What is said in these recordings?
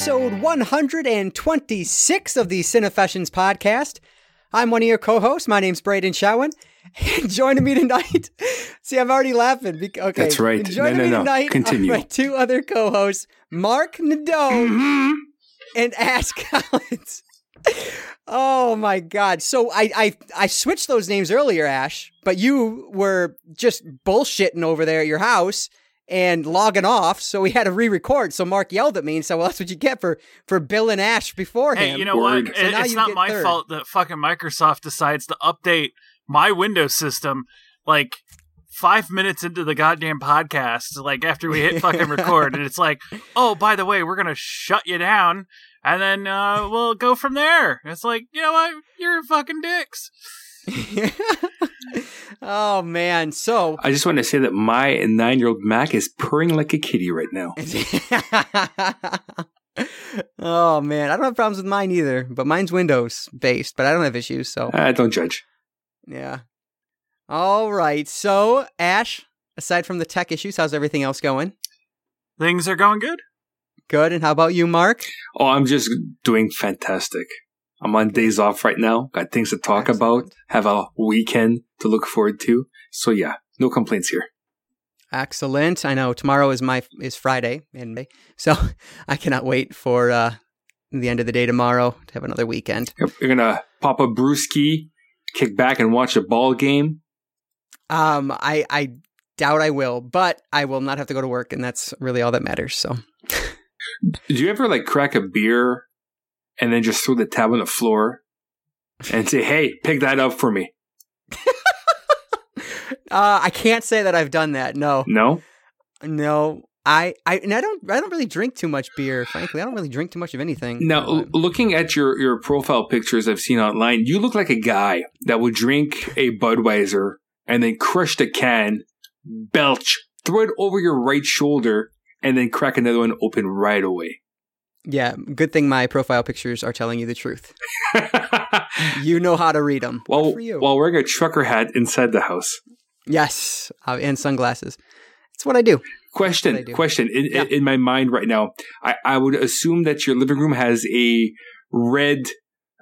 episode 126 of the Cinefessions podcast. I'm one of your co-hosts. My name's Branden Chowen. And joining me tonight, see, I'm already laughing. bec- Okay, That's right. Joining No, no, me no. tonight Continue. are my two other co-hosts, Marc Nadeau Mm-hmm. and Ashe Collins. Oh my God! So I, I I switched those names earlier, Ashe, but you were just bullshitting over there at your house and logging off, so we had to re-record. So Marc yelled at me and said, "Well, that's what you get for for Bill and Ashe beforehand." Hey, you know Word. what? So It- it's not my third. fault that fucking Microsoft decides to update my Windows system like five minutes into the goddamn podcast, like after we hit fucking record, and it's like, oh, by the way, we're gonna shut you down, and then uh, we'll go from there. It's like, you know what? You're fucking dicks. oh man! So I just want to say that my nine-year-old Mac is purring like a kitty right now. oh man, I don't have problems with mine either, but mine's Windows based, but I don't have issues. So Uh, don't judge. yeah. All right. So Ashe, aside from the tech issues, how's everything else going? Things are going good. Good. And how about you, Marc? Oh, I'm just doing fantastic. I'm on days off right now. Got things to talk about. Have a weekend to look forward to. So yeah, no complaints here. Excellent. I know tomorrow is my is Friday in May, so I cannot wait for uh, the end of the day tomorrow to have another weekend. You're gonna pop a brewski, kick back and watch a ball game. Um, I I doubt I will, but I will not have to go to work, and that's really all that matters. So do you ever like crack a beer and then just throw the tab on the floor and say, "Hey, pick that up for me"? uh, I can't say that I've done that. No, No. no. I, I and I don't I don't really drink too much beer. Frankly, I don't really drink too much of anything. Now, l- looking at your, your profile pictures I've seen online, you look like a guy that would drink a Budweiser and then crush the can, belch, throw it over your right shoulder, and then crack another one open right away. Yeah, good thing my profile pictures are telling you the truth. You know how to read them. you. while wearing a trucker hat inside the house. yes, uh, and sunglasses. It's what I do. Question, I do. question. In, Yeah. in my mind right now, I, I would assume that your living room has a red,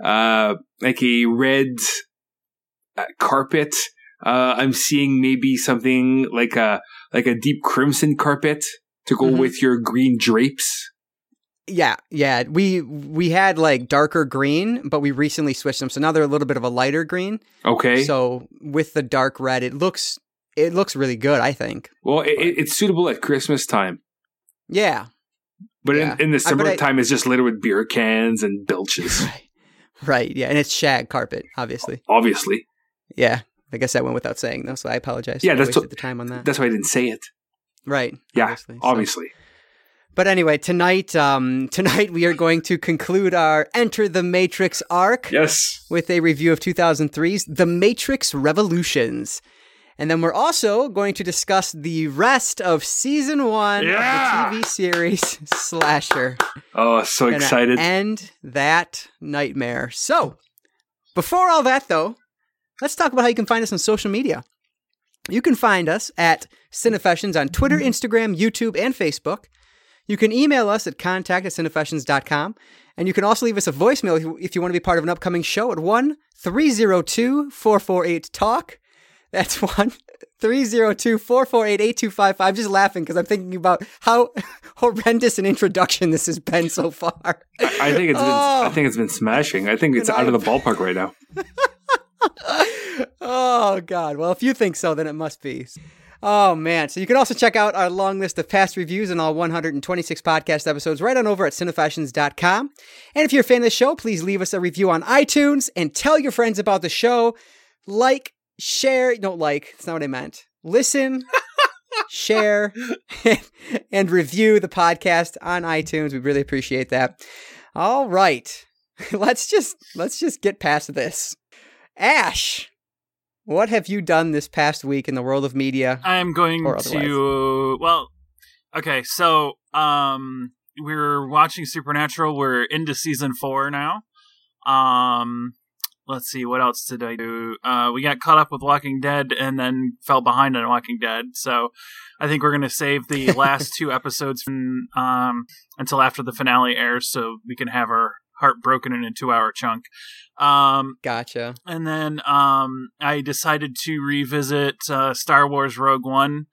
uh, like a red uh, carpet. Uh, I'm seeing maybe something like a like a deep crimson carpet to go Mhm. with your green drapes. Yeah, yeah. We we had like darker green, but we recently switched them, so now they're a little bit of a lighter green. Okay. So with the dark red, it looks it looks really good. I think. well, it, it- it's suitable at Christmas time, Yeah. but Yeah. in, in the I- but I- summertime, it's just littered with beer cans and belches. Right. Right. Yeah, and it's shag carpet, obviously. Obviously, Yeah. I guess that went without saying though, so I apologize. Yeah, I that's wasted what- the time on that. that's why I didn't say it. right. Yeah, obviously. So- obviously. But anyway, tonight, um, tonight we are going to conclude our Enter the Matrix arc. Yes. with a review of 2003's The Matrix Revolutions. And then we're also going to discuss the rest of season one Yeah! of the TV series Slasher. Oh, so excited. End that nightmare. So, before all that, though, let's talk about how you can find us on social media. You can find us at Cinefessions on Twitter, Instagram, YouTube, and Facebook. You can email us at contact at cinefessions.com. And you can also leave us a voicemail if you, want to be part of an upcoming show at 1 302 448 TALK. That's 1 302 448 8255. I'm just laughing because I'm thinking about how horrendous an introduction this has been so far. I think it's been, Oh. I think it's been smashing. I think it's out of the ballpark right now. oh god well if you think so then it must be oh man. So you can also check out our long list of past reviews and all 126 podcast episodes right on over at cinefessions.com and if you're a fan of the show please leave us a review on itunes and tell your friends about the show. Like share don't like that's not what i meant. Listen share and review the podcast on itunes. We really appreciate that. All right. Let's just let's just get past this. Ashe what have you done this past week in the world of media I am going to well, okay. So, um, we're watching Supernatural. We're into season four now. Um, let's see, what else did I do? Uh, we got caught up with Walking Dead and then fell behind on Walking Dead. So I think we're going to save the last two episodes from, um, until after the finale airs so we can have our heart broken in a two hour chunk. Um, Gotcha. and then um, I decided to revisit uh, Star Wars Rogue One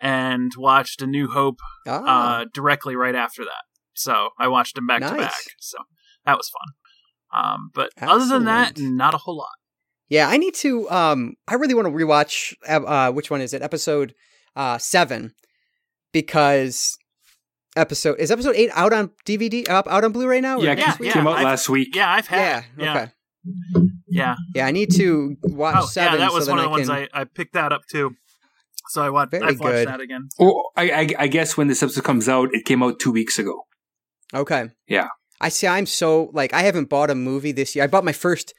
and watched A New Hope Oh, uh, directly right after that. So I watched them back to back. So that was fun. Um, but other than that, not a whole lot. yeah. I need to. Um, I really want to rewatch. Uh, which one is it? Episode uh seven, because episode is episode eight out on DVD, out, out on Blu-ray now. or Yeah, yeah, came out I've- last week. Yeah, I've had. yeah. it. Yeah, Okay. yeah. Yeah, I need to watch Oh, seven. yeah. That was so one of the ones I can... I, I picked that up too. So I watched. Very I've watched that again. Well, I, I, I guess when this episode comes out, it came out two weeks ago. Okay. Yeah. I see. I'm so like I haven't bought a movie this year. I bought my first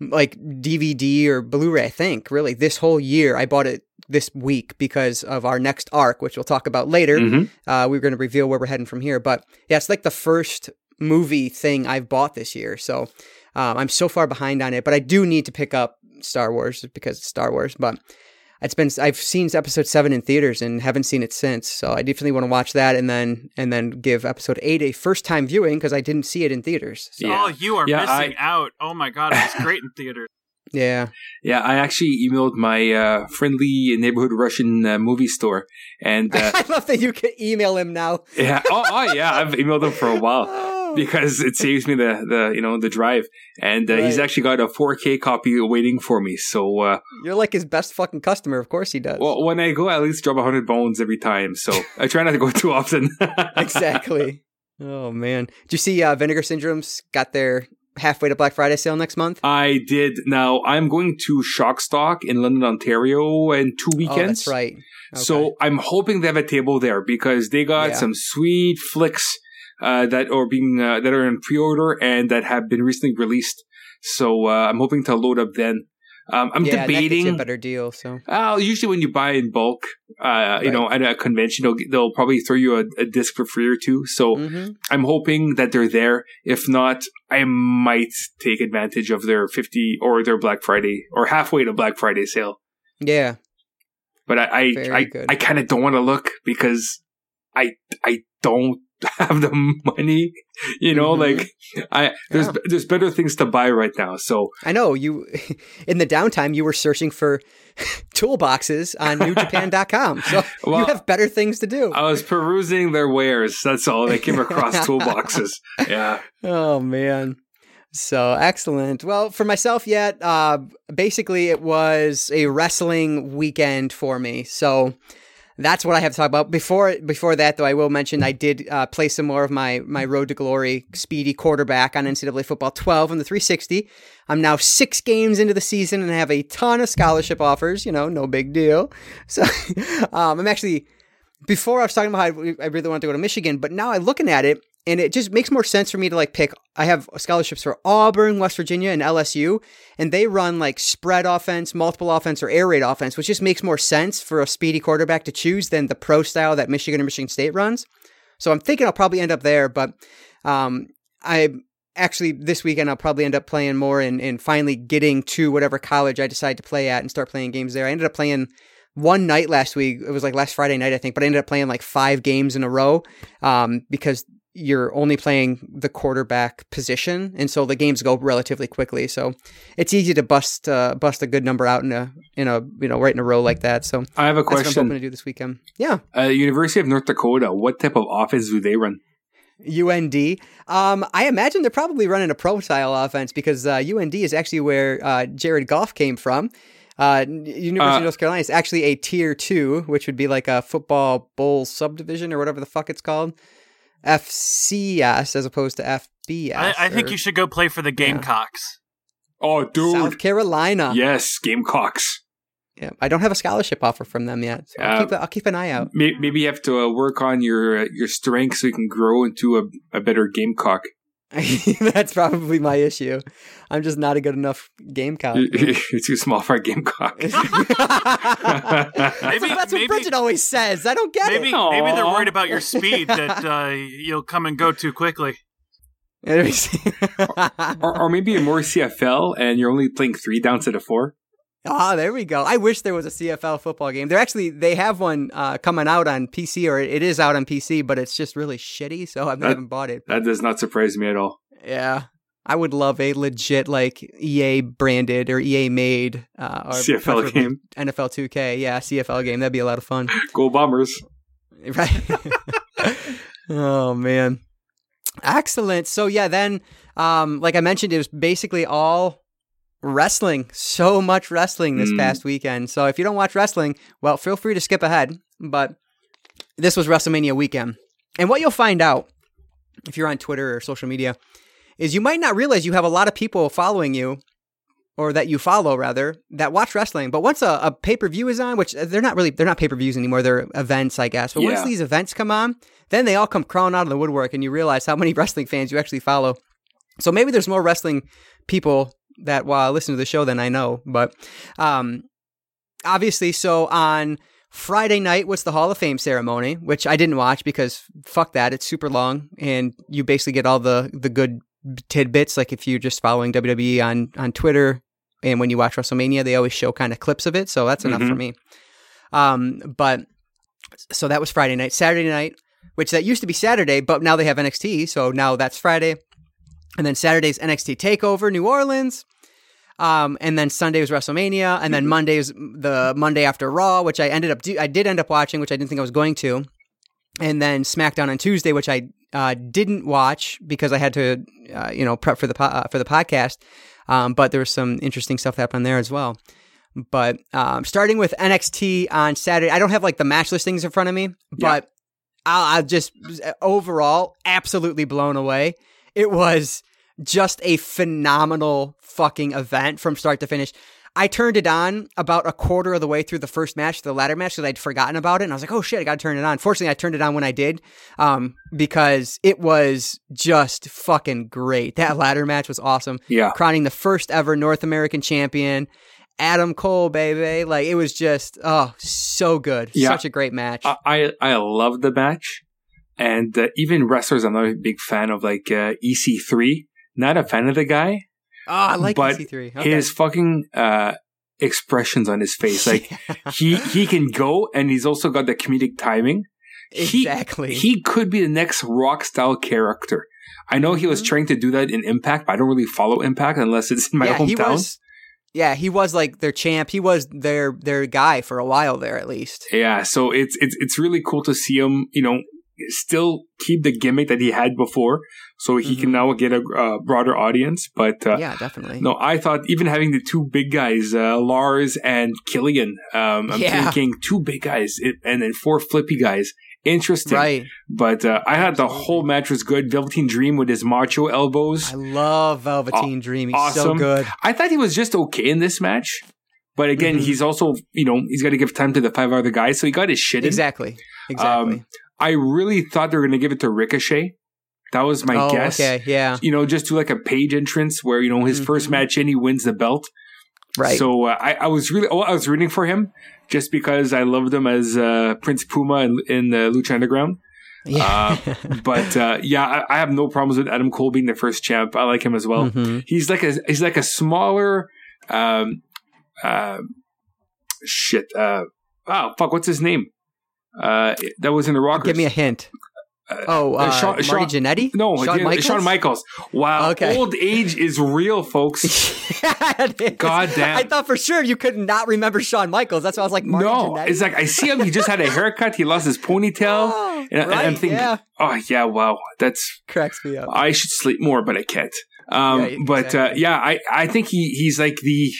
like DVD or Blu-ray. I think really this whole year. I bought it this week because of our next arc, which we'll talk about later. Mhm. Uh, we're going to reveal where we're heading from here. But yeah, it's like the first movie thing I've bought this year. So um, I'm so far behind on it. But I do need to pick up Star Wars because it's Star Wars. But it's been I've seen episode seven in theaters and haven't seen it since. So I definitely want to watch that and then and then give episode eight a first time viewing because I didn't see it in theaters. So, Yeah. Oh, you are Yeah, missing out. Oh my god, it was great in theaters. yeah. Yeah, I actually emailed my uh, friendly neighborhood Russian uh, movie store, and uh, I love that you can email him now. yeah, oh, oh yeah, I've emailed them for a while. because it saves me the the you know the drive, and uh, he's actually got a 4K copy waiting for me. So, uh, You're like his best fucking customer. Of course he does. well, when I go, I at least drop 100 bones every time. So I try not to go too often. exactly. Oh man, did you see uh, Vinegar Syndrome's got their halfway to Black Friday sale next month? I did. Now I'm going to Shockstock in London, Ontario, in two weekends. that's right. Okay. So I'm hoping they have a table there because they got Yeah. some sweet flicks uh, that are being uh, that are in pre-order and that have been recently released. So uh, I'm hoping to load up then. Um, I'm yeah, that a better deal. So Uh, usually when you buy in bulk, uh, you know, at a convention, they'll, they'll probably throw you a, a disc for free or two. So hmm I'm hoping that they're there. If not, I might take advantage of their 50 or their Black Friday or halfway to Black Friday sale. yeah, But I, I, Very I. I kind of don't want to look because I, I don't have the money. You know, Mhm. like I, there's, Yeah. there's better things to buy right now. So I know you. In the downtime, you were searching for toolboxes on NewJapan.com. So you have better things to do. I was perusing their wares. That's all. I came across toolboxes. Yeah. Oh man. So excellent. Well, for myself yet, uh basically it was a wrestling weekend for me. So that's what I have to talk about. Before before that though, I will mention I did uh, play some more of my my Road to Glory speedy quarterback on NCAA football 12 on the 360. I'm now 6 games into the season and I have a ton of scholarship offers, you know, no big deal. So um, I'm actually before I was talking about how I really want to go to Michigan, but now I'm looking at it and it just makes more sense for me to like pick. I have scholarships for Auburn, West Virginia, and LSU, and they run like spread offense, multiple offense, or air raid offense, which just makes more sense for a speedy quarterback to choose than the pro style that Michigan or Michigan State runs. So I'm thinking I'll probably end up there, but um, I actually this weekend I'll probably end up playing more and, and finally getting to whatever college I decide to play at and start playing games there. I ended up playing one night last week. It was like last Friday night, I think, but I ended up playing like five games in a row um, because you're only playing the quarterback position, and so the games go relatively quickly. So it's easy to bust uh, bust a good number out in a in a you know right in a row like that. So I have a that's what I'm hoping to do this weekend. Yeah, Uh, University of North Dakota, what type of offense do they run? UND. Um, I imagine they're probably running a pro style offense because uh, UND is actually where uh, Jared Goff came from. Uh, University Uh, of North Carolina is actually a tier two, which would be like a football bowl subdivision or whatever the fuck it's called. FCS as opposed to FBS. I, I think or you should go play for the Gamecocks. Oh, dude. South Carolina. Yes, Gamecocks. Yeah, I don't have a scholarship offer from them yet. So I'll, Uh, keep, I'll keep an eye out. May- Maybe you have to uh, work on your uh, your strength so you can grow into a, a better gamecock. That's probably my issue. I'm just not a good enough gamecock. You're too small for a gamecock. that's, Maybe- that's what maybe- Bridget always says. I don't get Maybe it. maybe they're Aw. worried about your speed that uh, you'll come and go too quickly. or, or maybe more CFL and you're only playing three down to of four. Oh, there we go. I wish there was a CFL football game. They're actually they have one uh, coming out on PC, or it is out on PC, but it's just really shitty. So I That- haven't even bought it. That does not surprise me at all. Yeah, I would love a legit like EA branded or EA made uh, or CFL game. NFL 2K. Yeah, CFL game. That'd be a lot of fun. Go Bombers. Right. oh man. Excellent. So yeah, then um like I mentioned it was basically all wrestling. So much wrestling this Mm. past weekend. So if you don't watch wrestling, well, feel free to skip ahead, but this was WrestleMania weekend. And what you'll find out if you're on Twitter or social media is you might not realize you have a lot of people following you or that you follow rather that watch wrestling but once a, a pay-per-view is on which they're not really they're not pay-per-views anymore they're events i guess but once these events come on then they all come crawling out of the woodwork and you realize how many wrestling fans you actually follow so maybe there's more wrestling people that while I listen to the show then i know but um obviously so on friday night was the hall of fame ceremony which i didn't watch because fuck that it's super long and you basically get all the the good tidbits like if you're just following wwe on on twitter and when you watch WrestleMania, they always show kind of clips of it, so that's enough for Mhm. me. Um, but so that was Friday night. Saturday night, which that used to be Saturday, but now they have NXT, so now that's Friday. And then Saturday's NXT Takeover, New Orleans. Um, and then Sunday was WrestleMania, and then Monday was the Monday after Raw, which I ended up do- I did end up watching, which I didn't think I was going to. And then SmackDown on Tuesday, which I uh, didn't watch because I had to, uh, you know, prep for the po- uh, for the podcast. Um, but there was some interesting stuff that happened there as well. But um, starting with NXT on Saturday, I don't have like the match listings in front of me, but I'll, I'll just overall absolutely blown away. It was just a phenomenal fucking event from start to finish. I turned it on about a quarter of the way through the first match, the ladder match, because I'd forgotten about it, and I was like, "Oh shit, I got to turn it on." Fortunately, I turned it on when I did, um, because it was just fucking great. That ladder match was awesome Yeah. crowning the first ever North American champion, Adam Cole, baby. Like it was just oh so good, Yeah. such a great match. I I, I love the match, and uh, even wrestlers. I'm not a big fan of like uh, EC3. Not a fan of the guy. oh, I like but EC3. Okay. His fucking uh, expressions on his face, like he he can go, and he's also got the comedic timing. Exactly. He could be the next rock style character. I know he was Mhm. trying to do that in Impact, but I don't really follow Impact unless it's in my yeah, he was. Yeah, he was like their champ. He was their their guy for a while there, at least. Yeah, so it's it's it's really cool to see him, you know, still keep the gimmick that he had before, so he can Mhm. now get a uh, broader audience. But uh, yeah, definitely. no, I thought even having the two big guys, uh, Lars and Killian, um, I'm Yeah. thinking two big guys it, and then four flippy guys. Interesting, Right. But uh, I had the whole match was good. Velveteen Dream with his macho elbows. I love Velveteen Dream. He's so good. I thought he was just okay in this match. But again, Mhm. he's also, you know, he's got to give time to the five other guys. So he got his shit in. Exactly. Exactly. Um, I really thought they were going to give it to Ricochet. That was my oh, guess. okay. Yeah. You know, just do like a page entrance where, you know, his first Mhm. match in, he wins the belt. Right. So uh, I, I was really, oh, I was rooting for him just because I loved him as uh, Prince Puma in, in the Lucha Underground. yeah. But uh, yeah, I, I have no problems with Adam Cole being the first champ. I like him as well. Mhm. He's like a he's like a smaller, um, uh, shit. Uh, oh fuck, what's his name? Uh, that was in the Rockers. Give me a hint. Uh, Oh, uh, Sean- Marty Sean- Jannetty? no, yeah, Michaels? Shawn Michaels. Wow, Okay. old age is real, folks. Is. God damn. I thought for sure you could not remember Shawn Michaels. That's why I was like, Marty no, Jannetty? it's like I see him. He just had a haircut. He lost his ponytail. Oh, And, I- and I'm right, thinking, yeah. oh yeah, wow, that's Cracks me up. I should sleep more, but I can't. Um, Yeah, But uh, yeah, I, I think he he's like the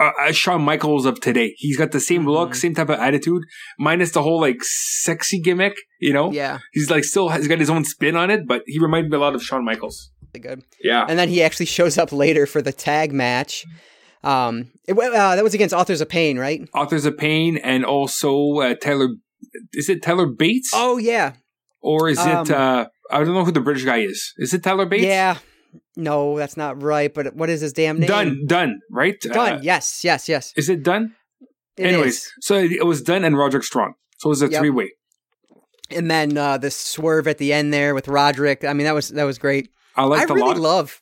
uh, uh, Shawn Michaels of today. He's got the same look, Mhm. same type of attitude, minus the whole like sexy gimmick. You know, Yeah, he's like still has got his own spin on it, but he reminded me a lot of Shawn Michaels. good. Yeah, And then he actually shows up later for the tag match. Um, it, uh, that was against Authors of Pain, right? Authors of Pain, and also uh, Tyler. Is it Tyler Bates Oh yeah, or is um, it? Uh, I don't know who the British guy is. Is it Tyler Bates? yeah. No, that's not right. But what is his damn name? Dunne, Dunne, right? Dunne. Uh, yes, yes, yes. is it Dunne? It Anyways, is. so it was Dunne and Roderick Strong. So it was a Yep. three way. and then uh, the swerve at the end there with Roderick. I mean, that was that was great. I liked I really lot. love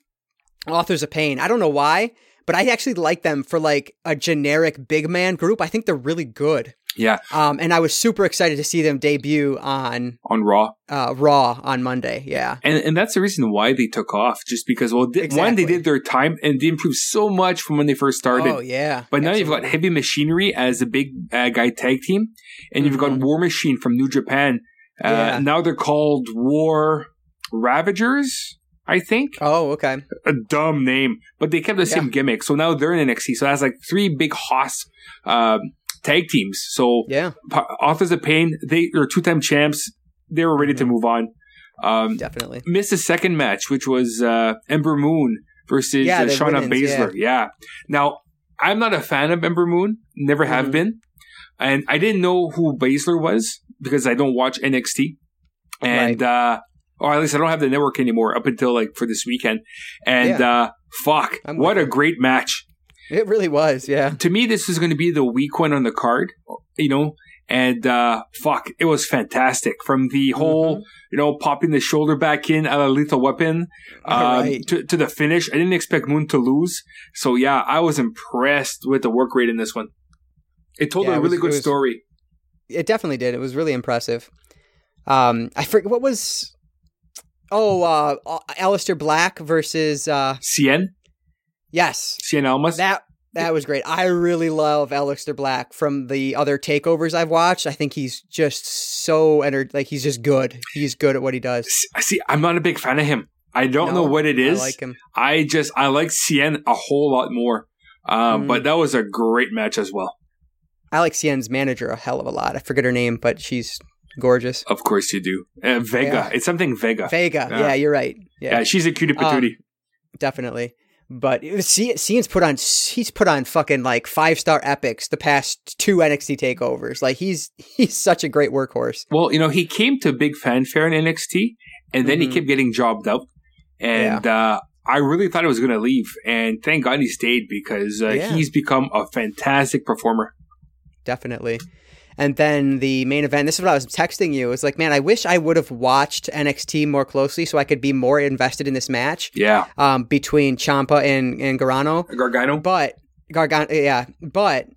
Authors of Pain. I don't know why, but I actually like them for like a generic big man group. I think they're really good. Yeah, Um, and I was super excited to see them debut on on Raw. uh, Raw on Monday. Yeah. And and that's the reason why they took off, just because well, di- one they did their time and they improved so much from when they first started. Oh yeah. But now you've got Heavy Machinery as a big uh, guy tag team, and you've got Mhm. War Machine from New Japan. Uh, Yeah. Now they're called War Ravagers, I think. Oh okay. A dumb name, but they kept the same gimmick. So now they're in NXT. So that's like three big Haas um, tag teams. So Yeah. Authors of Pain, they are two time champs. They were ready to Mhm. move on. Um, Definitely. missed the second match, which was uh, Ember Moon versus Yeah, uh, Shayna Baszler. Yeah. Now, I'm not a fan of Ember Moon, never have Mhm. been. And I didn't know who Baszler was because I don't watch NXT. And, uh, or at least I don't have the network anymore up until like for this weekend. And, uh, fuck, I'm what a you. great match. It really was. Yeah. To me, this was going to be the weak one on the card, you know, and, uh, fuck, it was fantastic from the whole, Mhm. you know, popping the shoulder back in at a lethal weapon um, Right. to, to the finish. I didn't expect Moon to lose. So yeah, I was impressed with the work rate in this one. It told Yeah, a really was- good it was- story. It definitely did. It was really impressive. Um, I forget what was. Oh, uh, Aleister Black versus uh, Cien, yes, Cien Almas. that that was great. I really love Aleister Black from the other takeovers I've watched. I think he's just so enter like he's just good. He's good at what he does. See, I'm not a big fan of him. I don't know what it is. I like him. I just I like Cien a whole lot more. Um, Mm. But that was a great match as well. I like Cien's manager a hell of a lot. I forget her name, but she's gorgeous. Of course you do. Uh, Vega. Yeah. It's something Vega. Vega. Yeah. Yeah, you're right. yeah. Yeah, she's a cutie Um, patootie. definitely. But Cien's put on he's put on fucking like five star epics the past two NXT takeovers. Like he's he's such a great workhorse. Well, you know, he came to big fanfare in NXT and then Mhm. he kept getting jobbed out. And uh, I really thought he was going to leave. And thank God he stayed because uh, Yeah. he's become a fantastic performer. definitely. And then the main event, this is what I was texting you. It was like, man, I wish I would have watched NXT more closely so I could be more invested in this match Yeah. um, between Ciampa and, and Garano. Gargano? But Gargano, yeah, but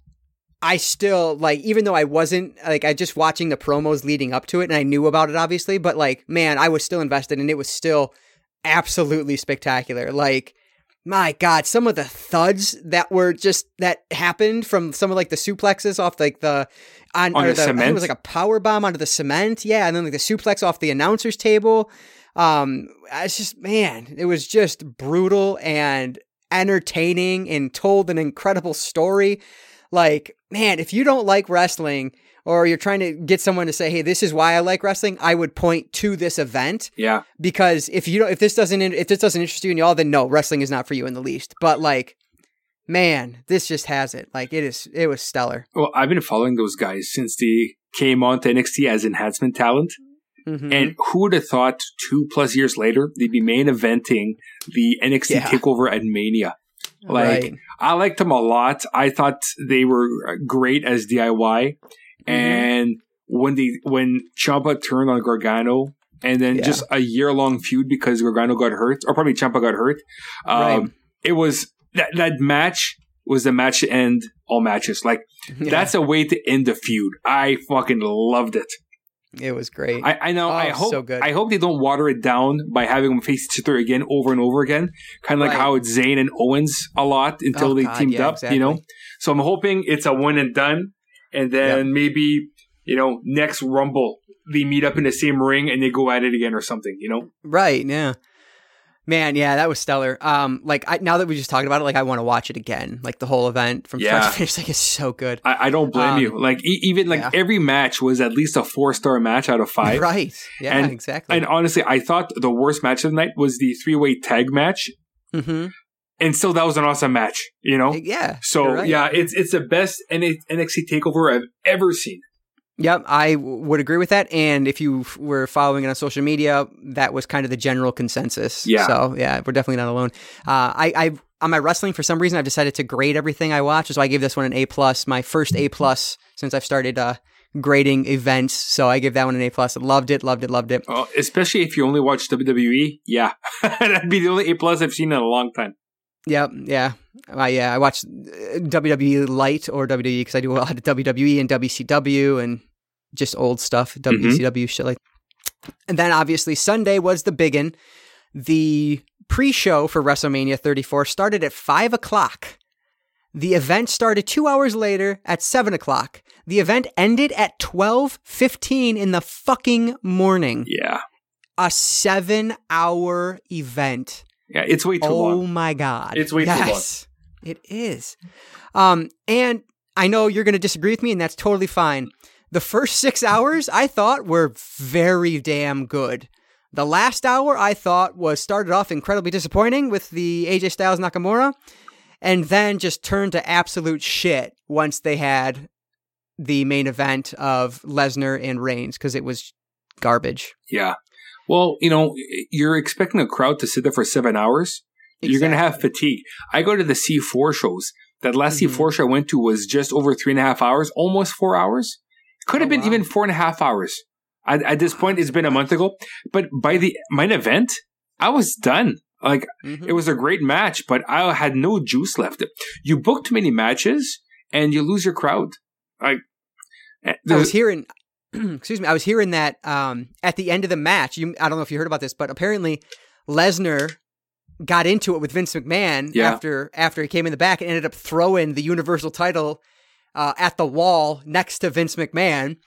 I still like, even though I wasn't like, I just watching the promos leading up to it, and I knew about it obviously, but like, man, I was still invested, and it was still absolutely spectacular. Like, my God, some of the thuds that were just that happened from some of like the suplexes off like the on, On or the I think cement? it was like a power bomb onto the cement, yeah, and then like the suplex off the announcer's table. Um, it's just man, it was just brutal and entertaining and told an incredible story. Like, man, if you don't like wrestling or you're trying to get someone to say, "Hey, this is why I like wrestling," I would point to this event Yeah. because if you don't, if this doesn't, if this doesn't interest you and y'all, then no, wrestling is not for you in the least. But like, man, this just has it. Like, it is, it was stellar. Well, I've been following those guys since they came on to NXT as enhancement talent. Mhm. And who would have thought two plus years later they'd be main eventing the NXT Yeah. takeover at Mania? Like, Right. I liked them a lot. I thought they were great as DIY. Mm-hmm. And when they when Ciampa turned on Gargano, and then Yeah. just a year long feud because Gargano got hurt, or probably Ciampa got hurt. Um, Right. It was that that match was the match to end all matches. Like Yeah, that's a way to end the feud. I fucking loved it. it was great. I, I know. I Oh, hope. so good. I hope they don't water it down by having them face each other again over and over again. Kind of like Right. how it's Zayn and Owens a lot until Oh, they God, teamed yeah, up. You know. So I'm hoping it's a one and done, and then maybe you know next Rumble they meet up in the same ring and they go at it again or something. You know. right. Yeah. Man, yeah, that was stellar. Um, like I, now that we just talked about it, like I want to watch it again. Like the whole event from start Yeah. to finish, like it's so good. I, I don't blame Um, you. Like e- even like yeah. every match was at least a four star match out of five. Right. Yeah. And- exactly. And honestly, I thought the worst match of the night was the three way tag match, hmm and still that was an awesome match. You know. Yeah. So right. yeah, it's it's the best NXT takeover I've ever seen. Yep, I w- would agree with that. And if you were following it on social media, that was kind of the general consensus. Yeah. So yeah, we're definitely not alone. Uh, I, I on my wrestling for some reason I've decided to grade everything I watch, so I gave this one an A plus, my first A plus since I've started uh, grading events. So I give that one an A plus. Loved it, loved it, loved it. Oh, especially if you only watch WWE. Yeah, that'd be the only A plus I've seen in a long time. Yep, yeah, uh, yeah. I watch uh, WWE Light or WWE because I do a lot of WWE and WCW and just old stuff, WCW shit like. And then obviously Sunday was the biggin. The pre-show for WrestleMania 34 started at five o'clock. The event started two hours later at seven o'clock. The event ended at twelve fifteen in the fucking morning. Yeah, A seven-hour event. Yeah, it's way too oh long. my god, It's way too long. It is. Um, and I know you're going to disagree with me, and that's totally fine. The first six hours I thought were very damn good. The last hour I thought was started off incredibly disappointing with the AJ Styles Nakamura, and then just turned to absolute shit once they had the main event of Lesnar and Reigns because it was garbage. Yeah. Well, you know, you're expecting a crowd to sit there for seven hours. You're going to have fatigue. I go to the C4 shows. That last Mhm. C4 show I went to was just over three and a half hours, almost four hours. Could have Oh, been wow. even four and a half hours. At, at this point, it's been a month ago. But by the main event, I was done. Like, Mhm. it was a great match, but I had no juice left. You book too many matches and you lose your crowd. Like, eh, I was hearing, excuse me, I was hearing that um, at the end of the match, you, I don't know if you heard about this, but apparently Lesnar got into it with Vince McMahon Yeah. after after he came in the back and ended up throwing the Universal title uh, at the wall next to Vince McMahon.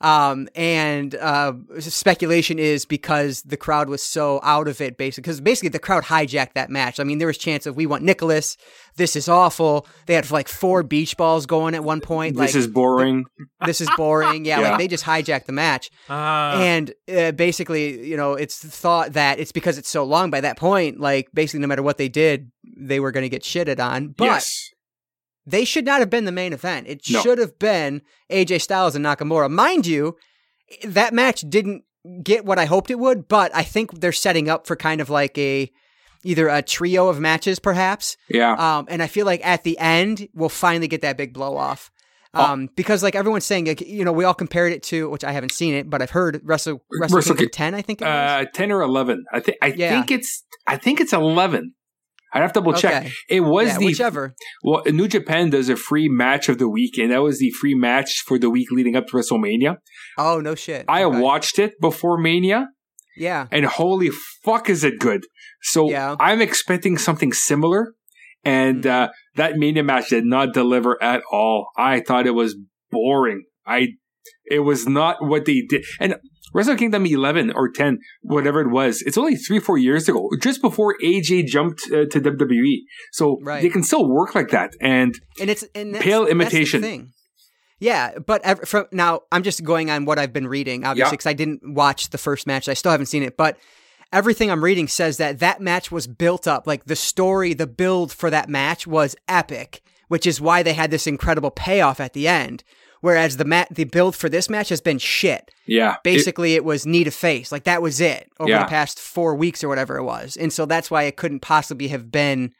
Um, and uh, speculation is because the crowd was so out of it, basically, because basically the crowd hijacked that match. I mean, there was chance of we want Nicholas. This is awful. They had like four beach balls going at one point. this like, is boring. this is boring. Yeah, Yeah. like they just hijacked the match. Uh, and uh, basically, you know, it's thought that it's because it's so long by that point, like basically no matter what they did, they were going to get shitted on. But yes. They should not have been the main event. It No. should have been AJ Styles and Nakamura. Mind you, that match didn't get what I hoped it would, but I think they're setting up for kind of like a either a trio of matches perhaps. Yeah. Um, and I feel like at the end we'll finally get that big blow off. Oh. Um, because like everyone's saying, like, you know, we all compared it to, which I haven't seen it, but I've heard Wrestle Wrestle Wrestle Kingdom Ki- ten. I think it was. Uh, ten or eleven. I think. I Yeah. think it's. I think it's eleven. I'd have to double check. Okay. It was yeah, the whichever. well. New Japan does a free match of the week, and that was the free match for the week leading up to WrestleMania. Oh no shit. I Okay. watched it before Mania, Yeah. and holy fuck, is it good! So Yeah. I'm expecting something similar, and Mhm. uh, that Mania match did not deliver at all. I thought it was boring. I it was not what they did, and. Wrestle Kingdom 11 or 10, whatever it was, it's only three, four years ago, just before AJ jumped uh, to WWE. So Right. they can still work like that. And and it's and Pale imitation. thing. Yeah, but ev- from now I'm just going on what I've been reading, obviously, Yeah. because I didn't watch the first match. I still haven't seen it, but everything I'm reading says that that match was built up. Like the story, the build for that match was epic, which is why they had this incredible payoff at the end. Whereas the mat, the build for this match has been shit. yeah, Basically, it, was need a face. Like that was it over Yeah. the past four weeks or whatever it was, and so that's why it couldn't possibly have been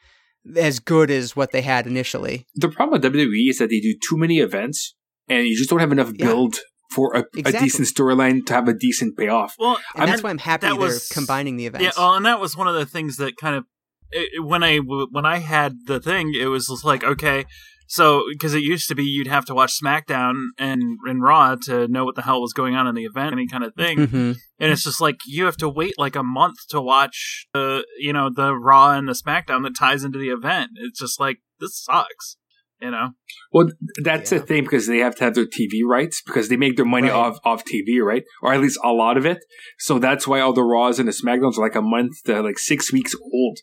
as good as what they had initially. the problem with WWE is that they do too many events and you just don't have enough Yeah. build for a, a decent storyline to have a decent payoff. well, And I'm- that's why I'm happy that they're combining the events. Yeah, well, and that was one of the things that kind of it, it- when I when I had the thing, it was just like okay, so because it used to be you'd have to watch SmackDown and and Raw to know what the hell was going on in the event, any kind of thing, hmm and it's just like you have to wait like a month to watch the you know the Raw and the SmackDown that ties into the event. It's just like this sucks, you know. Well, that's Yeah. the thing because they have to have their TV rights because they make their money Right. off off TV, right? Or at least a lot of it. So that's why all the Raws and the Smackdowns are like a month to like six weeks old,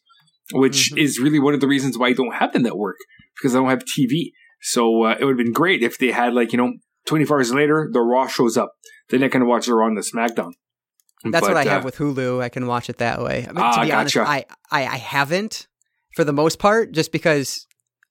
which Mhm. is really one of the reasons why I don't have the network because I don't have TV. So uh, it would have been great if they had like you know 24 hours later the Raw shows up, then I can watch the Raw and the SmackDown. That's But, what I have uh, with Hulu. I can watch it that way. I mean, Ah, to be honest, gotcha. I, I I haven't for the most part, just because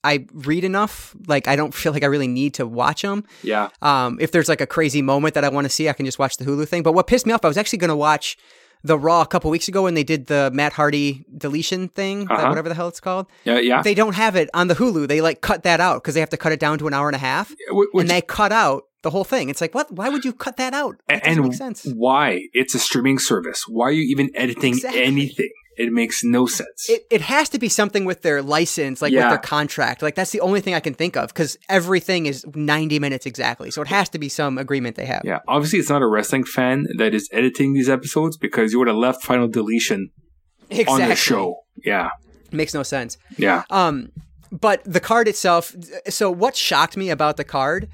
I read enough. Like I don't feel like I really need to watch them. Yeah, Um, if there's like a crazy moment that I want to see, I can just watch the Hulu thing. But what pissed me off, I was actually going to watch the Raw a couple weeks ago when they did the Matt Hardy deletion thing, Uh-huh. whatever the hell it's called. yeah, yeah. They don't have it on the Hulu. They like cut that out because they have to cut it down to an hour and a half. Wh- Which, and they cut out the whole thing. It's like, what? Why would you cut that out? That and doesn't make sense. why? It's a streaming service. Why are you even editing Exactly. anything? It makes no sense. It, it has to be something with their license, like Yeah. with their contract. Like that's the only thing I can think of because everything is 90 minutes exactly. So it has to be some agreement they have. yeah, obviously it's not a wrestling fan that is editing these episodes because you would have left final deletion exactly. on the show. Yeah, Makes no sense. yeah. Um, but the card itself. So what shocked me about the card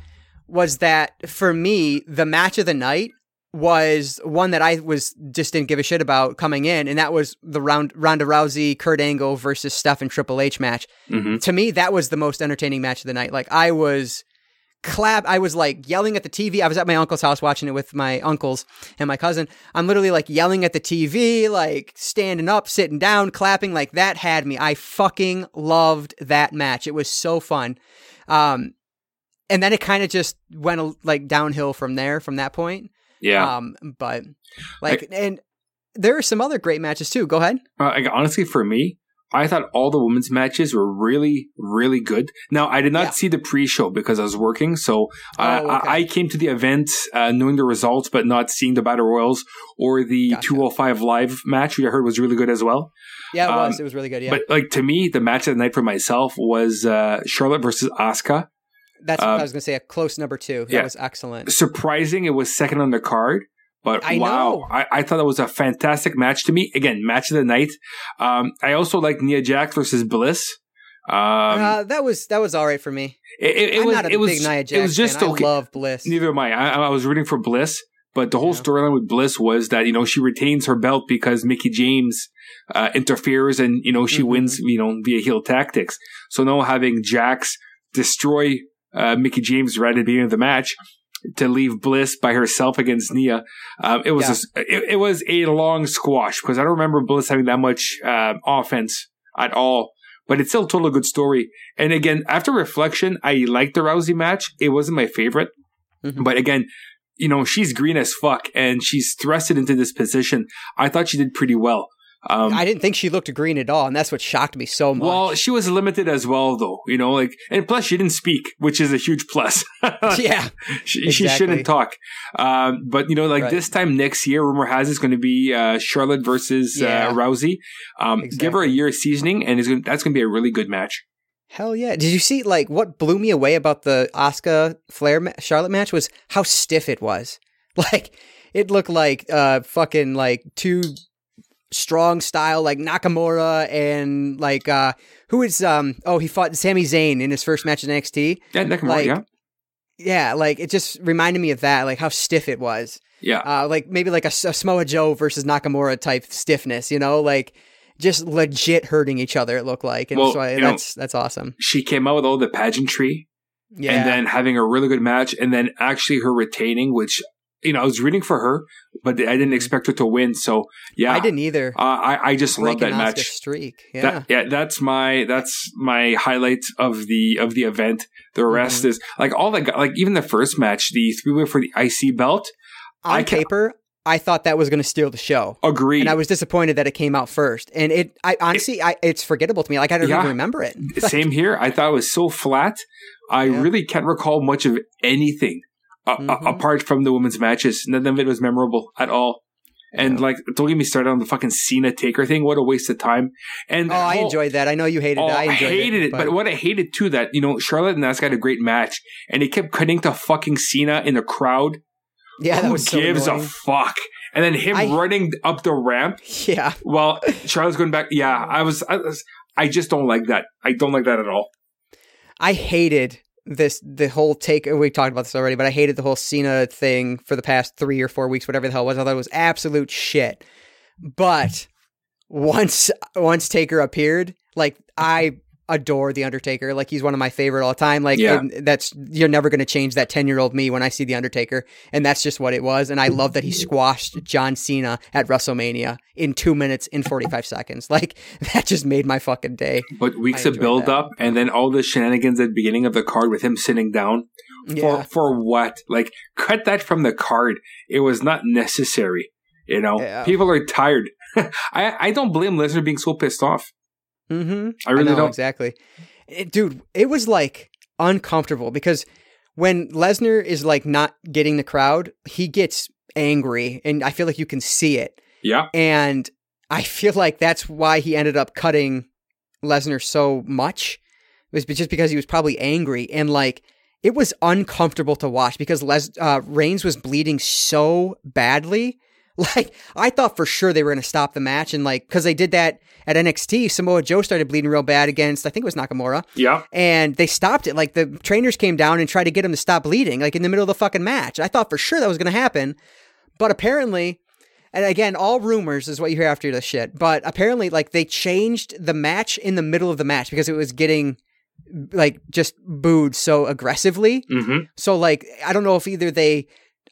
was that for me, the match of the night was one that I was just didn't give a shit about coming in, and that was the round Ronda Rousey Kurt Angle versus Steph and Triple H match. hmm To me, that was the most entertaining match of the night. Like I was clap I was like yelling at the TV. I was at my uncle's house watching it with my uncles and my cousin. I'm literally like yelling at the TV, like standing up, sitting down, clapping. Like that had me. I fucking loved that match. It was so fun. Um, and then it kind of just went like downhill from there, from that point. Yeah. Um, but like, and there are some other great matches too. Go ahead. Uh, like, honestly, for me, I thought all the women's matches were really, really good. Now, I did not Yeah. see the pre-show because I was working, so uh, Oh, okay. I, I came to the event uh, knowing the results, but not seeing the battle royals or the Gotcha. 205 live match, which I heard was really good as well. Yeah, it Um, was. It was really good. Yeah. But like to me, the match of the night for myself was uh, Charlotte versus Asuka. That's what uh, I was going to say. A close number two. That yeah. was excellent. Surprising, it was second on the card. But I wow. I, I thought that was a fantastic match to me. Again, match of the night. Um, I also like Nia Jax versus Bliss. Um, uh, that was that was all right for me. it, it, it I'm was, not a it was, big Nia Jax it was just fan. okay. I love Bliss. Neither am I. I. I was rooting for Bliss, but the whole Yeah. storyline with Bliss was that you know she retains her belt because Mickie James uh, interferes, and you know she Mhm. wins, you know, via heel tactics. So now having Jax destroy uh, Mickie James right at the beginning of the match to leave Bliss by herself against Nia, um, it was Yeah. a it, it was a long squash because I don't remember Bliss having that much uh, offense at all. But it's still told a good story. And again, after reflection, I liked the Rousey match. It wasn't my favorite. Mhm. But again, you know, she's green as fuck and she's thrusted into this position. I thought she did pretty well. Um, I didn't think she looked green at all, and that's what shocked me so much. well, she was limited as well, though. You know, like, and plus she didn't speak, which is a huge plus. yeah, she, she shouldn't talk. Um, but you know, like Right. this time next year, rumor has it's going to be uh, Charlotte versus Yeah. uh, Rousey. Um, Give her a year of seasoning, and it's gonna, that's going to be a really good match. hell yeah. Did you see like what blew me away about the Asuka Flair ma- Charlotte match was how stiff it was. Like it looked like uh fucking like two strong style like Nakamura and like uh who is um oh he fought Sami Zayn in his first match in NXT. Yeah, Nakamura, Like, yeah, Yeah, like it just reminded me of that, like how stiff it was. yeah. uh, like maybe like a, a Samoa Joe versus Nakamura type stiffness, you know, like just legit hurting each other. It looked like, and Well, so I, you know- that's that's awesome. she came out with all the pageantry Yeah, and then having a really good match and then actually her retaining, which, you know, I was rooting for her, but I didn't expect her to win. So, yeah. Mm-hmm. I didn't either. Uh, I, I just love that match. streak. Yeah, That, yeah, that's my that's my highlight of the of the event. The rest Mm-hmm. is like all that. like even the first match, the three way for the IC belt. on I ca- paper, I thought that was going to steal the show. Agreed. And I was disappointed that it came out first, and it. I honestly, I, it's forgettable to me. Like I don't Yeah. even remember it. Same here. I thought it was so flat. I Yeah. really can't recall much of anything Mhm. apart from the women's matches. None of it was memorable at all. And Yeah. like, don't get me started on the fucking Cena Taker thing. What a waste of time. And Oh, I enjoyed that. I know you hated Oh, it. I I, hated it, but, what I hated too that you know Charlotte and Asuka had a great match, and it kept cutting to fucking Cena in the crowd. yeah, that Who was so gives annoying. a fuck? And then him I- running up the ramp yeah, while Charlotte's going back. Yeah, I was, I was. I just don't like that. I don't like that at all. I hated this the whole take we talked about this already, but I hated the whole Cena thing for the past three or four weeks, whatever the hell it was. I thought it was absolute shit. But once once Taker appeared, like I adore the Undertaker. Like he's one of my favorite all time. Like Yeah. that's you're never gonna change that ten year old me when I see the Undertaker. And that's just what it was. And I love that he squashed John Cena at WrestleMania in two minutes and forty five seconds. Like that just made my fucking day. But weeks of enjoyed build that. up, and then all the shenanigans at the beginning of the card with him sitting down Yeah. for for what? Like, cut that from the card. It was not necessary. You know, Yeah. people are tired. I I don't blame Lesnar being so pissed off. Mm-hmm. I really know, don't. exactly, It- dude. It was like uncomfortable because when Lesnar is like not getting the crowd, he gets angry, and I feel like you can see it. Yeah. And I feel like that's why he ended up cutting Lesnar so much. It was just because he was probably angry and like it was uncomfortable to watch because Les uh, Reigns was bleeding so badly. Like I thought for sure they were going to stop the match and like because they did that at NXT, Samoa Joe started bleeding real bad against I think it was Nakamura. Yeah. And they stopped it. Like the trainers came down and tried to get him to stop bleeding, like in the middle of the fucking match. I thought for sure that was going to happen, but apparently and again, all rumors is what you hear after this shit. But apparently, like they changed the match in the middle of the match because it was getting like just booed so aggressively. Mm-hmm. So like I don't know if either they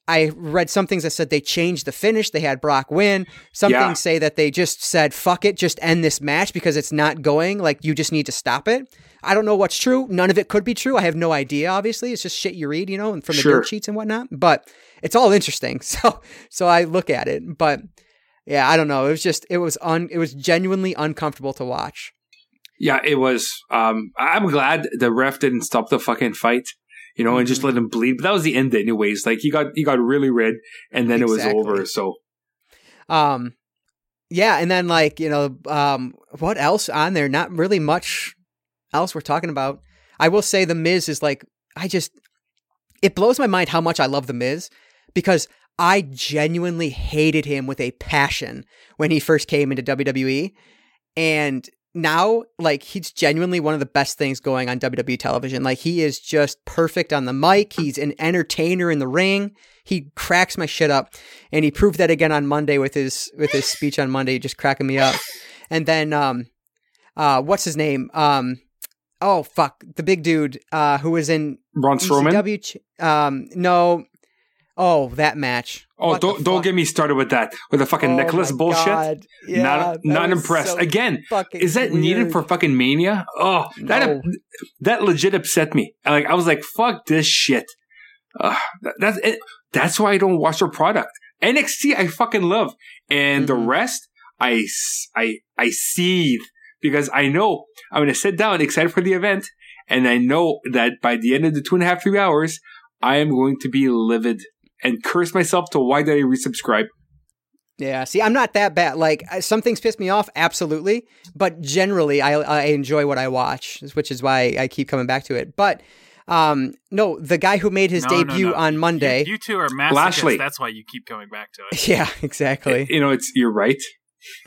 I read some things that said they changed the finish, they had Brock win. Some Yeah. things say that they just said fuck it, just end this match because it's not going, like you just need to stop it. I don't know what's true. None of it could be true. I have no idea, obviously. It's just shit you read, you know, and from the Sure. dirt sheets and whatnot. But it's all interesting. So so I look at it. But yeah, I don't know. It was just it was un it was genuinely uncomfortable to watch. Yeah, it was. Um, I'm glad the ref didn't stop the fucking fight, you know, and just Mhm. let him bleed. But that was the end, anyways. Like he got he got really red, and then it was over. So Um, yeah, and then like you know, um, what else on there? Not really much else we're talking about. I will say the Miz is like I just it blows my mind how much I love the Miz because I genuinely hated him with a passion when he first came into WWE, and now like he's genuinely one of the best things going on WWE television. Like he is just perfect on the mic. He's an entertainer in the ring. He cracks my shit up, and he proved that again on Monday with his with his speech on Monday, just cracking me up. And then, um, uh, what's his name? Um, oh fuck, the big dude, uh, who was in Braun Strowman. ECW. Um, no, oh that match. Oh, What don't don't get me started with that with the fucking Oh Nicholas bullshit. Yeah, not not impressed. so Again, is that needed for fucking Mania? Oh, that No. that legit upset me. Like I was like, fuck this shit. Uh, that, that's it. That's why I don't watch their product. NXT I fucking love, and the Mhm. rest I seethe because I know I'm gonna sit down excited for the event, and I know that by the end of the two and a half three hours, I am going to be livid and curse myself to why did I resubscribe. Yeah, see, I'm not that bad. Like I- some things piss me off, absolutely, but generally, I I enjoy what I watch, which is why I keep coming back to it. But um, no, the guy who made his No, no, debut no. on Monday. You, you two are masochists. Lashley. That's why you keep coming back to it. yeah, exactly. You know, it's you're right,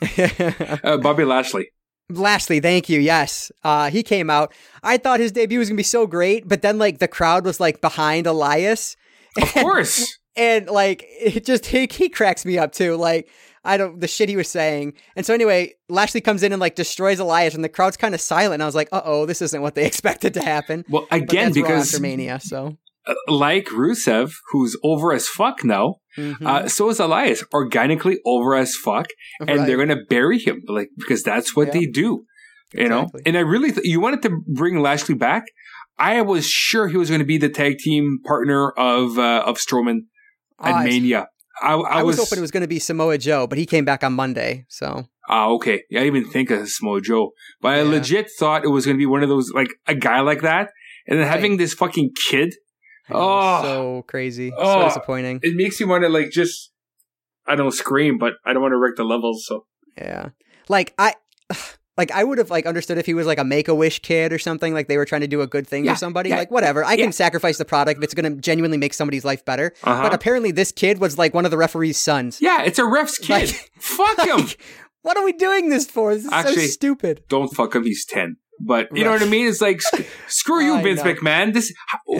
uh, Bobby Lashley. Lashley, thank you. Yes, uh, he came out. I thought his debut was gonna be so great, but then like the crowd was like behind Elias, Of course. And like it just he, he cracks me up too. Like I don't the shit he was saying. And so anyway, Lashley comes in and like destroys Elias, and the crowd's kind of silent. And I was like, uh oh, this isn't what they expected to happen. Well, again, because Mania, so uh, like Rusev, who's over as fuck now, Mhm. uh, so is Elias, organically over as fuck, and Right. they're gonna bury him, like because that's what Yeah. they do, you know. And I really, th- you wanted to bring Lashley back. I was sure he was going to be the tag team partner of uh, of Strowman at ah, I- Mania. I, I, I was, was, hoping it was going to be Samoa Joe, but he came back on Monday. So Ah, okay. Yeah, I didn't even think of Samoa Joe, but I legit thought it was going to be one of those like a guy like that, and then Right. having this fucking kid. Oh. so crazy, Oh, so Oh. disappointing. it makes you want to like just I don't scream, but I don't want to wreck the levels. So Yeah, like I. Like I would have like understood if he was like a Make a Wish kid or something. Like they were trying to do a good thing Yeah, for somebody. yeah, like whatever, I yeah. can sacrifice the product if it's going to genuinely make somebody's life better. uh-huh. But apparently, this kid was like one of the referee's sons. yeah, it's a ref's kid. Like- fuck him. Like, what are we doing this for? This is so Actually- stupid. don't fuck him. He's ten. But you know what I mean? It's like sc- screw you, Vince know. McMahon. This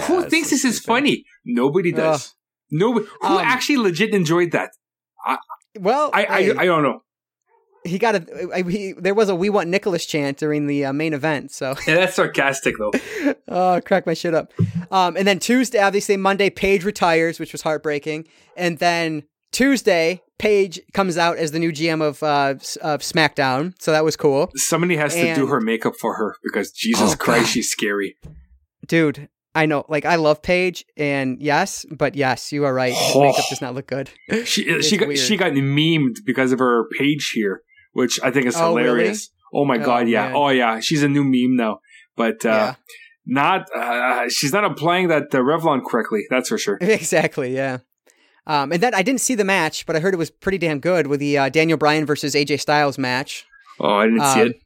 who thinks so this is stupid. funny? Nobody does. Nobody who Um, actually legit enjoyed that. Well, I hey, I, I don't know. He got a. I- He, there was a "We Want Nicholas" chant during the uh, main event, so Yeah, that's sarcastic though. oh, crack my shit up. Um, and then Tuesday, obviously Monday, Paige retires, which was heartbreaking, and then Tuesday, Paige comes out as the new GM of uh, of SmackDown, so that was cool, Somebody has to do her makeup for her because Jesus Oh, Christ, God. she's scary. dude. I know, like I love Paige, and yes, but yes, you are right. Her Oh. makeup does not look good. She she got weird. she got memed because of her page here, which I think is Oh, really? hilarious. Oh my Oh, god, yeah. man. Oh yeah, she's a new meme now. But uh yeah, not uh, she's not applying that uh, Revlon correctly. That's for sure. Exactly. Yeah. Um, and that I didn't see the match, but I heard it was pretty damn good with the uh, Daniel Bryan versus AJ Styles match. Oh, I didn't see Um, it.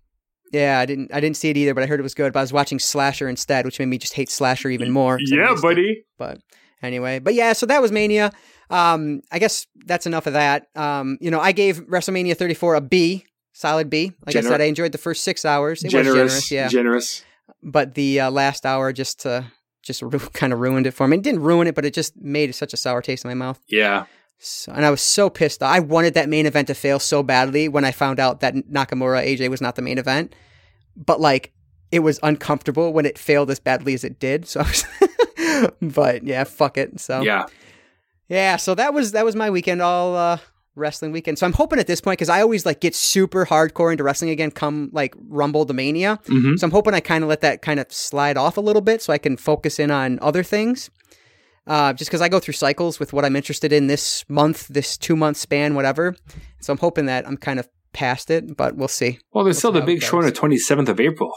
Yeah, I didn't. I didn't see it either, but I heard it was good. But I was watching Slasher instead, which made me just hate Slasher even more. Yeah, buddy. But anyway, but yeah, so that was Mania. Um, I guess that's enough of that. Um, you know, I gave WrestleMania 34 a B, solid B. Like I said, I enjoyed the first six hours. It generous, was generous, yeah. generous. but the uh, last hour just uh, just ru- kind of ruined it for me. It didn't ruin it, but it just made such a sour taste in my mouth. Yeah, So, and I was so pissed. I wanted that main event to fail so badly when I found out that Nakamura AJ was not the main event. But like, it was uncomfortable when it failed as badly as it did. So I was, but yeah, fuck it. So yeah. yeah, so that was that was my weekend, all uh, wrestling weekend. So I'm hoping at this point because I always like get super hardcore into wrestling again, come like Rumble the Mania. hmm So I'm hoping I kind of let that kind of slide off a little bit so I can focus in on other things. Uh, just because I go through cycles with what I'm interested in this month, this two month span, whatever. So I'm hoping that I'm kind of past it, but we'll see. Well, there's We'll still the big show on the 27th of April.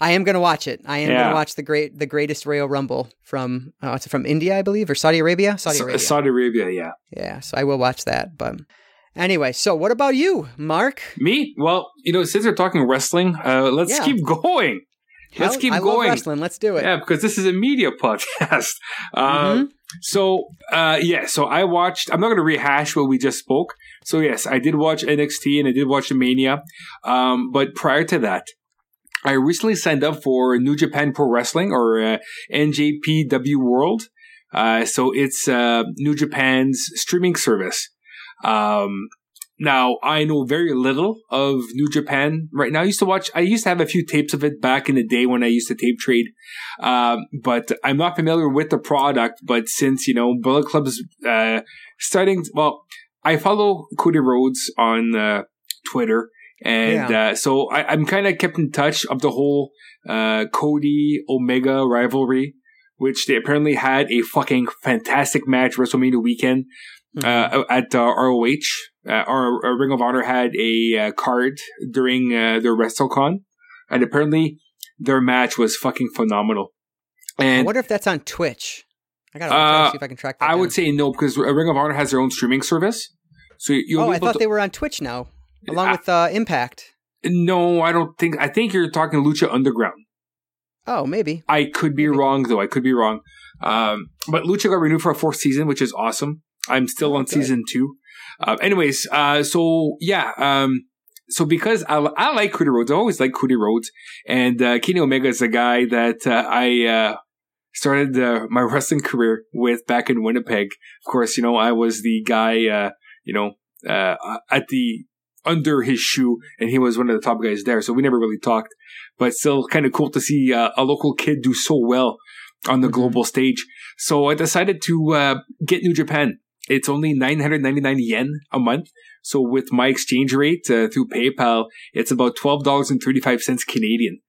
I am gonna watch it. I am Yeah. gonna watch the great, the greatest Royal Rumble from uh, it's from India, I believe, or Saudi Arabia. Saudi Sa- Arabia. Saudi Arabia, yeah. Yeah, so I will watch that. But anyway, so what about you, Marc? Me? Well, you know, since we're talking wrestling, uh, let's Yeah. keep going. Let's keep I going. Wrestling. Let's do it. Yeah, because this is a media podcast. Uh, Mhm. So, uh, yeah, so I watched, I'm not going to rehash what we just spoke. So, yes, I did watch NXT and I did watch the Mania. Um, but prior to that, I recently signed up for New Japan Pro Wrestling or uh, NJPW World. Uh, so it's uh, New Japan's streaming service. Um, now I know very little of New Japan right now. I used to watch. I used to have a few tapes of it back in the day when I used to tape trade, um, but I'm not familiar with the product. But since you know Bullet Club's uh, starting, well, I follow Cody Rhodes on uh, Twitter, and uh, so I, I'm kind of kept in touch of the whole uh, Cody Omega rivalry, which they apparently had a fucking fantastic match WrestleMania weekend Mm-hmm. uh, at uh, ROH. Uh, our, our Ring of Honor had a uh, card during uh, their WrestleCon, and apparently their match was fucking phenomenal. I And wonder if that's on Twitch. I gotta Uh, see if I can track that. I would say no because Ring of Honor has their own streaming service. So you'll Oh, I thought to, they were on Twitch now, along I- with uh, Impact. no, I don't think. I think you're talking Lucha Underground. Oh, maybe. I could be Maybe. wrong though. I could be wrong. Um, but Lucha got renewed for a fourth season, which is awesome. I'm still Oh, on good. season two. Uh, anyways, uh, so yeah, um, so because I, I like Cody Rhodes, I always like Cody Rhodes, and uh, Kenny Omega is a guy that uh, I uh, started uh, my wrestling career with back in Winnipeg. Of course, you know I was the guy, uh, you know, uh, at the under his shoe, and he was one of the top guys there. So we never really talked, but still kind of cool to see uh, a local kid do so well on the Mhm. global stage. So I decided to uh, get New Japan. It's only 999 yen a month. So with my exchange rate uh, through PayPal, it's about $12.35 Canadian.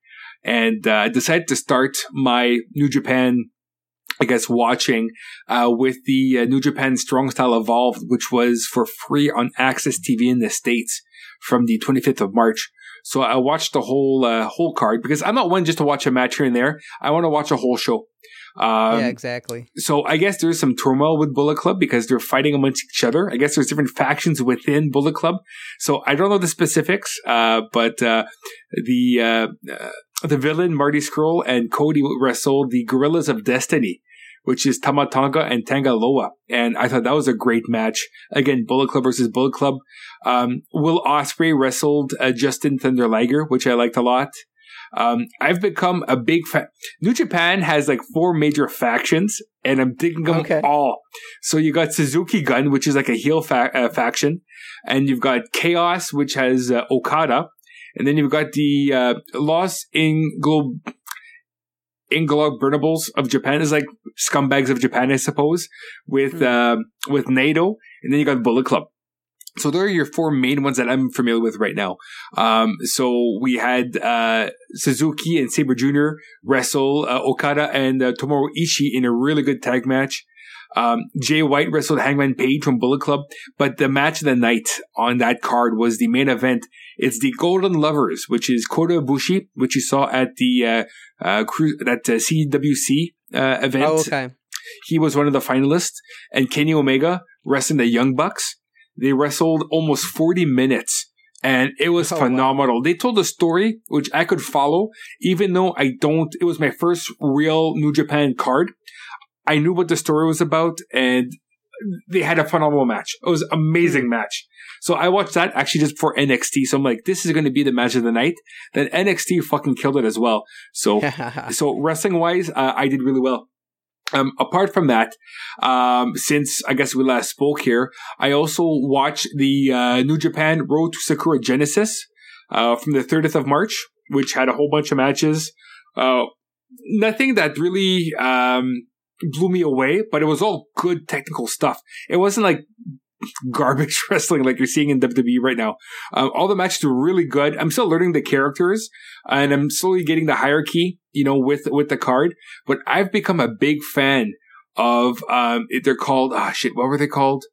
And uh, I decided to start my New Japan, I guess, watching uh, with the uh, New Japan Strong Style Evolved, which was for free on Access TV in the States from the 25th of March. So I watched the whole uh, whole card because I'm not one just to watch a match here and there. I want to watch a whole show. Um, yeah, exactly. so I guess there's some turmoil with Bullet Club because they're fighting amongst each other. I guess there's different factions within Bullet Club. So I don't know the specifics, uh, but uh, the uh, uh, the villain Marty Scurll and Cody wrestled the Guerrillas of Destiny, which is Tama Tonga and Tanga Loa, and I thought that was a great match. Again, Bullet Club versus Bullet Club. Um, Will Ospreay wrestled uh, Jushin Thunder Liger, which I liked a lot. Um, I've become a big fan. New Japan has like four major factions, and I'm digging them Okay. all. So you got Suzuki Gun, which is like a heel fa- uh, faction, and you've got Chaos, which has uh, Okada, and then you've got the uh, Los Inglo- Inglourables of Japan is like scumbags of Japan, I suppose, with Hmm. uh, with Naito, and then you got Bullet Club. So there are your four main ones that I'm familiar with right now. Um, so we had uh, Suzuki and Sabre Jr. wrestle uh, Okada and uh, Tomohiro Ishii in a really good tag match. Um, Jay White wrestled Hangman Page from Bullet Club, but the match of the night on that card was the main event. It's the Golden Lovers, which is Kota Ibushi, which you saw at the uh, uh, cru- that uh, CWC uh, event. Oh, okay. He was one of the finalists, and Kenny Omega wrestling the Young Bucks. They wrestled almost 40 minutes, and it was Oh, wow. phenomenal. They told a story which I could follow, even though I don't. It was my first real New Japan card. I knew what the story was about, and they had a phenomenal match. It was an amazing match. So I watched that actually just before NXT. So I'm like, this is going to be the match of the night. Then NXT fucking killed it as well. So so wrestling wise, uh, I did really well. Um, apart from that, um, since I guess we last spoke here, I also watched the uh, New Japan Road to Sakura Genesis uh, from the 30th of March, which had a whole bunch of matches. Uh, nothing that really um, blew me away, but it was all good technical stuff. It wasn't like garbage wrestling like you're seeing in WWE right now. Um, all the matches were really good. I'm still learning the characters and I'm slowly getting the hierarchy, you know, with, with the card, but I've become a big fan of, um, they're called, ah, shit, what were they called?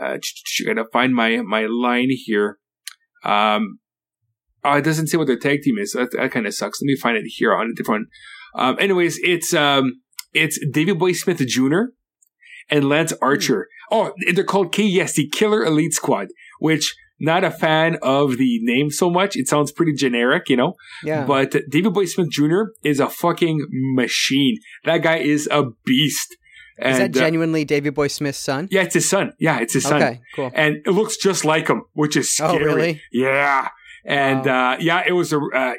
Uh, gotta find my, my line here. Um, oh, it doesn't say what their tag team is. That, that kind of sucks. Let me find it here on a different, um, anyways, it's, um, it's Davey Boy Smith Jr. and Lance Archer. Oh, they're called KES, the Killer Elite Squad, which not a fan of the name so much. It sounds pretty generic, you know? yeah. But Davey Boy Smith Jr. is a fucking machine. That guy is a beast. Is that And, uh, genuinely Davey Boy Smith's son? yeah, it's his son. Yeah, it's his son. Okay, cool. And it looks just like him, which is scary. Oh, scary. really? Yeah. And, uh, yeah, it was a, uh,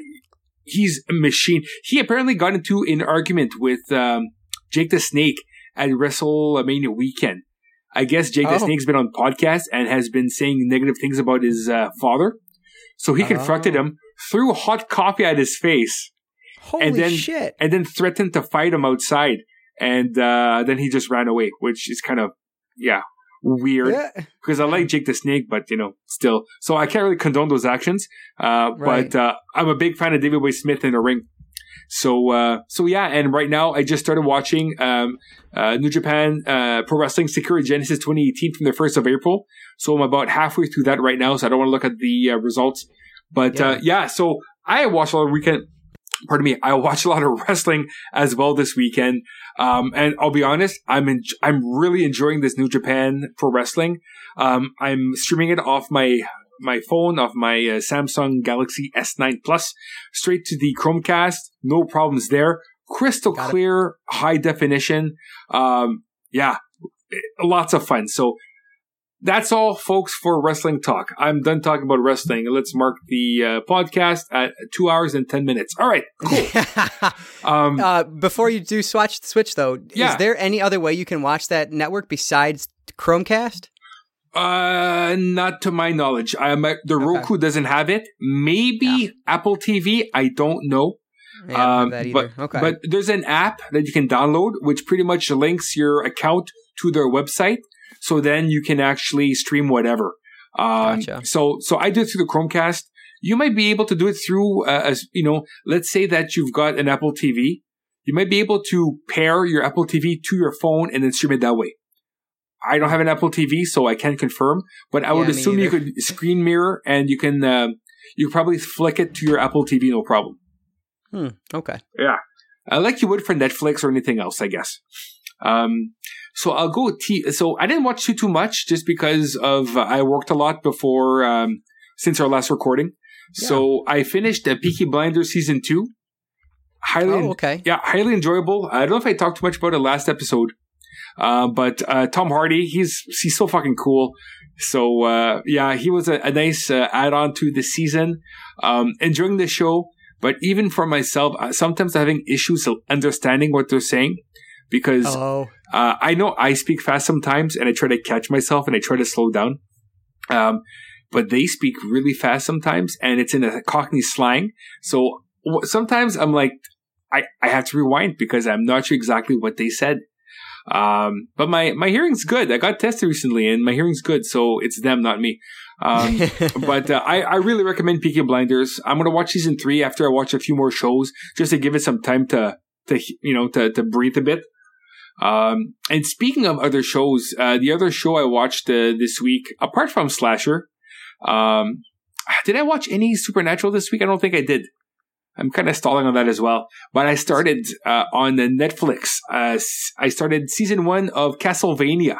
he's a machine. He apparently got into an argument with, um, Jake the Snake at WrestleMania weekend. I guess Jake the Oh. Snake's been on podcast and has been saying negative things about his, uh, father. So he confronted Oh. him, threw hot coffee at his face, Holy then- shit. and then threatened to fight him outside. And, uh, then he just ran away, which is kind of, yeah, weird Yeah. because I like Jake the Snake, but you know, still. So I can't really condone those actions. Uh, Right. but, uh, I'm a big fan of Davey Boy Smith in the ring. So, uh, so yeah, and right now I just started watching, um, uh, New Japan, uh, Pro Wrestling Sakura Genesis 2018 from the 1st of April. So I'm about halfway through that right now. So I don't want to look at the uh, results, but, uh, yeah, so I watched a lot of weekend, pardon me, I watched a lot of wrestling as well this weekend. Um, and I'll be honest, I'm en- I'm really enjoying this New Japan Pro Wrestling. Um, I'm streaming it off my my phone, off my uh, Samsung Galaxy S9 Plus, straight to the Chromecast. No problems there. Crystal Got it. clear, high definition. Um, yeah, lots of fun. So that's all, folks, for wrestling talk. I'm done talking about wrestling. Let's mark the uh, podcast at two hours and ten minutes. All right, cool. Um, uh, before you do swatch the switch though, Yeah. is there any other way you can watch that network besides Chromecast? Uh, not to my knowledge. I am the Roku doesn't have it. Maybe Apple TV. I don't know. Yeah, Um, that but okay. but there's an app that you can download, which pretty much links your account to their website. So then you can actually stream whatever. Um, Gotcha. So so I do it through the Chromecast. You might be able to do it through, uh, as you know, let's say that you've got an Apple TV. You might be able to pair your Apple TV to your phone and then stream it that way. I don't have an Apple TV, so I can't confirm, but I would Yeah, me assume you could screen mirror and you can, um, you probably flick it to your Apple TV, no problem. Hmm, okay. Yeah. Uh, like you would for Netflix or anything else, I guess. Um, so I'll go T. So I didn't watch too, too much just because of, uh, I worked a lot before, um, since our last recording. So I finished uh, Peaky Blinders season two. Highly, Oh, okay. yeah, highly enjoyable. I don't know if I talked too much about it last episode. Uh, but, uh, Tom Hardy, he's, he's so fucking cool. So, uh, yeah, he was a, a nice, uh, add-on to the season. Um, enjoying the show. But even for myself, uh, sometimes I'm having issues understanding what they're saying because Oh, uh, I know I speak fast sometimes and I try to catch myself and I try to slow down. Um, but they speak really fast sometimes and it's in a Cockney slang. So w- sometimes I'm like, I, I have to rewind because I'm not sure exactly what they said. Um, but my, my hearing's good. I got tested recently and my hearing's good. So it's them, not me. Um, but uh, I, I really recommend Peaky Blinders. I'm going to watch season three after I watch a few more shows just to give it some time to, to, you know, to, to breathe a bit. Um, and speaking of other shows, uh, the other show I watched uh, this week, apart from Slasher, um, did I watch any Supernatural this week? I don't think I did. I'm kind of stalling on that as well. But I started uh, on the Netflix. Uh, I started season one of Castlevania.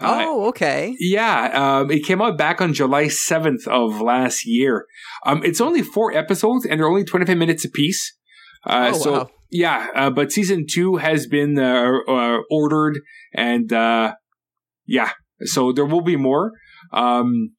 Uh, oh, okay. Yeah, um, it came out back on July 7th of last year. Um, it's only four episodes and they're only 25 minutes apiece. Uh, oh, so wow. yeah, uh, but season two has been uh, uh ordered and uh, yeah, so there will be more. Um,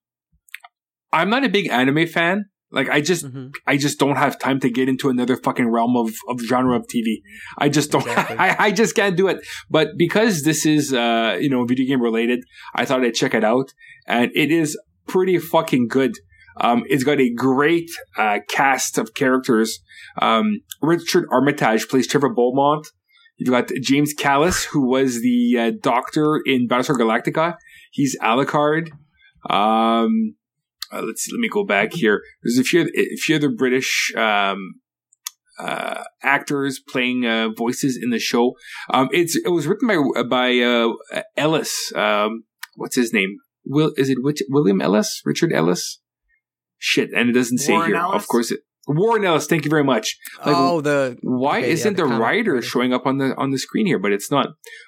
I'm not a big anime fan. Like I just, mm-hmm. I just don't have time to get into another fucking realm of, of genre of TV. I just don't, exactly. I, I just can't do it. But because this is, uh, you know, video game related, I thought I'd check it out and it is pretty fucking good. Um, it's got a great, uh, cast of characters. Um, Richard Armitage plays Trevor Belmont. You've got James Callis, who was the uh, doctor in Battlestar Galactica. He's Alucard. Um, uh, let's see, let me go back here. There's a few, a few other British um, uh, actors playing uh, voices in the show. Um, it's it was written by by uh, Ellis. Um, what's his name? Will is it William Ellis? Richard Ellis? Shit, and it doesn't say here. Ellis? Of course, it, Warren Ellis. Thank you very much. Like, oh, the why okay, isn't yeah, the, the writer showing up on the on the screen here? But it's not.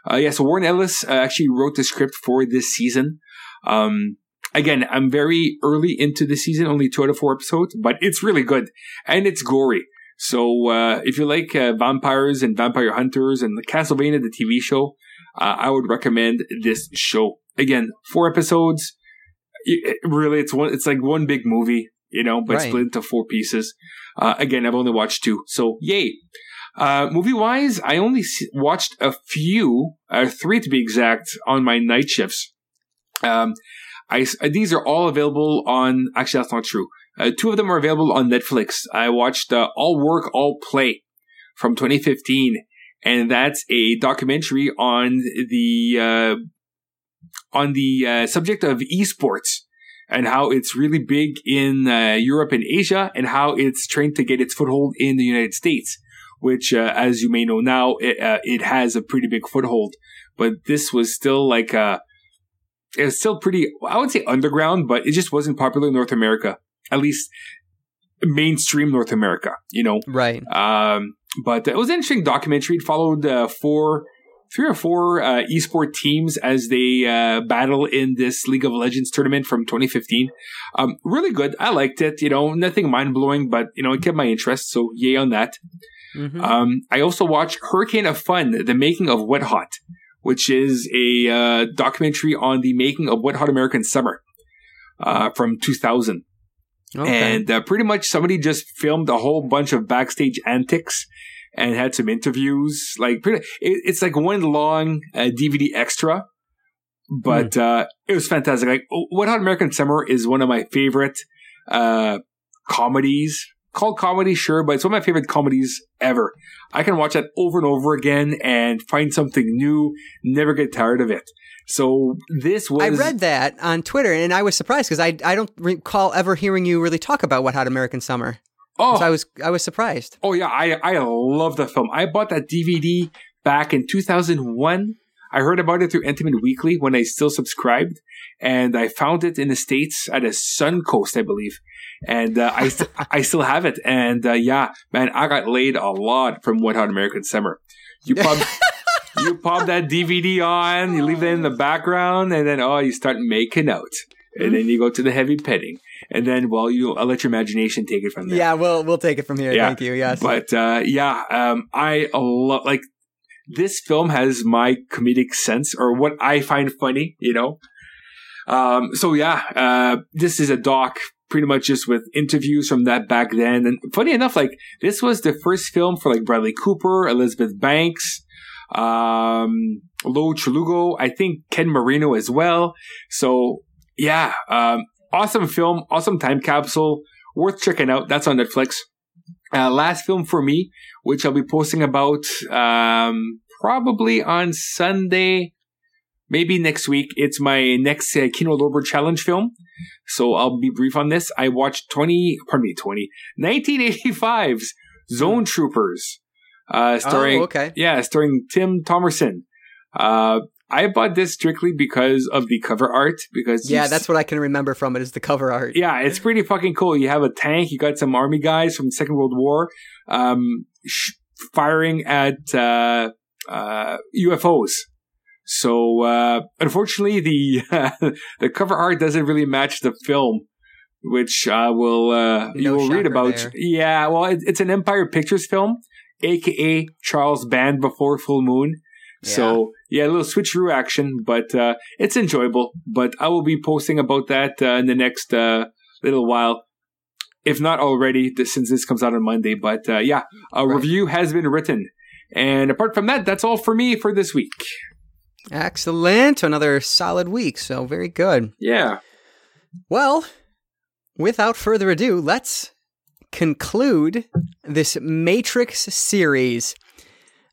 Uh, yeah, so Warren Ellis uh, actually wrote the script for this season. Um, again, I'm very early into the season, only two out of four episodes, but it's really good and it's gory. So uh, if you like uh, vampires and vampire hunters and the Castlevania, the TV show, uh, I would recommend this show. Again, four episodes. It, really, it's one. It's like one big movie, you know, but right. split into four pieces. Uh, again, I've only watched two, so yay. Uh, movie wise, I only watched a few, uh, three to be exact, on my night shifts. Um, I, these are all available on, actually, that's not true. Uh, two of them are available on Netflix. I watched uh, All Work, All Play from 2015, and that's a documentary on the, uh, on the uh, subject of esports and how it's really big in uh, Europe and Asia and how it's trying to get its foothold in the United States, which, uh, as you may know now, it, it has a pretty big foothold. But this was still like a, it's still pretty, I would say underground, but it just wasn't popular in North America, at least mainstream North America, you know? Right. Um, but it was an interesting documentary. It followed uh, four, three or four uh, esport teams as they uh, battle in this League of Legends tournament from 2015. Um, really good. I liked it. You know, nothing mind blowing, but you know, it kept my interest. So yay on that. Mm-hmm. Um, I also watched Hurricane of Fun: The Making of Wet Hot which is a uh, documentary on the making of Wet Hot American Summer uh, from 2000. Okay. And uh, pretty much somebody just filmed a whole bunch of backstage antics and had some interviews. Like, pretty, it, it's like one long DVD uh, extra, but mm. it was fantastic. Like, Wet Hot American Summer is one of my favorite uh, comedies called comedy, sure, but it's one of my favorite comedies ever. I can watch that over and over again and find something new, never get tired of it. So this was. I read that on Twitter and I was surprised because I, I don't recall ever hearing you really talk about Wet Hot American Summer. Oh, I was I was surprised. Oh yeah, I I love the film. I bought that DVD back in 2001. I heard about it through Entertainment Weekly when I still subscribed, and I found it in the states at a Suncoast, I believe and uh, I st- I still have it. And uh, yeah, man, I got laid a lot from Wet Hot American Summer. You pop you pop that DVD on, you leave that in the background, and then oh, you start making out, and then you go to the heavy petting. And then, well, you I'll let your imagination take it from there. Yeah, we'll we'll take it from here. Yeah. Thank you. Yes, but uh, yeah, um, I love like this film has my comedic sense or what I find funny. You know, um, so yeah, uh, this is a doc pretty much just with interviews from that back then. And funny enough, like this was the first film for like Bradley Cooper, Elizabeth Banks, um, Lou Chulugo, I think Ken Marino as well. So yeah, um, awesome film, awesome time capsule, worth checking out. That's on Netflix. Uh, last film for me, which I'll be posting about um, probably on Sunday maybe next week. It's my next uh, Kino Lorber challenge film. So I'll be brief on this. I watched 20, pardon me, 20, 1985's Zone Troopers. Uh, starring, oh, okay. Yeah, starring Tim Thomerson. Uh, I bought this strictly because of the cover art. Because Yeah, that's what I can remember from it is the cover art. yeah, it's pretty fucking cool. You have a tank. You got some army guys from the Second World War, um, sh- firing at uh, uh, UFOs. So uh, unfortunately, the the cover art doesn't really match the film, which I will uh, you will read about. there. Yeah, well, it, it's an Empire Pictures film, aka Charles Band Before Full Moon. So yeah, a little switcheroo action, but uh, it's enjoyable. But I will be posting about that uh, in the next uh, little while, if not already, since this comes out on Monday. But uh, yeah, a Right. review has been written, and apart from that, that's all for me for this week. Excellent. Another solid week. So very good. Yeah, Well, without further ado, let's conclude this Matrix series.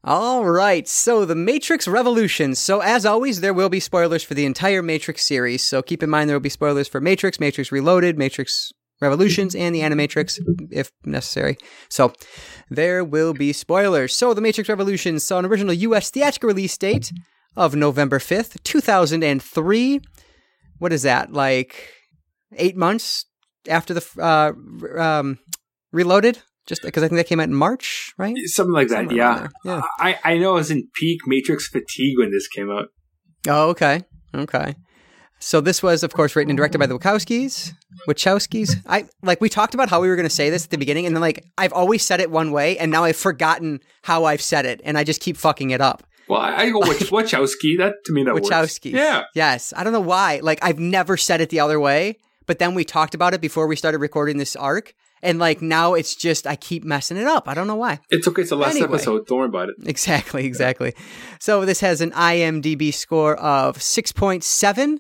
All right, so the Matrix Revolutions. So, as always, there will be spoilers for the entire Matrix series. So, keep in mind there will be spoilers for Matrix, Matrix Reloaded, Matrix Revolutions, and the Animatrix, if necessary. So, there will be spoilers. So, the Matrix Revolutions saw an original US theatrical release date of November 5th, 2003. What is that? Like eight months after the uh, um, Reloaded? Just because I think that came out in March, right? something like that. Yeah. Yeah. I I know I was in peak Matrix fatigue when this came out. Oh, okay. Okay. So this was, of course, written and directed by the Wachowskis. Wachowskis. I like we talked about how we were going to say this at the beginning, and then like I've always said it one way, and now I've forgotten how I've said it, and I just keep fucking it up. Well, I, go Wach- Wachowski. That to me that works. Wachowskis. Yeah. Yes. I don't know why. Like I've never said it the other way, but then we talked about it before we started recording this arc, and like now it's just I keep messing it up. I don't know why. It's okay. It's the last Anyway. episode. Don't worry about it. Exactly, exactly. So this has an IMDb score of 6.7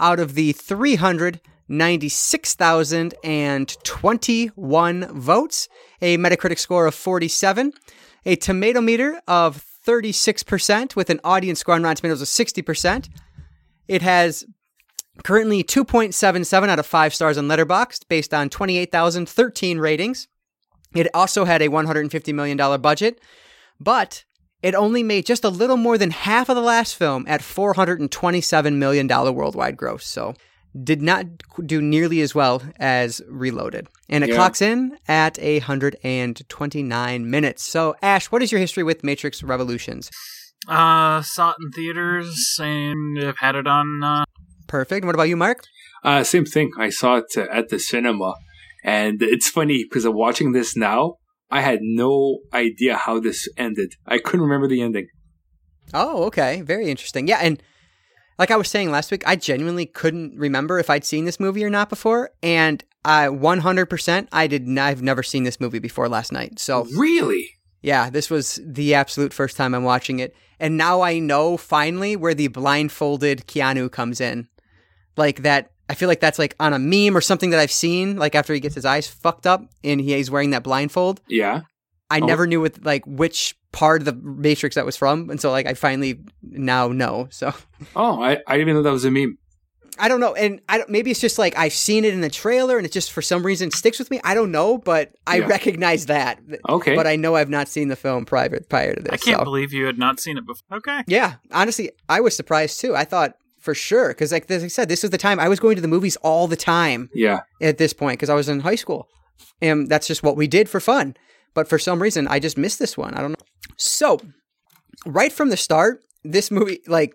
out of the 396,021 votes, a Metacritic score of 47, a tomato meter of 36% with an audience score on Rotten Tomatoes of 60%. It has currently 2.77 out of 5 stars on Letterboxd based on 28,013 ratings. It also had a $150 million budget, but it only made just a little more than half of the last film at $427 million worldwide gross. So did not do nearly as well as Reloaded. And it Yeah. clocks in at 129 minutes. So, Ashe, what is your history with Matrix Revolutions? Uh, saw it in theaters and have had it on. Uh, Perfect. What about you, Marc? Uh, same thing. I saw it at the cinema, and it's funny because I'm watching this now. I had no idea how this ended. I couldn't remember the ending. Oh, okay. Very interesting. Yeah, and like I was saying last week, I genuinely couldn't remember if I'd seen this movie or not before, and I 100% I did not, I've never seen this movie before last night. So, Really? yeah, this was the absolute first time I'm watching it, and now I know finally where the blindfolded Keanu comes in. Like that I feel like that's like on a meme or something that I've seen like after he gets his eyes fucked up and he, he's wearing that blindfold. Yeah. I Oh. never knew what like which part of the Matrix that was from, and so like I finally now know. So Oh, I, I didn't even know that was a meme. I don't know, and I don't, maybe it's just like I've seen it in the trailer, and it just for some reason sticks with me. I don't know, but I Yeah. recognize that. Okay. But I know I've not seen the film prior prior to this. I can't so. believe you had not seen it before. Okay. Yeah, honestly, I was surprised too. I thought for sure because like as I said, this was the time I was going to the movies all the time yeah. at this point because I was in high school, and that's just what we did for fun. But for some reason, I just missed this one. I don't know. So, right from the start, this movie, like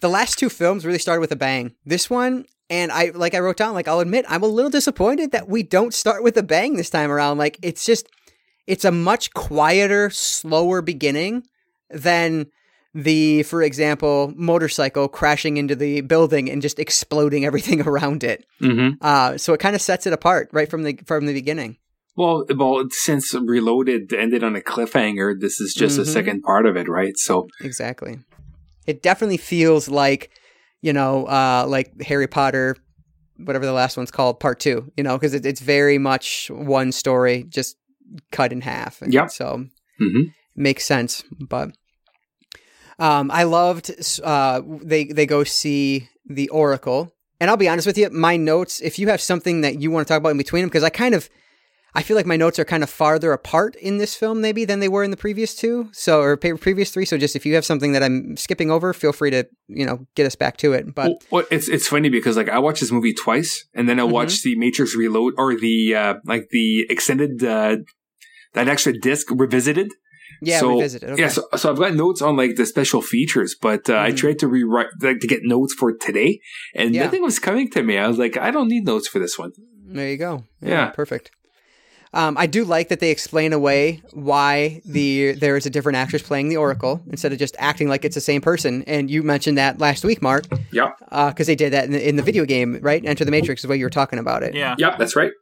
the last two films, really started with a bang. This one, and I, like I wrote down, like I'll admit, I'm a little disappointed that we don't start with a bang this time around. Like it's just, it's a much quieter, slower beginning than the, for example, motorcycle crashing into the building and just exploding everything around it. Mm-hmm. Uh, so it kind of sets it apart right from the from the beginning. Well, well, since Reloaded ended on a cliffhanger, this is just Mhm. a second part of it, right? So, Exactly. It definitely feels like, you know, uh, like Harry Potter, whatever the last one's called, part two. You know, because it, it's very much one story, just cut in half. Yep. So hmm makes sense. But um, I loved. Uh, they they go see the Oracle, and I'll be honest with you. My notes. If you have something that you want to talk about in between them, because I kind of. I feel like my notes are kind of farther apart in this film, maybe than they were in the previous two. So, or previous three. So, just if you have something that I'm skipping over, feel free to you know get us back to it. But Well, it's it's funny because like I watched this movie twice, and then I Mhm. watched the Matrix Reload or the uh, like the extended uh, that extra disc revisited. yeah, so, revisit it. Okay. Yeah, so, so I've got notes on like the special features, but uh, I Mhm. tried to rewrite like to get notes for today, and Yeah. nothing was coming to me. I was like, I don't need notes for this one. There you go. Yeah. perfect. Um, I do like that they explain away why the there is a different actress playing the Oracle instead of just acting like it's the same person. And you mentioned that last week, Marc, Yep, because they did that in the, in the video game, right? Enter the Matrix is what you were talking about it. Yeah. yep, that's right.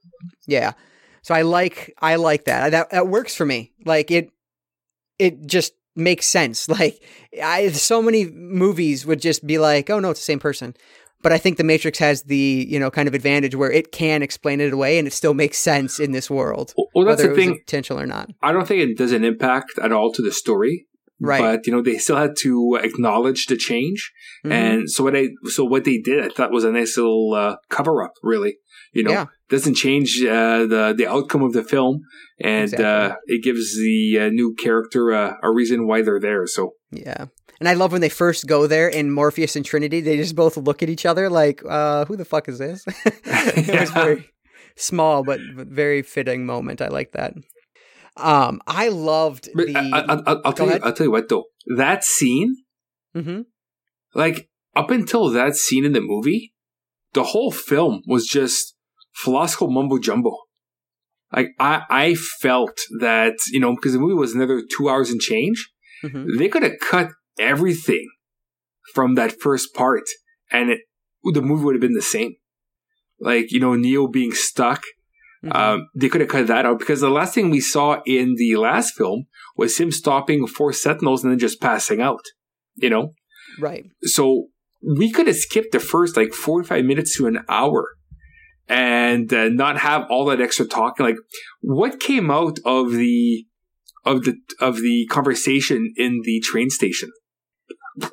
Yeah. So I like I like that. That that works for me. Like it it just makes sense. Like I so many movies would just be like, "Oh no, it's the same person." But I think the Matrix has the, you know, kind of advantage where it can explain it away and it still makes sense in this world. Well, that's whether the thing. intentional or not. I don't think it does an impact at all to the story. Right. But you know, they still had to acknowledge the change, Mhm. and so what I so what they did, I thought was a nice little uh, cover up. Really, you know, Yeah. doesn't change uh, the the outcome of the film, and Exactly. uh, it gives the uh, new character uh, a reason why they're there. So Yeah. And I love when they first go there in Morpheus and Trinity, they just both look at each other like, uh, who the fuck is this? it was very small but but very fitting moment. I like that. Um, I loved the I, I, I'll, I'll tell you. I'll tell you what though, that scene, Mhm. like up until that scene in the movie, the whole film was just philosophical mumbo jumbo. Like I, I felt that you know because the movie was another two hours and change, Mhm. they could have cut everything from that first part, and it, the movie would have been the same. Like you know, Neo being stuck, Mhm. um, they could have cut that out because the last thing we saw in the last film was him stopping four sentinels and then just passing out. You know, right. so we could have skipped the first like 45 minutes to an hour and uh, not have all that extra talking like what came out of the of the of the conversation in the train station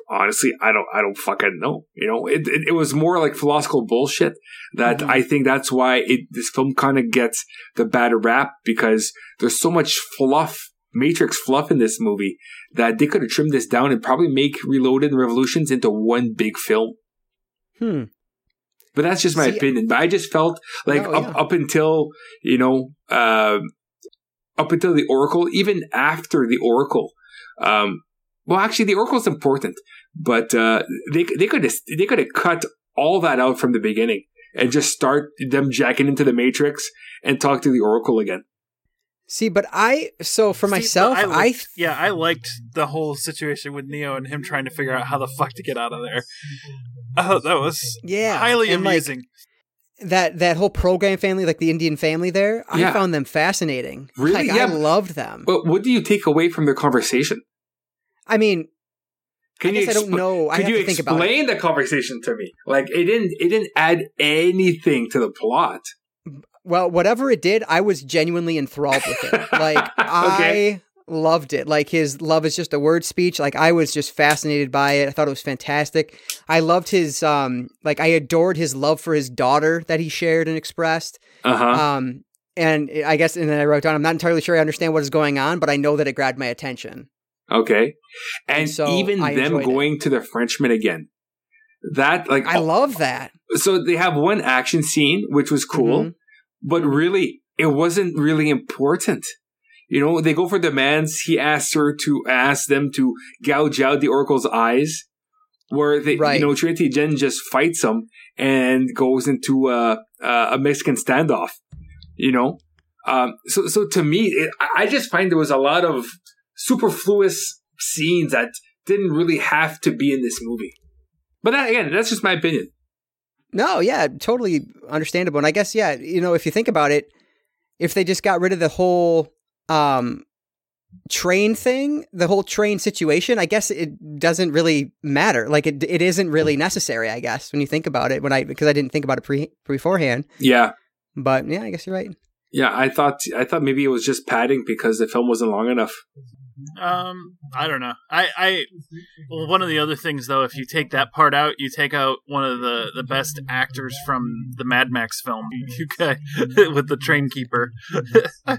honestly i don't i don't fucking know you know it it, it was more like philosophical bullshit that Mhm. i think that's why it this film kind of gets the bad rap because there's so much fluff matrix fluff in this movie that they could have trimmed this down and probably make Reloaded and Revolutions into one big film. Hmm. But that's just my See- opinion. But I just felt like No, up yeah. up until you know, um, up until the Oracle, even after the Oracle. Um, well, actually, the Oracle is important, but uh, they they could have they could have cut all that out from the beginning and just start them jacking into the Matrix and talk to the Oracle again. See, but I so for See, myself, I, I, liked, yeah, I liked the whole situation with Neo and him trying to figure out how the fuck to get out of there. I thought that was yeah, highly and, like, amusing. that that whole program family, like the Indian family there, I found them fascinating. Really? Like, Yeah. I loved them. But what do you take away from their conversation? I mean, Can I you guess I don't know. I Could you to think about it. explain the conversation to me? Like it didn't it didn't add anything to the plot. Well, whatever it did, I was genuinely enthralled with it. Like Okay. I loved it. Like his love is just a word speech. Like I was just fascinated by it. I thought it was fantastic. I loved his um like I adored his love for his daughter that he shared and expressed. Uh huh. Um and I guess and then I wrote down I'm not entirely sure I understand what is going on, but I know that it grabbed my attention. Okay. And, and so even I them enjoyed it. going to the Frenchman again. That like I love that. so they have one action scene which was cool, Mhm. but really it wasn't really important. You know, they go for demands. He asks her to ask them to gouge out the Oracle's eyes, where they, Right. you know, Trinity Jen just fights him and goes into a, a Mexican standoff. You know, um, so so to me, it, I just find there was a lot of superfluous scenes that didn't really have to be in this movie. But that, again, that's just my opinion. No, yeah, totally understandable. And I guess, yeah, you know, if you think about it, if they just got rid of the whole um train thing, the whole train situation, I guess it doesn't really matter. Like it it isn't really necessary, I guess, when you think about it. When I because I didn't think about it pre beforehand. Yeah. But yeah, I guess you're right. Yeah, I thought I thought maybe it was just padding because the film wasn't long enough. Um, I don't know. I, I, well, one of the other things though, if you take that part out, you take out one of the the best actors from the Mad Max film, UK, with the train keeper. Oh,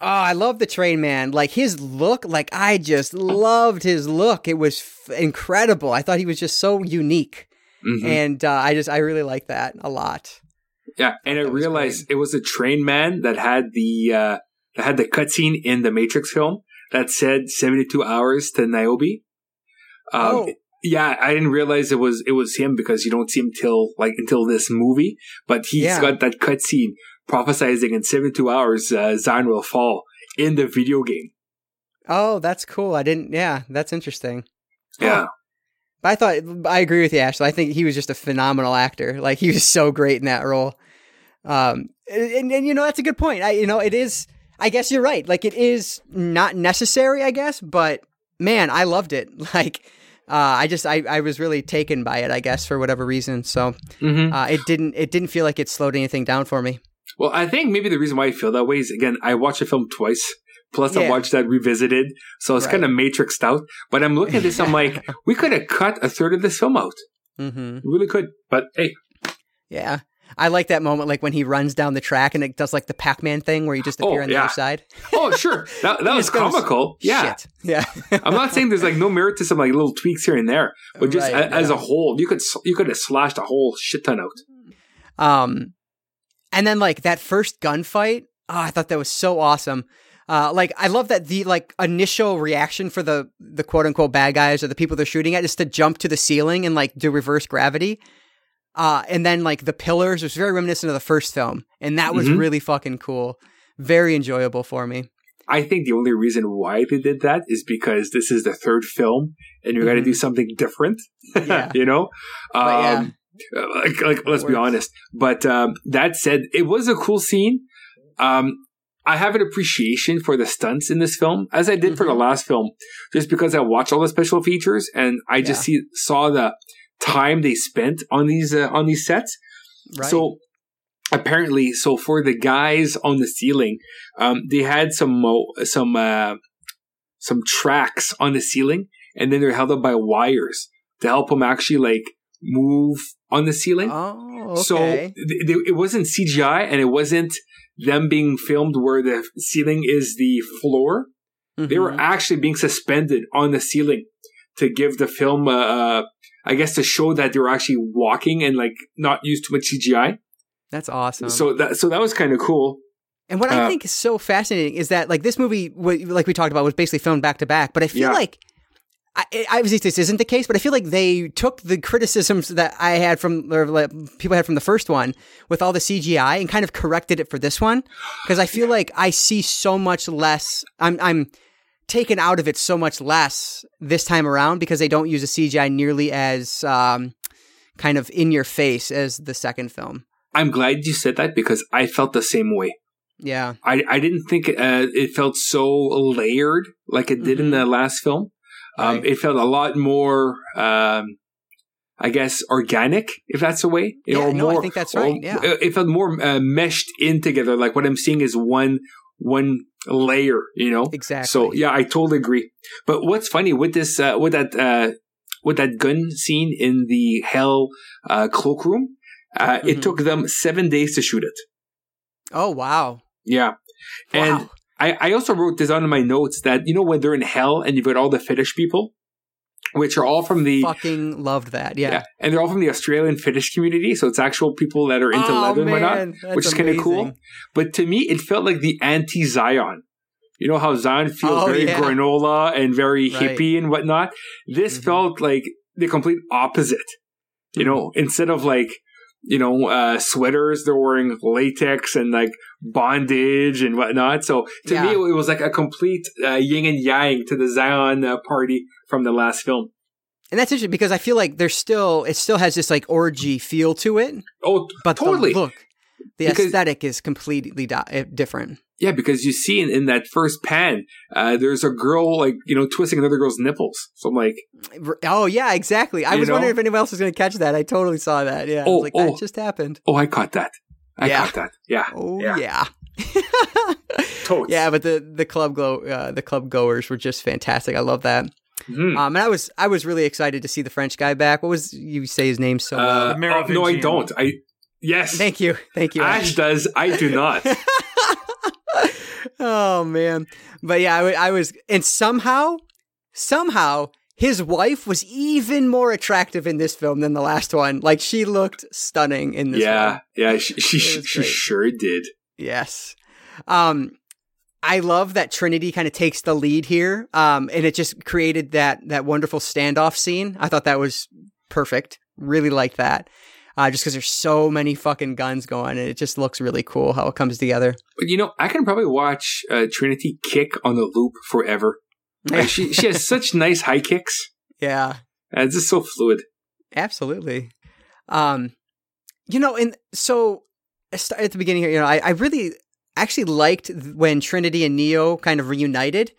I love the train man. Like his look, like I just loved his look. It was f- incredible. I thought he was just so unique. Mhm. And uh, I just I really like that a lot. Yeah, and I That was realized it was a train man that had the uh, that had the cutscene in the Matrix film that said seventy two hours to Niobe. Um, Oh. Yeah, I didn't realize it was it was him because you don't see him till like until this movie. But he's Yeah. got that cutscene prophesizing in seventy two hours uh, Zion will fall in the video game. Oh, that's cool. I didn't. Yeah, that's interesting. Yeah, But I thought I agree with you, Ashley. I think he was just a phenomenal actor. Like he was so great in that role. Um, and, and, and, you know that's a good point. I you know it is. I guess you're right. Like it is not necessary. I guess, but man, I loved it. Like. Uh, I just I, I was really taken by it I guess for whatever reason so hmm uh, it didn't it didn't feel like it slowed anything down for me Well, I think maybe the reason why I feel that way is again, I watched the film twice. Plus, I Yeah. watched that revisited, so it's Right. kind of matrixed out. But I'm looking at this, I'm like, we could have cut a third of this film out. Mm-hmm. We really could. But hey, yeah I like that moment like when he runs down the track and it does like the Pac-Man thing where you just Oh, appear on the yeah. other side oh sure, that, that was just goes, comical. Yeah, Shit. yeah I'm not saying there's like no merit to some like little tweaks here and there, but just Right, a, as a whole, you could you could have slashed a whole shit ton out. Um, and then like that first gunfight, oh, I thought that was so awesome. Uh, like I love that the like initial reaction for the the quote unquote bad guys or the people they're shooting at is to jump to the ceiling and like do reverse gravity. Uh, and then like the pillars was very reminiscent of the first film, and that was Mhm. really fucking cool, very enjoyable for me. I think the only reason why they did that is because this is the third film, and you got to do something different. Yeah. you know, But yeah. um, uh, like, like let's be honest. But um, that said, it was a cool scene. Um, I have an appreciation for the stunts in this film, as I did for the Mhm. last film, just because I watched all the special features and I just see saw the time they spent on these uh, on these sets. Right. So apparently, so for the guys on the ceiling, um, they had some mo- some uh, some tracks on the ceiling, and then they're held up by wires to help them actually like move on the ceiling. oh, okay. So th- th- it wasn't CGI, and it wasn't them being filmed where the ceiling is the floor. They were Mhm. actually being suspended on the ceiling to give the film, uh, I guess, to show that they were actually walking and like not use too much CGI. That's awesome. So that so that was kind of cool. And what I Uh, think is so fascinating is that like this movie, like we talked about, was basically filmed back to back. But I feel Yeah. like, I, I obviously this isn't the case, but I feel like they took the criticisms that I had from or like, people had from the first one with all the CGI and kind of corrected it for this one because I feel like I see so much less. I'm I'm taken out of it so much less this time around because they don't use a CGI nearly as um, kind of in your face as the second film. I'm glad you said that because I felt the same way. Yeah. I, I didn't think uh, it felt so layered like it did in Mhm. the last film. Um, Right. It felt a lot more, um, I guess, organic, if that's the way. Yeah, or no, I more, think that's or- right, yeah. It it felt more uh, meshed in together. Like what I'm seeing is one one layer, you know? Exactly. So yeah, I totally agree. But what's funny with this, uh, with that, uh, with that gun scene in the Hell uh, cloakroom, uh, Mhm. it took them seven days to shoot it. Oh wow. Yeah. And Wow. I, I also wrote this in my notes that, you know, when they're in hell and you've got all the fetish people, which are all from the, fucking loved that. Yeah. yeah, and they're all from the Australian fetish community. So it's actual people that are into oh, leather and whatnot, which is kind of cool. But to me, it felt like the anti Zion. You know how Zion feels Oh, very yeah. granola and very Right. hippie and whatnot? This Mhm. felt like the complete opposite. You Mm-hmm. know, instead of like, you know, uh, sweaters, they're wearing latex and like bondage and whatnot. So to Yeah. me, it was like a complete uh, yin and yang to the Zion uh, party from the last film. And that's interesting because I feel like there's still it still has this like orgy feel to it, Oh, but totally. the look, the Because- aesthetic is completely di- eh, different. Yeah, because you see in, in that first pan, uh, there's a girl like you know twisting another girl's nipples. So I'm like, Oh yeah, exactly. I was know? wondering if anyone else was going to catch that. I totally saw that. Yeah, I Oh, was like, that oh. just happened. oh, I caught that. I Yeah. caught that. Yeah. Oh Yeah. yeah. Yeah, but the the club go uh, the club goers were just fantastic. I love that. Mhm. Um, and I was I was really excited to see the French guy back. What was you say his name so? well? Uh, oh, no, I don't. I yes. Thank you, thank you. Ashe does. I do not. oh man, but yeah, I, I was, and somehow, somehow, his wife was even more attractive in this film than the last one. Like she looked stunning in this yeah, one. yeah. She she, she sure did. Yes. Um, I love that Trinity kind of takes the lead here. Um, and it just created that that wonderful standoff scene. I thought that was perfect. Really liked that. Uh, just because there's so many fucking guns going, and it just looks really cool how it comes together. But you know, I can probably watch uh, Trinity kick on the loop forever. Like, she she has such nice high kicks. yeah. And it's just so fluid. Absolutely. Um, you know, and so at the beginning here, you know, I, I really actually liked when Trinity and Neo kind of reunited,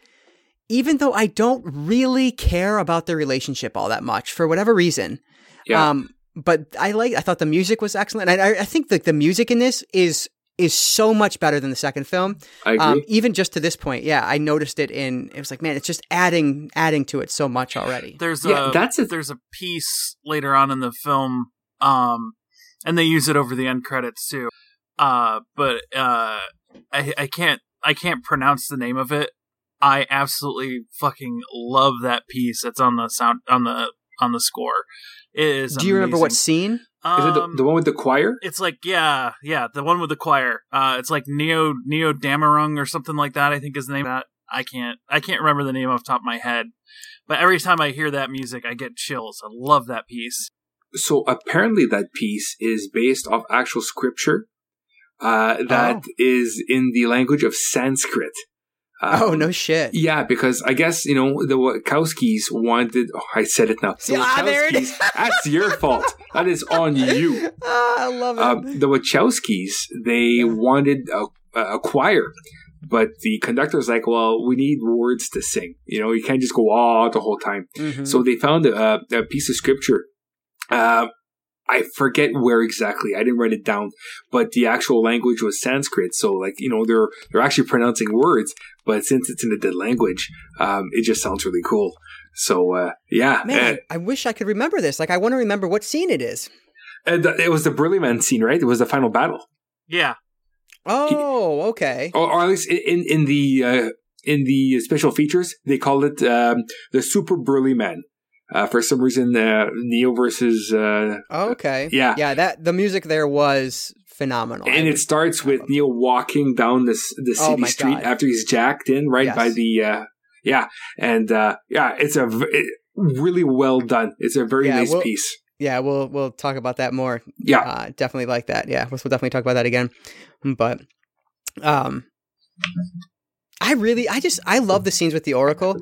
even though I don't really care about their relationship all that much for whatever reason. Yeah. Um, but I like, I thought the music was excellent. I, I think that the music in this is, is so much better than the second film. I agree. Um, even just to this point. Yeah. I noticed it in, it was like, man, it's just adding, adding to it so much already. There's Yeah, a that's a- there's a piece later on in the film, um, and they use it over the end credits too. Uh, but uh, I I can't I can't pronounce the name of it. I absolutely fucking love that piece that's on the sound on the on the score. It is. Do you remember what amazing. scene? Is it the, Um, the one with the choir? it's like yeah, yeah, the one with the choir. Uh, it's like Neo Neodämmerung or something like that. I think is the name. Of that I can't I can't remember the name off the top of my head. But every time I hear that music, I get chills. I love that piece. So apparently, that piece is based off actual scripture uh, that is in the language of Sanskrit. Um, oh, no shit. Yeah, because I guess you know the Wachowskis wanted. Oh, I said it now. See, ah, there it is. that's your fault. That is on you. Ah, I love it. Uh, the Wachowskis they wanted a, a choir, but the conductor conductor's like, "Well, we need words to sing. You know, you can't just go ah the whole time." Mhm. So they found a, a piece of scripture. Uh, I forget where exactly. I didn't write it down, but the actual language was Sanskrit. So, like you know, they're they're actually pronouncing words, but since it's in a dead language, um, it just sounds really cool. So, uh, yeah, Man, I, I wish I could remember this. Like, I want to remember what scene it is. uh, and it was the Burly Man scene, right? It was the final battle, Yeah, Oh, okay. or, or at least in in, in the uh, in the special features, they call it um, the Super Burly Man. Uh, for some reason, uh, Neo versus uh, Okay. yeah, Yeah, that the music there was phenomenal. and it starts with Neo walking down this the Oh city my street God. after he's jacked in right Yes. by the uh yeah and uh yeah it's a v- it, really well done it's a very Yeah, nice well- piece yeah, we'll we'll talk about that more. yeah Uh, definitely like that. Yeah, we'll, we'll definitely talk about that again. But, um, I really, I just, I love the scenes with the Oracle.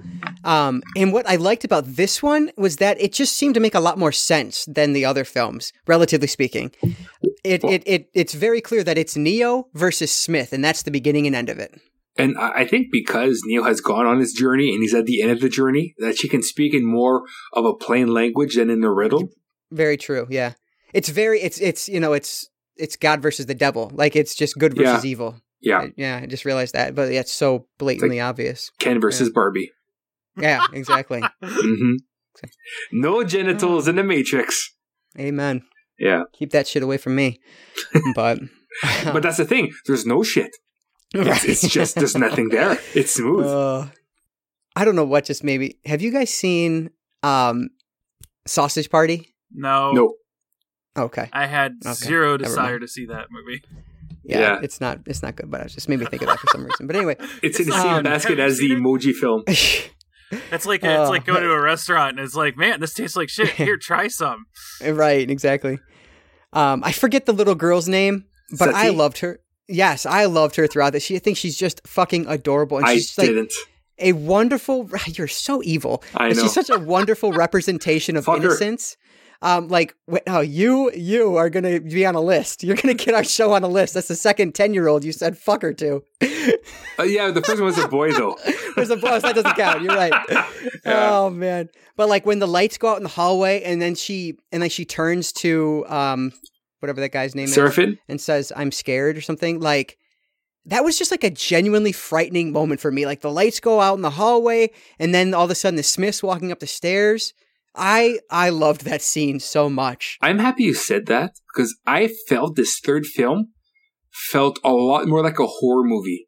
Um, and what I liked about this one was that it just seemed to make a lot more sense than the other films, relatively speaking. It, it, it, it's very clear that it's Neo versus Smith, and that's the beginning and end of it. and I I think because Neo has gone on his journey and he's at the end of the journey that she can speak in more of a plain language than in the riddle Very true. Yeah, it's very, it's, it's, you know, it's, it's God versus the devil. Like it's just good versus evil. Yeah I- yeah, I just realized that, but yeah, it's so blatantly obvious. Ken versus Barbie Yeah, exactly. hmm no genitals in the Matrix Amen. yeah Keep that shit away from me. But, but that's the thing there's no shit it's, it's just there's nothing there it's smooth Uh, I don't know what just maybe. Have you guys seen um Sausage Party? no, no Okay. I had Okay, zero desire to see that movie. Yeah, Yeah. it's not it's not good, but it just made me think of that for some reason. But anyway, It's in the same not- basket as the emoji film. It's like Oh, it's like going to a restaurant and it's like, man, this tastes like shit. Here, try some. right, exactly. Um, I forget the little girl's name, but I loved her. Yes, I loved her throughout this. She, I think she's just fucking adorable, and I she's like didn't. a wonderful. You're so evil. I But know. She's such a wonderful representation of Fuck her. Um, like, wait, oh, you you are gonna be on a list. You're gonna get our show on a list. That's the second ten year old you said fuck her to. Uh, yeah, the first one was a boy though. There's a boss that doesn't count. You're right. Yeah. Oh man. But like when the lights go out in the hallway, and then she and then she turns to um whatever that guy's name is, Seraphin? and says, "I'm scared" or something. Like that was just like a genuinely frightening moment for me. Like the lights go out in the hallway, and then all of a sudden the Smiths walking up the stairs. I I loved that scene so much. I'm happy you said that because I felt this third film felt a lot more like a horror movie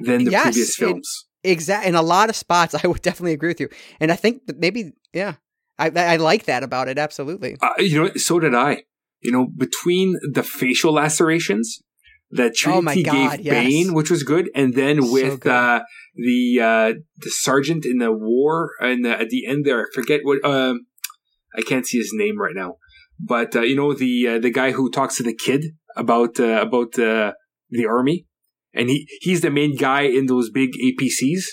than the Yes, previous films. Exactly, in a lot of spots, I would definitely agree with you. And I think that maybe, yeah, I I like that about it. Absolutely. Uh, you know, so did I. You know, between the facial lacerations that Oh he God, gave yes. Bane, which was good, and then with good. uh, the uh, the sergeant in the war, and the, at the end there, I forget what. Um, I can't see his name right now, but uh, you know the uh, the guy who talks to the kid about uh, about uh, the army, and he he's the main guy in those big APCs.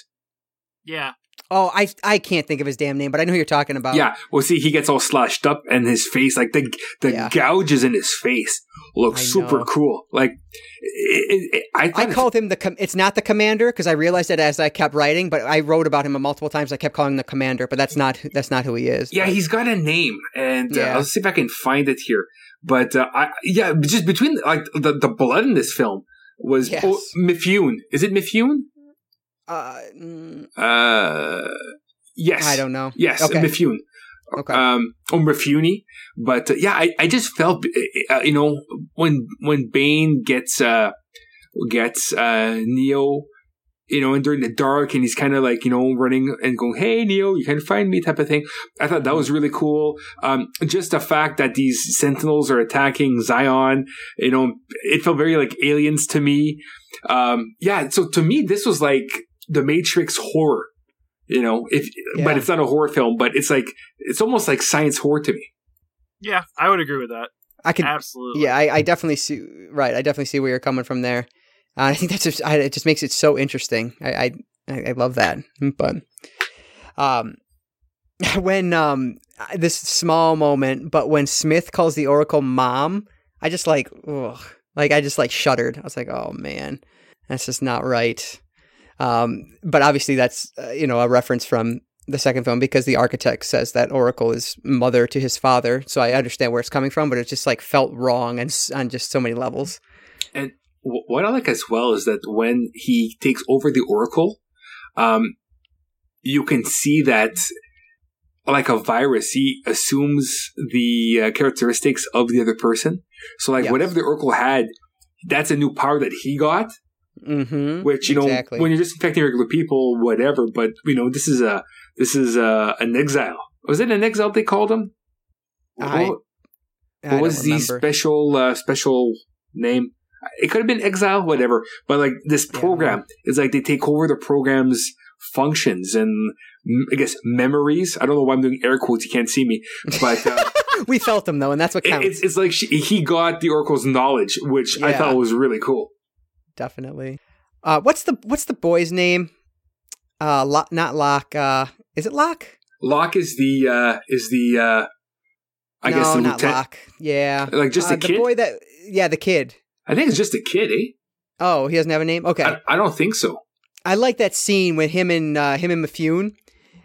Yeah. Oh, I I can't think of his damn name, but I know who you're talking about. Yeah, well, see, he gets all slashed up, and his face, like the the Yeah. gouges in his face, look I super know. cool. Like, it, it, it- I I called him the. Com- it's not the commander because I realized it as I kept writing, but I wrote about him multiple times. I kept calling him the commander, but that's not that's not who he is. yeah, But- he's got a name, and uh, Yeah. I'll see if I can find it here. But uh, I, yeah, just between like the the blood in this film was Yes. oh, Mifune. Is it Mifune? Uh, mm, Uh, yes, I don't know. Yes, Okay. Mifune. Okay. um, or Mifune. But uh, yeah, I, I just felt, uh, you know, when when Bane gets uh, gets uh, Neo, you know, and during the dark, and he's kind of like, you know, running and going, "Hey, Neo, you can find me," type of thing. I thought that was really cool. Um, just the fact that these Sentinels are attacking Zion, you know, it felt very like aliens to me. Um, yeah, so to me, this was like the Matrix horror. You know, if Yeah. but it's not a horror film, but it's like it's almost like science horror to me. Yeah, I would agree with that. I can Absolutely. Yeah, I, I definitely see. Right, I definitely see where you're coming from there. Uh, I think that's just. I, it just makes it so interesting. I I, I I love that. But um, when um this small moment, but when Smith calls the Oracle mom, I just like, ugh, like I just like shuddered. I was like, oh man, that's just not right. Um, but obviously that's uh, you know a reference from the second film because the architect says that Oracle is mother to his father. So I understand where it's coming from, but it just like felt wrong and on just so many levels. Wh- What I like as well is that when he takes over the Oracle, um, you can see that like a virus, he assumes the uh, characteristics of the other person. So like Yes. whatever the Oracle had, that's a new power that he got. Mm-hmm. Which you know, when you're just infecting regular people, whatever. But you know, this is a this is a, an exile. Was it an exile? They called him. I- What- I what don't was the special uh, special name? It could have been exile, whatever. But like this Yeah. program is like they take over the program's functions and I guess memories. I don't know why I'm doing air quotes. You can't see me, but uh, we felt them though, and that's what it- counts. it's it's like she, he got the Oracle's knowledge, which I thought was really cool. Definitely. Uh, what's the what's the boy's name? Uh, Lo- not Locke. Uh, is it Locke? Locke is the uh, is the uh, I no, guess the not lieutenant. Locke. Yeah, Like just uh, a the kid. boy that. Yeah, the kid. I think it's just a kid, eh? Oh, he doesn't have a name. Okay, I, I don't think so. I like that scene with him and uh, him and Mifune.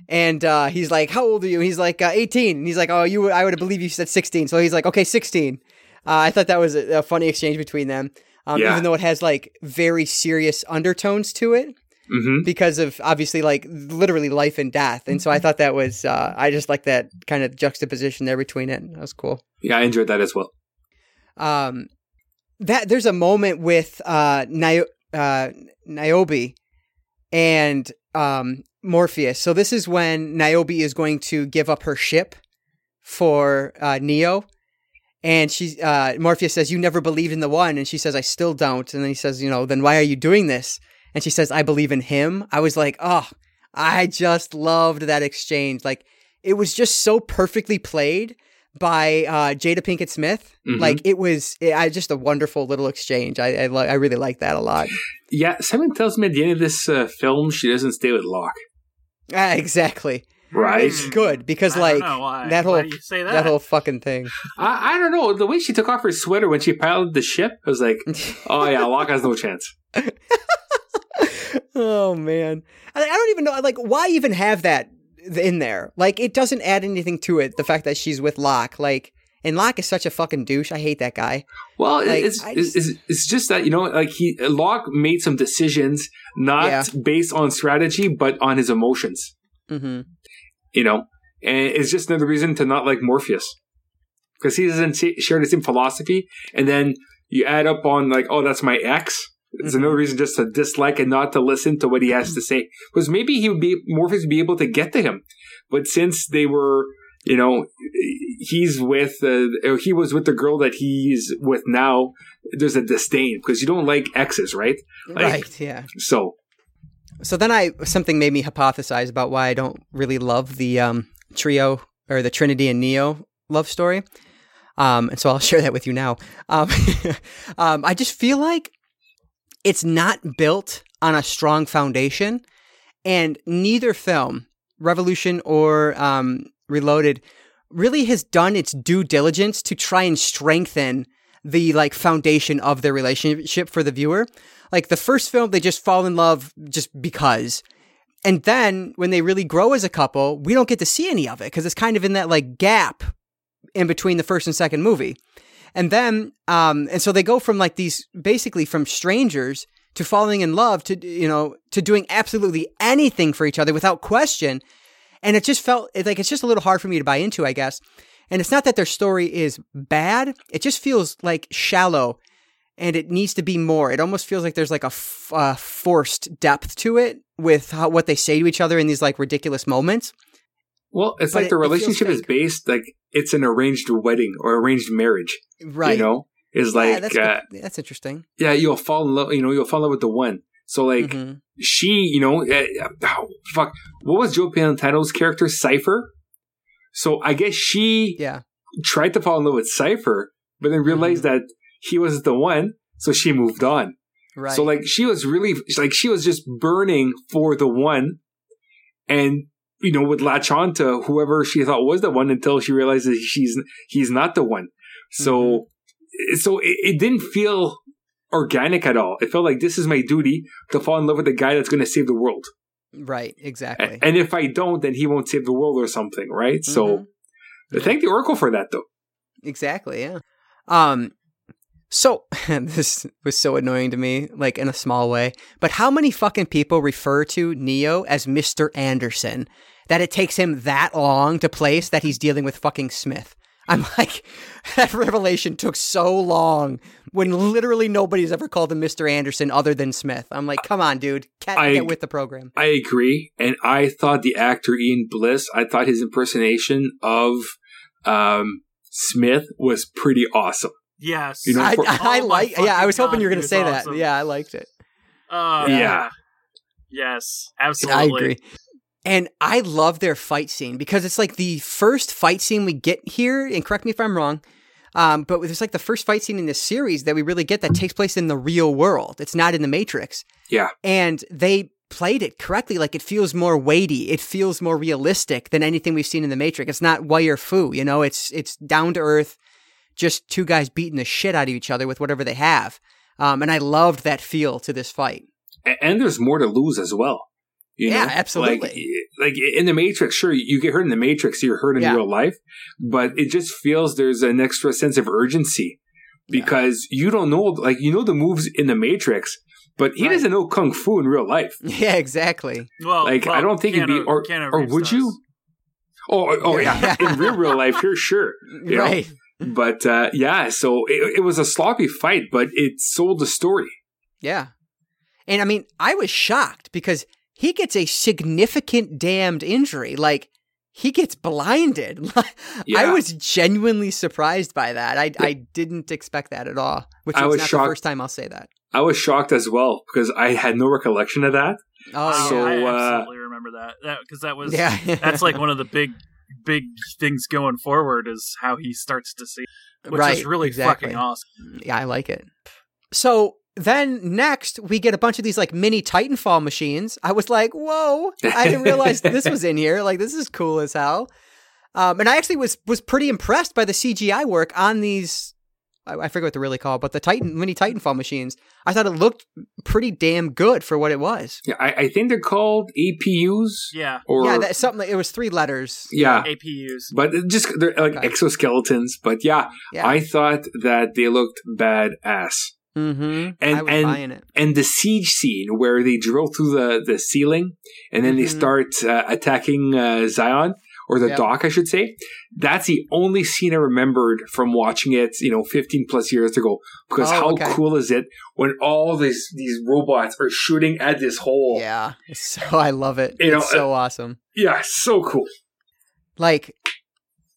And uh, he's like, "How old are you?" He's like, uh, "18." And he's like, "Oh, you, I would believe you said 16." So he's like, "Okay, 16." Uh, I thought that was a, a funny exchange between them, um, Yeah. even though it has like very serious undertones to it hmm because of obviously like literally life and death. And so I thought that was, uh, I just like that kind of juxtaposition there between it. That was cool. Yeah, I enjoyed that as well. Um, that there's a moment with uh, Nio- uh, Niobe and um, Morpheus. So this is when Niobe is going to give up her ship for uh, Neo. And she, uh, Morpheus says, "You never believed in the one," and she says, "I still don't." And then he says, "You know, then why are you doing this?" And she says, "I believe in him." I was like, "Oh, I just loved that exchange. Like, it was just so perfectly played by uh, Jada Pinkett Smith. Mhm. Like, it was, it, I just a wonderful little exchange. I, I, li- I really like that a lot. Yeah, Simon tells me at the end of this uh, film she doesn't stay with Locke. Ah, exactly. Right. It's good because, I like, don't know why. that whole you say that? that whole fucking thing. I, I don't know. The way she took off her sweater when she piloted the ship, I was like, oh yeah, Locke has no chance. oh man, I, I don't even know. Like, why even have that in there? Like, it doesn't add anything to it. The fact that she's with Locke, like, And Locke is such a fucking douche. I hate that guy. Well, Like, it's, it's, just- it's it's just that you know, like he Locke made some decisions not Yeah. based on strategy, but on his emotions. hmm You know, and it's just another reason to not like Morpheus because he doesn't share the same philosophy. And then you add up on like, oh, that's my ex. It's Mhm. another reason just to dislike and not to listen to what he has to say. Because maybe he would be Morpheus would be able to get to him, but since they were, you know, he's with uh, he was with the girl that he's with now. There's a disdain because you don't like exes, right? Like- right. Yeah. So So then I something made me hypothesize about why I don't really love the um, trio or the Trinity and Neo love story. Um, and so I'll share that with you now. Um, um, I just feel like it's not built on a strong foundation, and neither film, Revolution or um, Reloaded, really has done its due diligence to try and strengthen the like foundation of their relationship for the viewer. Like the first film, they just fall in love just because. And then when they really grow as a couple, we don't get to see any of it because it's kind of in that like gap in between the first and second movie. And then, um, and so they go from like these basically from strangers to falling in love to, you know, to doing absolutely anything for each other without question. And it just felt like it's just a little hard for me to buy into, I guess. And it's not that their story is bad, it just feels like shallow and it needs to be more. It almost feels like there's like a f- uh, forced depth to it with how, what they say to each other in these like ridiculous moments. well, it's But like the it- feels relationship is based like it's an arranged wedding or arranged marriage. Right. You know, is Yeah, like that's, uh, that's interesting. yeah, you'll fall in love. You know, you'll fall in love with the one. So like Mhm. she, you know, uh, oh, fuck. What was Joe Pantoliano's character, Cypher? So I guess she Yeah. tried to fall in love with Cypher, but then realized mm-hmm. that he wasn't the one. So she moved on. Right. So like she was really like she was just burning for the one, and you know would latch on to whoever she thought was the one until she realizes she's he's not the one. So mm-hmm. so it, it didn't feel organic at all. It felt like this is my duty to fall in love with the guy that's going to save the world. Right. Exactly. And if I don't, then he won't save the world or something, right? Mhm. So thank the Oracle for that, though. Exactly. Yeah. Um. So this was so annoying to me, like in a small way. But how many fucking people refer to Neo as Mister Anderson? That it takes him that long to place that he's dealing with fucking Smith. I'm like, that revelation took so long when literally nobody's ever called him Mr. Anderson other than Smith. I'm like, come on, dude, get, I- get with the program. I agree, and I thought the actor Ian Bliss, I thought his impersonation of um, Smith was pretty awesome. Yes. You know, I, for- I, I Oh my like, yeah, I was hoping you were going to say was that. Yeah, I liked it. Uh, Yeah. Yes. Absolutely. I agree. And I love their fight scene because it's like the first fight scene we get here, and correct me if I'm wrong, um, but it's like the first fight scene in this series that we really get that takes place in the real world. It's not in the Matrix. Yeah. And they played it correctly. Like it feels more weighty. It feels more realistic than anything we've seen in the Matrix. It's not wire foo, you know, it's it's down to earth, just two guys beating the shit out of each other with whatever they have. Um, and I loved that feel to this fight. And there's more to lose as well. You Yeah, know? absolutely. Like, like in the Matrix, sure, you get hurt in the Matrix, you're hurt in Yeah. real life, but it just feels there's an extra sense of urgency Yeah. because you don't know, like, you know the moves in the Matrix, but he Right. doesn't know kung fu in real life. Yeah, exactly. Well, Like, I don't think it'd be- or- Keanu or would does. you? Oh, oh yeah, in real real life, here, sure. You know? Right. But uh, yeah, so it, it was a sloppy fight, but it sold the story. Yeah. And I mean, I was shocked because he gets a significant damned injury. Like, he gets blinded. I was genuinely surprised by that. I, I didn't expect that at all, which I is was not shocked. the first time I'll say that. I was shocked as well because I had no recollection of that. Oh, Oh, So, I uh, absolutely remember that. That because that was yeah. that's like one of the big big things going forward is how he starts to see, which right. is really exactly. fucking awesome. Yeah, I like it. So then next we get a bunch of these like mini Titanfall machines. I was like, whoa! I didn't realize this was in here. Like this is cool as hell. Um, and I actually was was pretty impressed by the CGI work on these I, I forget what they're really called, but the Titan mini Titanfall machines. I thought it looked pretty damn good for what it was. Yeah, I, I think they're called APUs. Yeah. Or yeah, that, something. Like, it was three letters. yeah, APUs. but just they're like Okay. exoskeletons. But yeah, Yeah. I thought that they looked badass. Mm-hmm. And and and the siege scene where they drill through the the ceiling and then they Mhm. start uh, attacking uh, Zion or the Yep. dock, I should say. That's the only scene I remembered from watching it, you know, 15 plus years ago. Because Oh, how okay. cool is it when all these these robots are shooting at this hole? Yeah. So I love it. You know, it's so awesome. Yeah, so cool. Like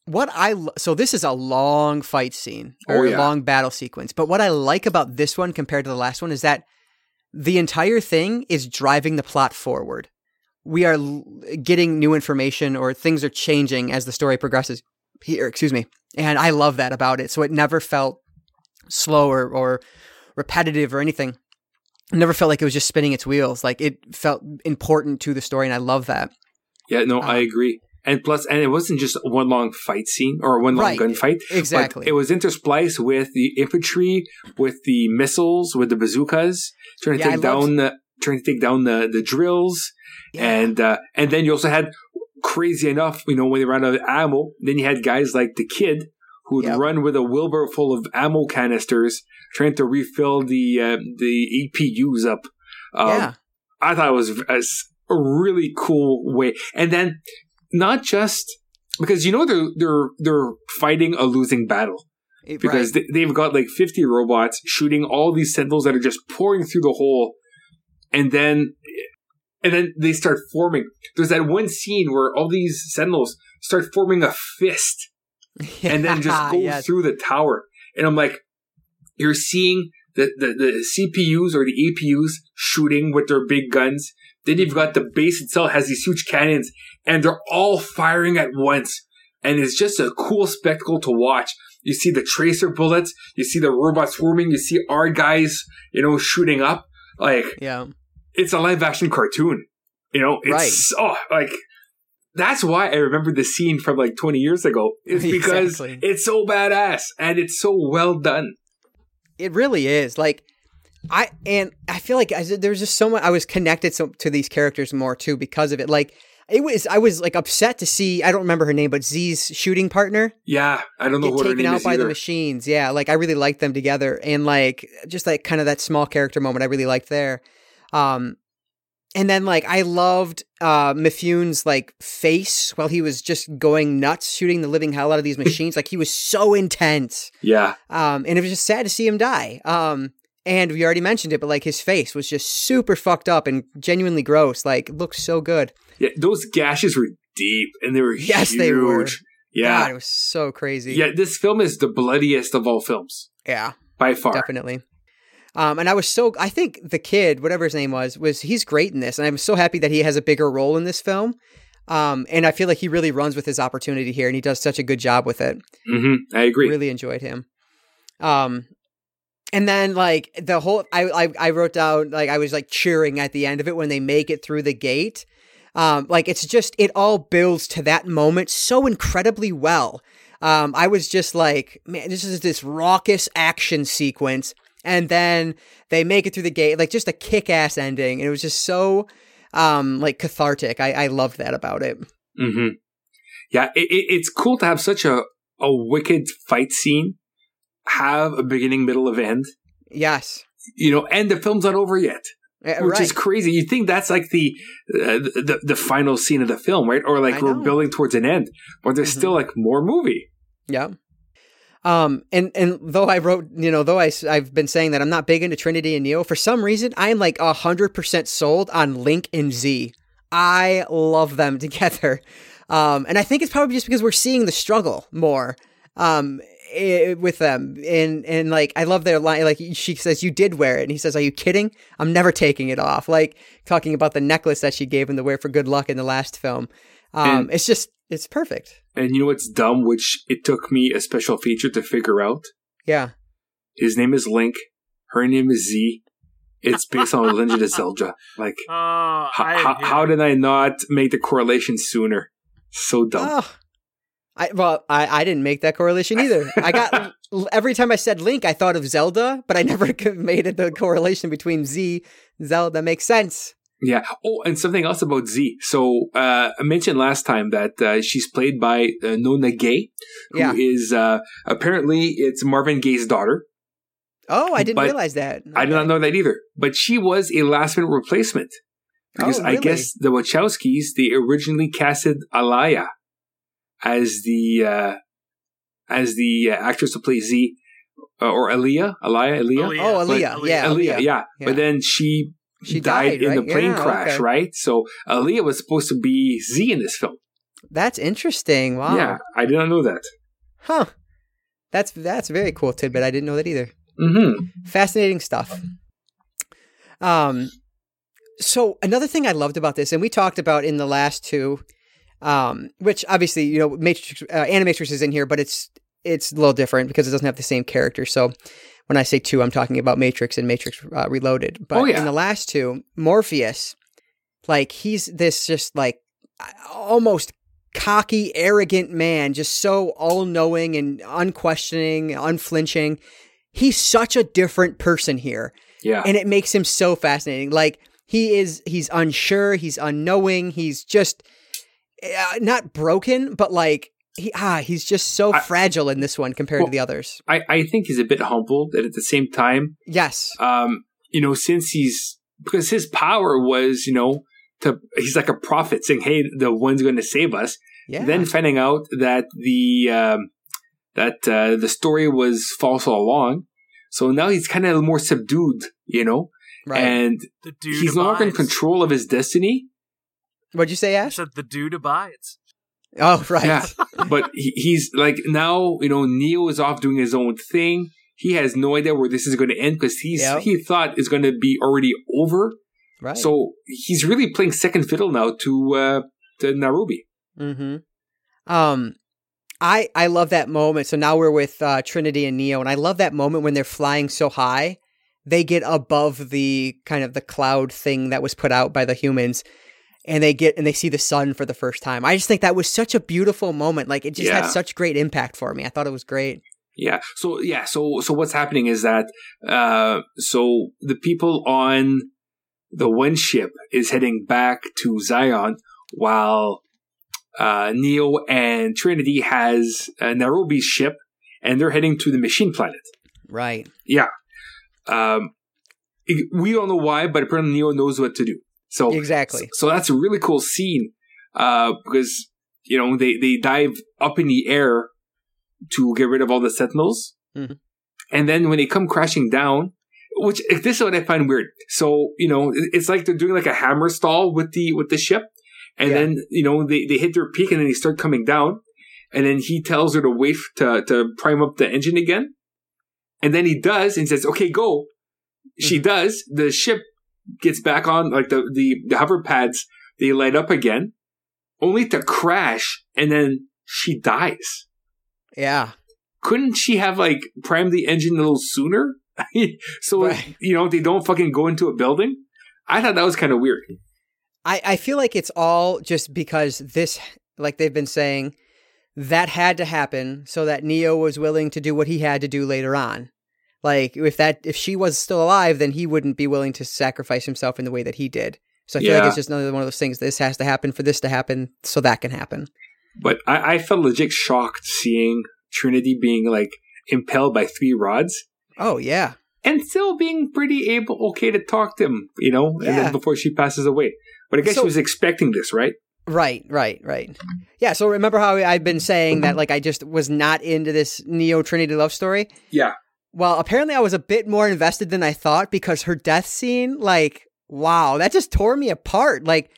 what I lo- so this is a long fight scene Oh, or a long battle sequence. But what I like about this one compared to the last one is that the entire thing is driving the plot forward. We are l- getting new information or things are changing as the story progresses. Here, excuse me. And I love that about it. So it never felt slow or, or repetitive or anything. It never felt like it was just spinning its wheels. Like it felt important to the story, and I love that. Yeah, no, I Um, agree. And plus, and it wasn't just one long fight scene or one long Right. gunfight. Exactly. it was interspliced with the infantry, with the missiles, with the bazookas, trying to Yeah, take I loved- down the trying to take down the the drills, Yeah. and uh, and then you also had crazy enough, you know, when they ran out of ammo, then you had guys like the kid who would Yep. run with a wheelbarrow full of ammo canisters, trying to refill the uh, the EPUs up. Um, yeah. I thought it was a really cool way. And then not just because you know they're they're they're fighting a losing battle It- because right. they, they've got like 50 robots shooting all these sentinels that are just pouring through the hole and then and then they start forming there's that one scene where all these sentinels start forming a fist and then just go Yes. through the tower. And I'm like, you're seeing the, the, the CPUs or the APUs shooting with their big guns. Then you've got the base itself has these huge cannons and they're all firing at once. And it's just a cool spectacle to watch. You see the tracer bullets, you see the robots swarming, you see our guys, you know, shooting up. Like, Yeah. it's a live action cartoon. You know, it's oh like that's why I remember the scene from like 20 years ago. It's because Exactly. it's so badass and it's so well done. It really is. Like I and I feel like I, there's just so much I was connected so, to these characters more too because of it. Like it was I was like upset to see I don't remember her name but Zee's shooting partner Yeah, I don't know get what her taken name out is by the machines. Yeah, like I really liked them together and like just like kind of that small character moment I really liked there. Um and then like I loved uh Mifune's like face while he was just going nuts shooting the living hell out of these machines. like he was so intense. yeah, Um, and it was just sad to see him die. Um, and we already mentioned it, but like his face was just super fucked up and genuinely gross. Like, it looked so good. yeah, those gashes were deep and they were Yes, huge. they were. Yeah, God, it was so crazy. yeah. This film is the bloodiest of all films Yeah, by far. definitely. Um, and I was so, I think the kid, whatever his name was, was he's great in this. And I'm so happy that he has a bigger role in this film. Um, and I feel like he really runs with his opportunity here and he does such a good job with it. hmm I agree. Really enjoyed him. Um, and then like the whole, I, I I wrote down like I was like cheering at the end of it when they make it through the gate. Um, like it's just it all builds to that moment so incredibly well. Um, I was just like, man, this is this raucous action sequence, and then they make it through the gate, like just a kick-ass ending, and it was just so um like cathartic. I I loved that about it. hmm Yeah, it, it, it's cool to have such a a wicked fight scene have a beginning, middle, of end. Yes, You know, and the film's not over yet. Uh, which right. is crazy. You think that's like the, uh, the the final scene of the film, right? Or like we're building towards an end, but there's Mhm. still like more movie. Yeah. Um, and, and though I wrote, you know, though I, I've been saying that I'm not big into Trinity and Neo, for some reason, I am like a 100% sold on Link and Zee. I love them together. Um, and I think it's probably just because we're seeing the struggle more, um, i- with them. And, and like, I love their line. Like, she says, You did wear it. And he says, Are you kidding? I'm never taking it off. Like, talking about the necklace that she gave him to wear for good luck in the last film. Um, And- it's just, it's perfect. And you know what's dumb, which it took me a special feature to figure out? Yeah. His name is Link. Her name is Zee. It's based on Legend of Zelda. Like, Oh, how, I, how, how did I not make the correlation sooner? So dumb. Oh, I well, I, I didn't make that correlation either. I got every time I said Link, I thought of Zelda, but I never made it the correlation between Zee Zelda. Makes sense. Yeah. Oh, and something else about Zee. So uh, I mentioned last time that uh, she's played by uh, Nona Gaye, who Yeah. is uh, apparently it's Marvin Gaye's daughter. Oh, I didn't But realize that. I did not know that either. But she was a last minute replacement because Oh, I guess the Wachowskis they originally casted Alaya as the uh, as the uh, actress to play Zee uh, or Aliyah, Alaya, Aliyah. Aaliyah. Oh, But- Aaliyah. Yeah, Aaliyah, Aaliyah. yeah. Yeah. But then she She died, died, in the plane Yeah, crash, okay. right? So Aaliyah was supposed to be Zee in this film. That's interesting. Wow. Yeah, I did not know that. Huh. That's that's very cool tidbit. I didn't know that either. hmm Fascinating stuff. Um, so another thing I loved about this, and we talked about in the last two, um, which obviously you know Matrix, uh, Animatrix is in here, but it's it's a little different because it doesn't have the same character. So when I say two, I'm talking about Matrix and Matrix uh, Reloaded. But Oh, yeah. in the last two, Morpheus, like he's this just like almost cocky, arrogant man, just so all knowing and unquestioning, unflinching. He's such a different person here Yeah. and it makes him so fascinating. Like he is, he's unsure, he's unknowing, he's just uh, not broken, but like he ah, he's just so I- fragile in this one compared Well- to the others. I, I think he's a bit humbled, and at the same time, Yes, um, you know, since he's because his power was, you know, to he's like a prophet saying, "Hey, the one's going to save us." yeah, Then finding out that the um, that uh, the story was false all along, so now he's kind of more subdued, you know, right. and he's no longer in control of his destiny. What'd you say, I said the dude abides. Oh, right. Yeah, but he, he's like now, you know, Neo is off doing his own thing. He has no idea where this is going to end because he's Yep. he thought it's going to be already over. right. So he's really playing second fiddle now to uh, to Niobe. Mm-hmm. Um, I I love that moment. So now we're with uh, Trinity and Neo, and I love that moment when they're flying so high, they get above the kind of the cloud thing that was put out by the humans, and they get and they see the sun for the first time. I just think that was such a beautiful moment. Like it just had such great impact for me. I thought it was great. Yeah. So yeah. So so what's happening is that uh, so the people on the one ship is heading back to Zion, while uh, Neo and Trinity has uh, Niobe's ship, and they're heading to the machine planet. Right. Yeah. Um, we don't know why, but apparently Neo knows what to do. So Exactly. So that's a really cool scene uh, because you know they they dive up in the air to get rid of all the sentinels, Mhm. and then when they come crashing down, which this is what I find weird. So you know it's like they're doing like a hammer stall with the with the ship, and Yeah. then you know they they hit their peak and then they start coming down, and then he tells her to wait to to prime up the engine again, and then he does and says, "Okay, go." She does. The ship gets back on like the, the the hover pads they light up again only to crash and then she dies Yeah. couldn't she have like primed the engine a little sooner so Right. you know they don't fucking go into a building i thought that was kind of weird I, I feel like it's all just because this, like they've been saying, that had to happen so that Neo was willing to do what he had to do later on. Like if that if she was still alive, then he wouldn't be willing to sacrifice himself in the way that he did. So I feel like it's just another one of those things. This has to happen for this to happen, so that can happen. but I, I felt legit shocked seeing trinity being like impelled by three rods Oh yeah, and still being pretty able okay to talk to him you know and Yeah. then before she passes away but i guess So- she was expecting this right right, right, right. Yeah. So remember how I've been saying mm-hmm. that like I just was not into this Neo Trinity love story. yeah Well, apparently I was a bit more invested than I thought because her death scene, like, wow, that just tore me apart. Like,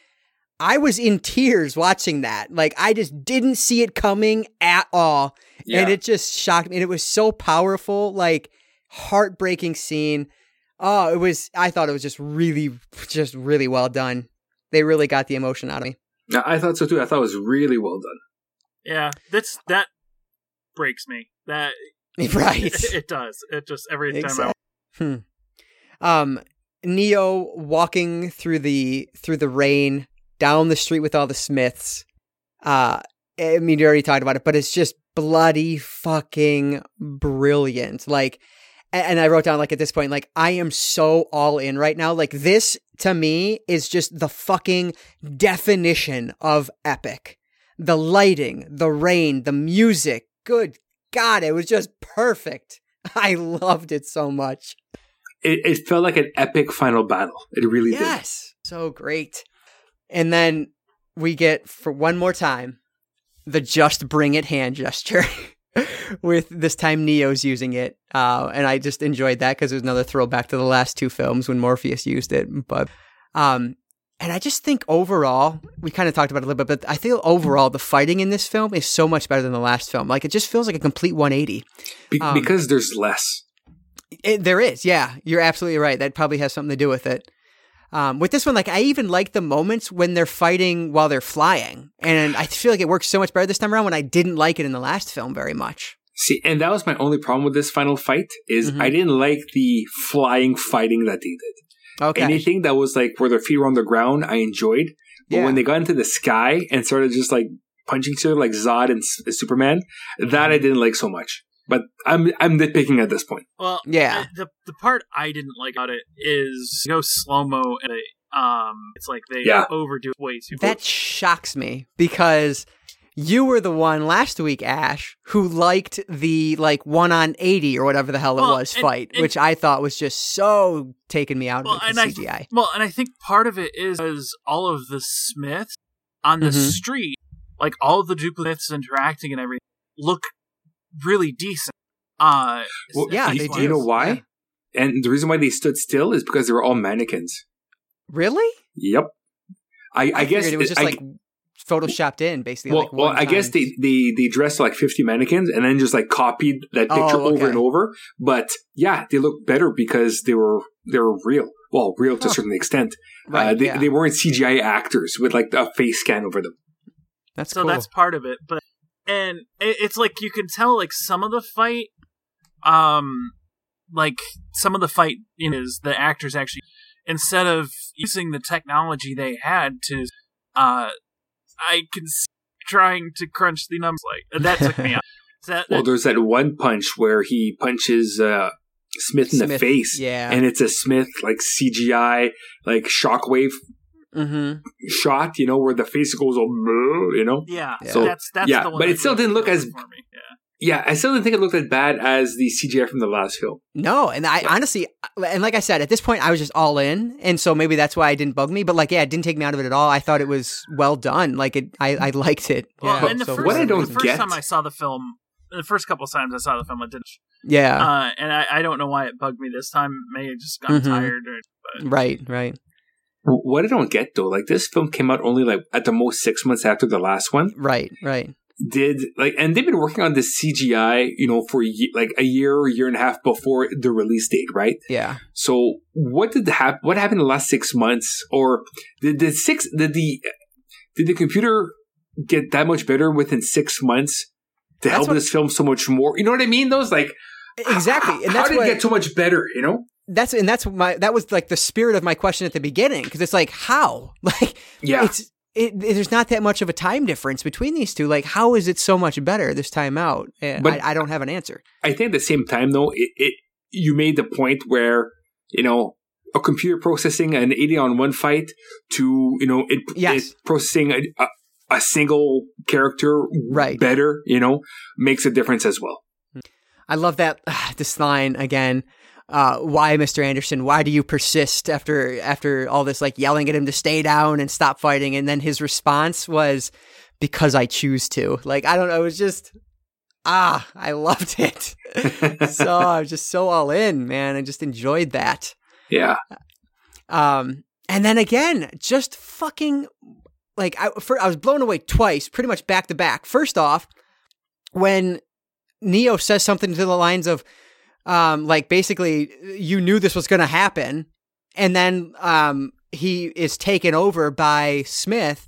I was in tears watching that. Like, I just didn't see it coming at all. yeah And it just shocked me. And it was so powerful, like, heartbreaking scene. Oh, it was, I thought it was just really, just really well done. They really got the emotion out of me. Yeah, I thought so too. I thought it was really well done. Yeah, that's that breaks me. That right. it does. It just every time I Hmm. Um, Neo walking through the through the rain down the street with all the Smiths. Uh, I mean, you already talked about it, but it's just bloody fucking brilliant. Like, and I wrote down like at this point, like I am so all in right now. Like this to me is just the fucking definition of epic. The lighting, the rain, the music. Good God, it was just perfect. I loved it so much. It, it felt like an epic final battle. It really did. Yes, so great. And then we get for one more time the just bring it hand gesture. with this time Neo's using it, uh, and I just enjoyed that because it was another throwback to the last two films when Morpheus used it. But, um, and I just think overall, we kind of talked about it a little bit, but I feel overall the fighting in this film is so much better than the last film. Like it just feels like a complete 180. Be- Um, because there's less. It, there is, yeah, you're absolutely right. That probably has something to do with it. Um, with this one, like I even like the moments when they're fighting while they're flying, and I feel like it works so much better this time around. When I didn't like it in the last film very much. See, and that was my only problem with this final fight is Mhm. I didn't like the flying fighting that they did. Okay, Anything that was like where their feet were on the ground, I enjoyed. But Yeah. when they got into the sky and started just like punching each other like Zod and S- Superman, that I didn't like so much. But I'm I'm nitpicking at this point. Well, Yeah. the the part I didn't like about it is you go slow mo and um, it's like they Yeah. overdo it way too. that shocks me because you were the one last week, Ashe, who liked the like one on eighty or whatever the hell it Well, was and- fight, and- which I thought was just so taking me out Well, of it, and the I- CGI. Well, and I think part of it is because all of the Smiths on the Mhm. street, like all of the duplicates interacting and everything, look really decent. Uh, Well, yeah, you, they you know do. why? And the reason why they stood still is because they were all mannequins. Really? Yep. I, I, guess it was just I, like photoshopped in, basically. well, like well, one I guess they, they they dressed like fifty mannequins and then just like copied that Oh, picture over and over. But yeah, they look better because they were they were real. Well, real to a certain extent. right. uh, they yeah. they weren't CGI actors with like a face scan over them. that's so cool. that's part of it. But and it, it's like you can tell like some of the fight, um, like some of the fight you know, is the actors actually instead of using the technology they had to, uh, I can see trying to crunch the numbers like that took me out. That, Well, there's that one punch where he punches uh, Smith in the face, yeah. and it's a Smith like CGI like shockwave mm-hmm. shot. You know where the face goes all, you know. yeah, Yeah. so that's that's Yeah, the one but that it still didn't look as- it. Yeah. Yeah, I still didn't think it looked as bad as the CGI from the last film. No, and I honestly, and like I said, at this point, I was just all in, and so maybe that's why it didn't bug me. But like, yeah, it didn't take me out of it at all. I thought it was well done. Like it, I, I liked it. Well, yeah, and the so first, What I don't the first get- time I saw the film, the first couple times I saw the film, I didn't. yeah, Uh, and I, I don't know why it bugged me this time. Maybe I just got Mhm. tired. Or, right, right, What I don't get though, like this film came out only like at the most six months after the last one. right, right. Did like, and they've been working on this CGI, you know, for like a year or year and a half before the release date, right? Yeah. So what did happen? What happened in the last six months, or did the six did the did the computer get that much better within six months to That's help this film so much more? You know what I mean? Those like Exactly, and that's how did what it get so much better? You know? that's and that's my that was like the spirit of my question at the beginning because it's like how like Yeah. it's it, there's not that much of a time difference between these two. Like, how is it so much better this time out? Eh, But- I, I don't have an answer. I think at the same time though, it, it you made the point where you know a computer processing an 80 on one fight to you know it, Yes. it processing a, a, a single character Right. better you know makes a difference as well I love that this line again. Uh, why, Mr. Anderson? Why do you persist after after all this, like yelling at him to stay down and stop fighting? And then his response was, "Because I choose to." Like I don't know. It was just ah, I loved it. so I was just so all in, man. I just enjoyed that. yeah Um, and then again, just fucking like I, for, I was blown away twice, pretty much back to back. First off, when Neo says something to the lines of, um, like basically, you knew this was going to happen, and then um, he is taken over by Smith,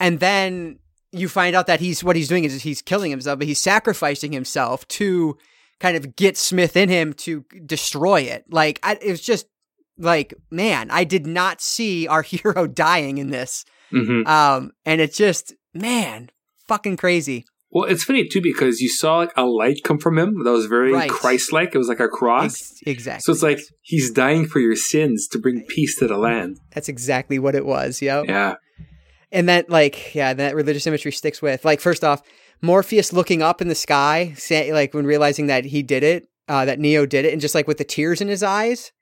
and then you find out that he's what he's doing is he's killing himself, but he's sacrificing himself to kind of get Smith in him to destroy it. Like I, it was just like man, I did not see our hero dying in this, hmm um, and it's just man, fucking crazy. Well, it's funny too because you saw like a light come from him that was very Right. Christ-like. It was like a cross. Ex- exactly. So it's like he's dying for your sins to bring peace to the land. that's exactly what it was. Yep. Yeah. And that, like, yeah, that religious imagery sticks with. Like, first off, Morpheus looking up in the sky, say, like when realizing that he did it, uh, that Neo did it, and just like with the tears in his eyes.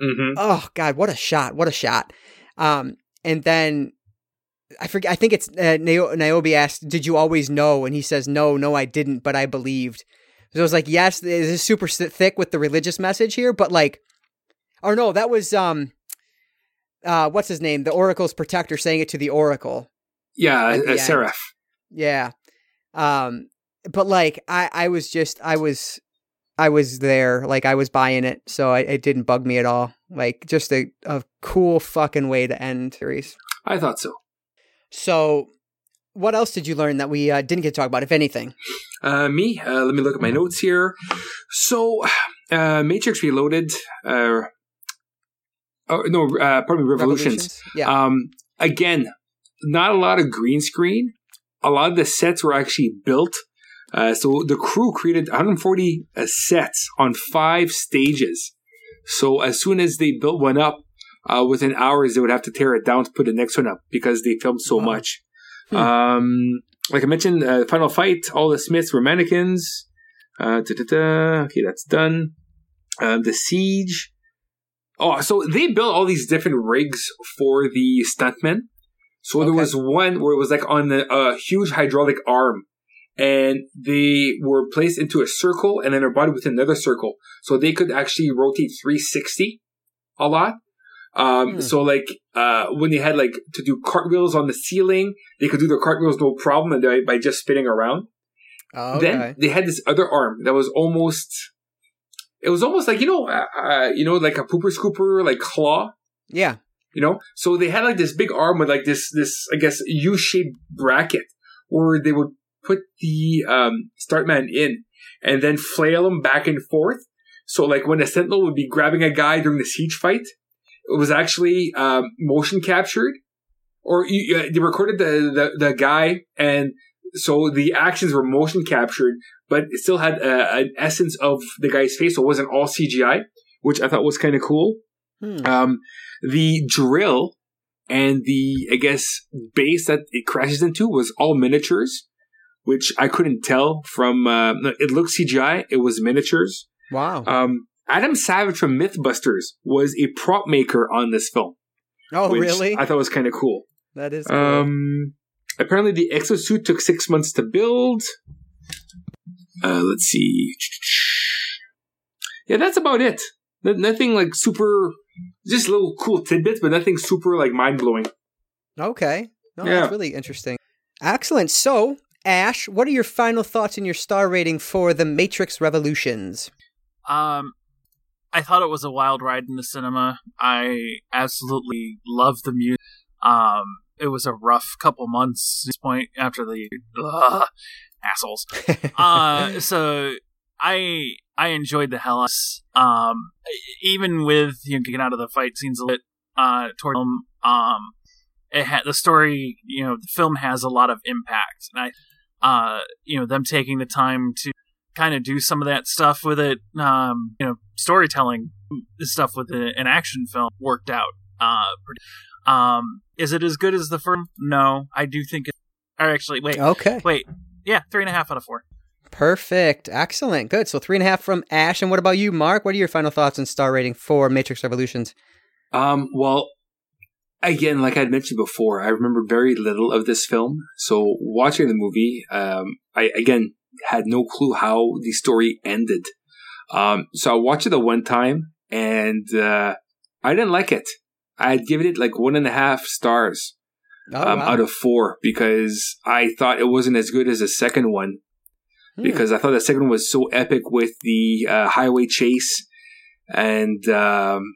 hmm Oh God, what a shot! What a shot! Um, and then I forget. I think it's uh, Niobe asked, "Did you always know?" And he says, "No, no, I didn't, but I believed." So I was like, "Yes, this is super thick with the religious message here, but like, or no, that was um, uh, what's his name? The Oracle's protector saying it to the Oracle. Yeah, a, the a seraph. Yeah. Um, but like, I I was just I was I was there, like I was buying it, so I, it didn't bug me at all. Like, just a a cool fucking way to end series. I thought so. So, what else did you learn that we uh, didn't get to talk about, if anything? Uh, me, uh, let me look at my notes here. So, uh, Matrix Reloaded, uh, oh, no, uh, pardon me, Revolutions. Yeah. Um, again, not a lot of green screen. A lot of the sets were actually built. Uh, so the crew created 140 uh, sets on five stages. So as soon as they built one up, uh, within hours they would have to tear it down to put the next one up because they filmed so Wow. much. Hmm. Um, like I mentioned, uh, final fight, all the Smiths were mannequins. Uh. Okay, that's done. Um, the siege. Oh, so they built all these different rigs for the stuntmen. So there was one where it was like on a uh, huge hydraulic arm, and they were placed into a circle, and then their body within another circle, so they could actually rotate 360 a lot. Um, Hmm. So like uh, when they had like to do cartwheels on the ceiling, they could do their cartwheels no problem, and by, by just spinning around. Oh, okay. Then they had this other arm that was almost. It was almost like you know, uh, uh, you know, like a pooper scooper, like claw. yeah. You know, so they had like this big arm with like this, this I guess U-shaped bracket where they would put the um, start man in and then flail him back and forth. So like when a sentinel would be grabbing a guy during the siege fight, was actually um, motion captured, or you, uh, they recorded the, the the guy, and so the actions were motion captured, but it still had uh, an essence of the guy's face, so it wasn't all CGI, which I thought was kind of cool. Hmm. Um, the drill and the, I guess, base that it crashes into was all miniatures, which I couldn't tell from, uh, it looked CGI. It was miniatures. Wow. Um, Adam Savage from Mythbusters was a prop maker on this film. oh, which really? I thought was kind of cool. that is cool. Um, apparently the exosuit took six months to build. Uh, let's see. Yeah, that's about it. No- Nothing like super, just little cool tidbits, but nothing super like mind blowing. okay. No, yeah. that's really interesting. Excellent. So, Ashe, what are your final thoughts and your star rating for The Matrix Revolutions? Um, I thought it was a wild ride in the cinema. I absolutely loved the music. Um, it was a rough couple months at this point after the ugh, assholes. Uh, so I I enjoyed the hell out. of. Um, even with you know, getting out of the fight scenes a bit uh toward them, um, it had the story. You know, the film has a lot of impact, and I, uh, you know, them taking the time to kind of do some of that stuff with it. Um, you know, storytelling stuff with a, an action film worked out. Uh, pretty- um, is it as good as the first? No, I do think. It, or actually, wait, okay. wait, yeah, three and a half out of four. Perfect. Excellent. Good. So, three and a half from Ashe. And what about you, Marc? What are your final thoughts and star rating for Matrix Revolutions? Um, well, again, like I had mentioned before, I remember very little of this film. So watching the movie, um, I again had no clue how the story ended. Um, so I watched it the one time and, uh, I didn't like it. I'd given it like one and a half stars Oh, um, wow. out of four because I thought it wasn't as good as the second one Hmm. because I thought the second one was so epic with the uh, highway chase and um,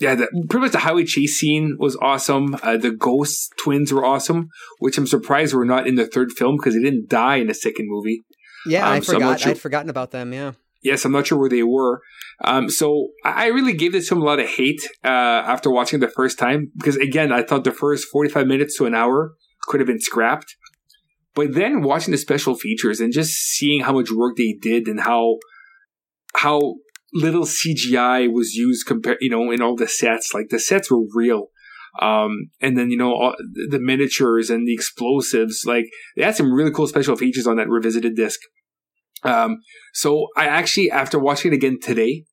yeah, the, pretty much the highway chase scene was awesome. Uh, the ghost twins were awesome, which I'm surprised were not in the third film because they didn't die in the second movie. yeah, um, I so forgot. sure- I'd forgotten about them. Yeah. Yes, I'm not sure where they were. Um, so I really gave this film a lot of hate uh, after watching the first time because again, I thought the first 45 minutes to an hour could have been scrapped. but then watching the special features and just seeing how much work they did and how how little CGI was used compared, you know, in all the sets. Like the sets were real. Um, and then, you know, all, the miniatures and the explosives, like they had some really cool special features on that revisited disc. Um, so I actually, after watching it again today,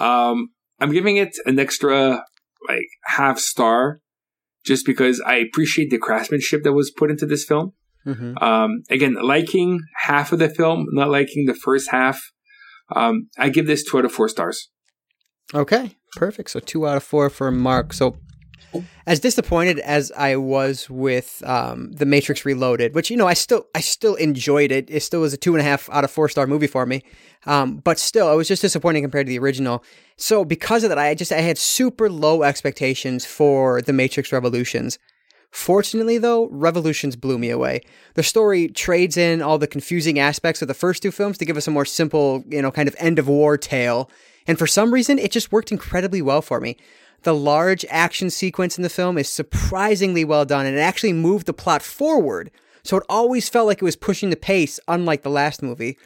um, I'm giving it an extra like half star just because I appreciate the craftsmanship that was put into this film. Mm-hmm. Um, again, liking half of the film, not liking the first half. Um, I give this two out of four stars. Okay, perfect. So two out of four for Marc. So as disappointed as I was with um, the Matrix Reloaded, which you know I still I still enjoyed it. It still was a two and a half out of four star movie for me, um, but still it was just disappointing compared to the original. So because of that, I just I had super low expectations for the Matrix Revolutions. Fortunately, though, Revolutions blew me away. The story trades in all the confusing aspects of the first two films to give us a more simple, you know, kind of end of war tale. And for some reason, it just worked incredibly well for me. The large action sequence in the film is surprisingly well done and it actually moved the plot forward. So it always felt like it was pushing the pace, unlike the last movie.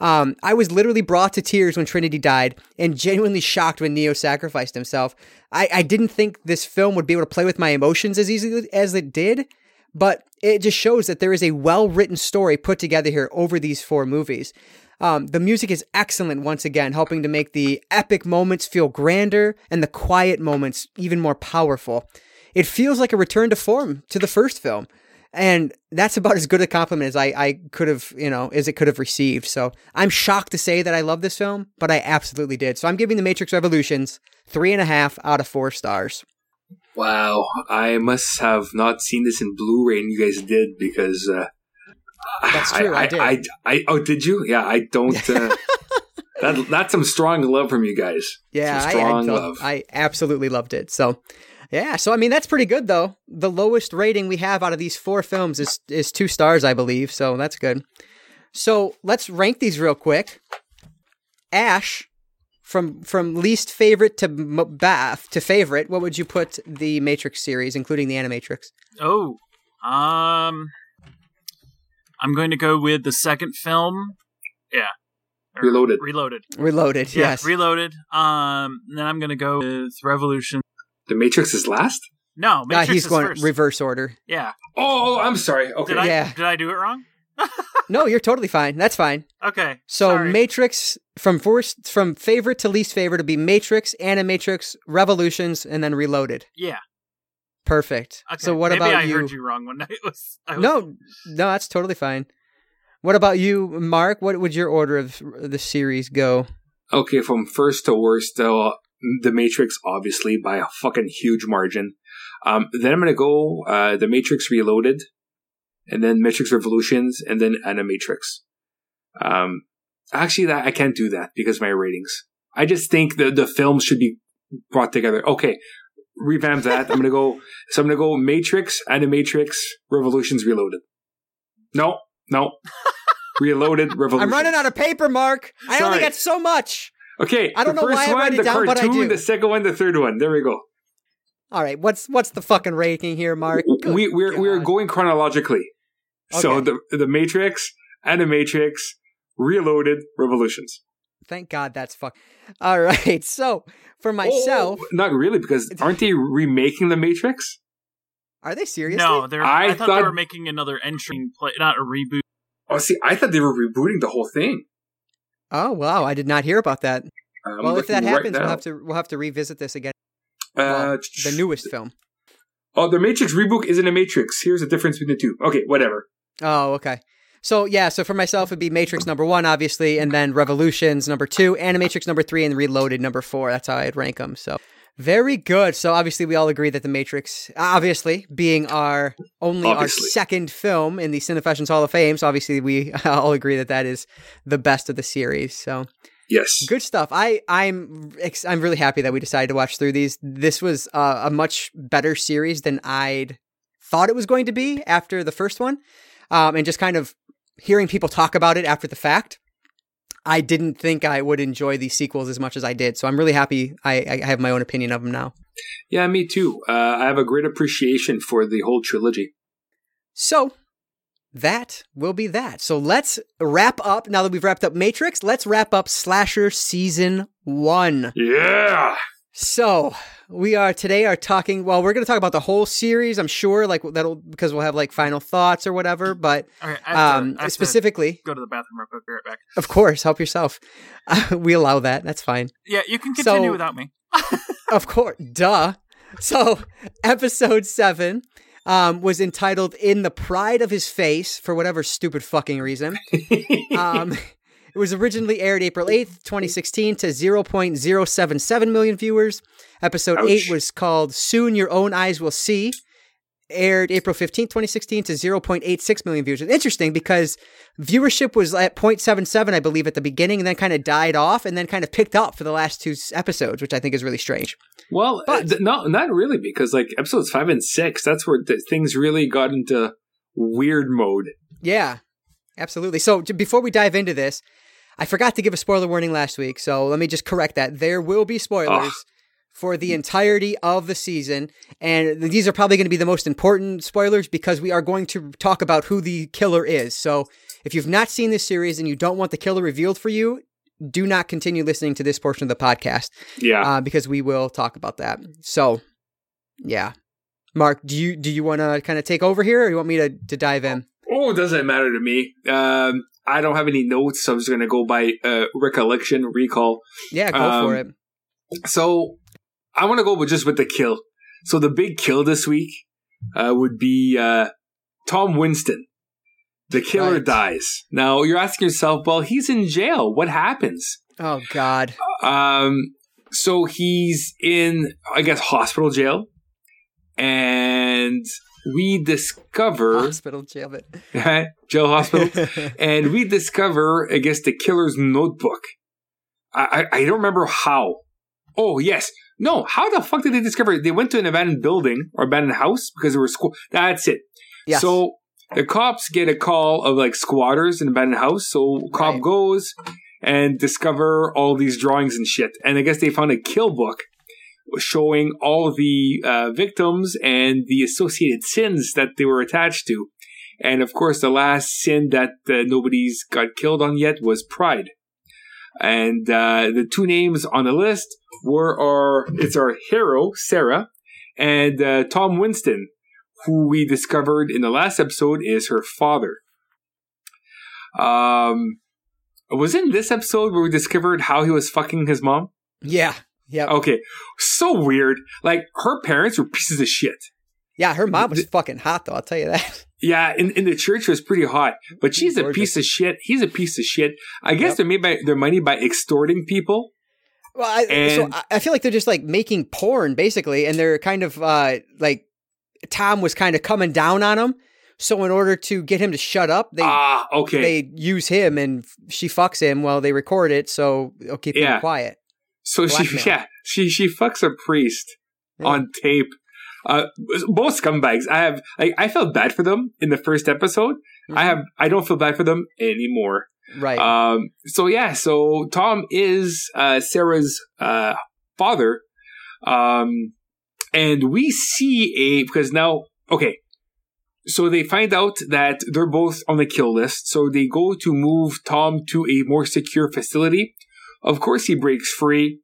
Um, I was literally brought to tears when Trinity died and genuinely shocked when Neo sacrificed himself. I, I didn't think this film would be able to play with my emotions as easily as it did, but it just shows that there is a well written story put together here over these four movies. Um, the music is excellent once again, helping to make the epic moments feel grander and the quiet moments even more powerful. It feels like a return to form to the first film. And that's about as good a compliment as I, I could have, you know, as it could have received. So I'm shocked to say that I love this film, but I absolutely did. So I'm giving The Matrix Revolutions three and a half out of four stars. Wow, I must have not seen this in Blu-ray, and you guys did because uh, That's true, I did. I, I, oh, did you? Yeah, I don't. Uh, that, that's some strong love from you guys. Yeah, I, I. I absolutely loved it. So, yeah. So I mean, that's pretty good though. The lowest rating we have out of these four films is is two stars, I believe. So that's good. So let's rank these real quick. Ashe, from from least favorite to m- bath to favorite, what would you put the Matrix series, including the Animatrix? Oh, um, I'm going to go with the second film. Yeah, Reloaded. Reloaded. Reloaded. Yeah, yes. Reloaded. Um, then I'm going to go with Revolution. The Matrix is last. No, Matrix Uh, Matrix he's is going first. reverse order. yeah. Oh, I'm sorry. Okay. Did I Yeah. did I do it wrong? No, you're totally fine. That's fine. Okay. So sorry. Matrix from first from favorite to least favorite to be Matrix, Animatrix, Revolutions, and then Reloaded. yeah. Perfect. Okay. So what Maybe about I you? heard you wrong one night. Was, I was No, no, that's totally fine. What about you, Marc? What would your order of the series go? Okay, from first to worst, uh, The Matrix, obviously, by a fucking huge margin. Um, then I'm gonna go uh, The Matrix Reloaded, and then Matrix Revolutions, and then Animatrix. Um, actually, that I can't do that because of my ratings. I just think the the films should be brought together. Okay, revamp that. I'm gonna go. So I'm gonna go Matrix, Animatrix, Revolutions Reloaded. No, no. Reloaded, Revolutions. I'm running out of paper, Marc. I only got so much. Okay, I don't the know first why I one, write it the down, but I do. the second one, the third one. There we go. All right, what's what's the fucking ranking here, Marc? Good we we're we're going chronologically. So Okay. the matrix and the Matrix, Animatrix, Reloaded, Revolutions. Thank God that's fuck. All right, so for oh, myself, Oh, not really, because aren't they remaking the Matrix? are they serious? No, they're, I I, thought, they were making another entry, play, not a reboot. Oh, see, I thought they were rebooting the whole thing. Oh wow, I did not hear about that. I'm well, if that looking right happens, we'll have to we'll have to revisit this again. Uh, Well, the newest film. Oh, the Matrix reboot isn't a Matrix. Here's the difference between the two. Okay, whatever. Oh, okay. So yeah, so for myself it'd be Matrix number one, obviously, and then Revolutions number two, Animatrix number three, and Reloaded number four. That's how I'd rank them. So very good. So obviously we all agree that the Matrix, obviously being our only Obviously. our second film in the Cinefessions Hall of Fame, so obviously we all agree that that is the best of the series. So Yes. good stuff. I I'm ex- I'm really happy that we decided to watch through these. This was uh, a much better series than I'd thought it was going to be after the first one, um, and just kind of hearing people talk about it after the fact. I didn't think I would enjoy these sequels as much as I did, so I'm really happy. I, I have my own opinion of them now. Yeah, me too. Uh, I have a great appreciation for the whole trilogy. So that will be that. So let's wrap up. Now that we've wrapped up Matrix, let's wrap up Slasher season one. Yeah. So we are today are talking. Well, we're going to talk about the whole series. I'm sure, like that'll because we'll have like final thoughts or whatever. But Okay, I have to- um, to specifically, go to the bathroom real quick. Be right back. of course, help yourself. we allow that. That's fine. Yeah, you can continue So- without me. Of course, duh. So, episode seven um, was entitled "In the Pride of His Face" for whatever stupid fucking reason. Um, it was originally aired April 8th, 2016 to 0.077 million viewers. Episode Ouch. 8 was called Soon Your Own Eyes Will See. Aired April 15th, 2016 to 0.86 million views. It's interesting because viewership was at 0.77, I believe, at the beginning and then kind of died off and then kind of picked up for the last two episodes, which I think is really strange. well, uh, But- th- no, not really, because like episodes five and six, that's where th- things really got into weird mode. Yeah, absolutely. So before we dive into this, I forgot to give a spoiler warning last week, so let me just correct that. There will be spoilers for the entirety of the season, and these are probably going to be the most important spoilers because we are going to talk about who the killer is. So if you've not seen this series and you don't want the killer revealed for you, do not continue listening to this portion of the podcast Yeah. uh, because we will talk about that. So, yeah. Marc, do you do you want to kind of take over here, or you want me to, to dive in? Oh, it doesn't matter to me. Um, I don't have any notes, so I'm just gonna go by uh, recollection, recall. Yeah, go Um, for it. So I want to go with just with the kill. So the big kill this week uh, would be uh, Tom Winston. The killer Right. dies. Now you're asking yourself, well, he's in jail. What happens? Oh God. Um, so he's in, I guess, hospital jail, and we discover Hospital jail it. jail hospital, and we discover, I guess, the killer's notebook. I, I I don't remember how. Oh yes, no. How the fuck did they discover it? They went to an abandoned building or abandoned house because there were squ- That's it. Yes. So the cops get a call of like squatters in an abandoned house. So cop Right. goes and discover all these drawings and shit. And I guess they found a kill book showing all the uh, victims and the associated sins that they were attached to. And of course, the last sin that uh, nobody's got killed on yet was pride. And uh, the two names on the list were our it's our hero Sarah and uh, Tom Winston, who we discovered in the last episode is her father. Um, was in this episode where we discovered how he was fucking his mom. yeah. Yeah. Okay, so weird. Like her parents were pieces of shit. Yeah. Her mom was fucking hot though. I'll tell you that. Yeah, in, in the church was pretty hot, but she's a piece of shit. He's a piece of shit. I guess Yep. they made by, their money by extorting people. Well, I, And- I- I feel like they're just like making porn basically, and they're kind of uh like Tom was kind of coming down on him. So in order to get him to shut up, they ah, okay. they use him and she fucks him while they record it. So it'll keep Yeah. him quiet. So she, yeah, she she fucks a priest Yeah. on tape. Uh, both scumbags. I have like I felt bad for them in the first episode. I have I don't feel bad for them anymore. right. Um, so yeah, so Tom is uh, Sarah's uh, father, um, and we see a because now okay, so they find out that they're both on the kill list. So they go to move Tom to a more secure facility. Of course, he breaks free,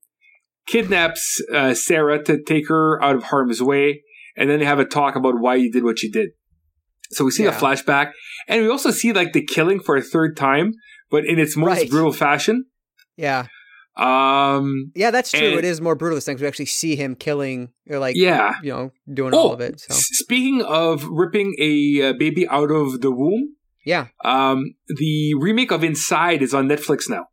kidnaps uh, Sarah to take her out of harm's way, and then they have a talk about why he did what she did. So we see Yeah. a flashback, and we also see like the killing for a third time, but in its most Right. brutal fashion. yeah. Um, Yeah, that's true. and- it is more brutal this thing. 'cause We actually see him killing or like yeah. you know doing all of it. So speaking of ripping a uh, baby out of the womb, yeah. um, the remake of Inside is on Netflix now.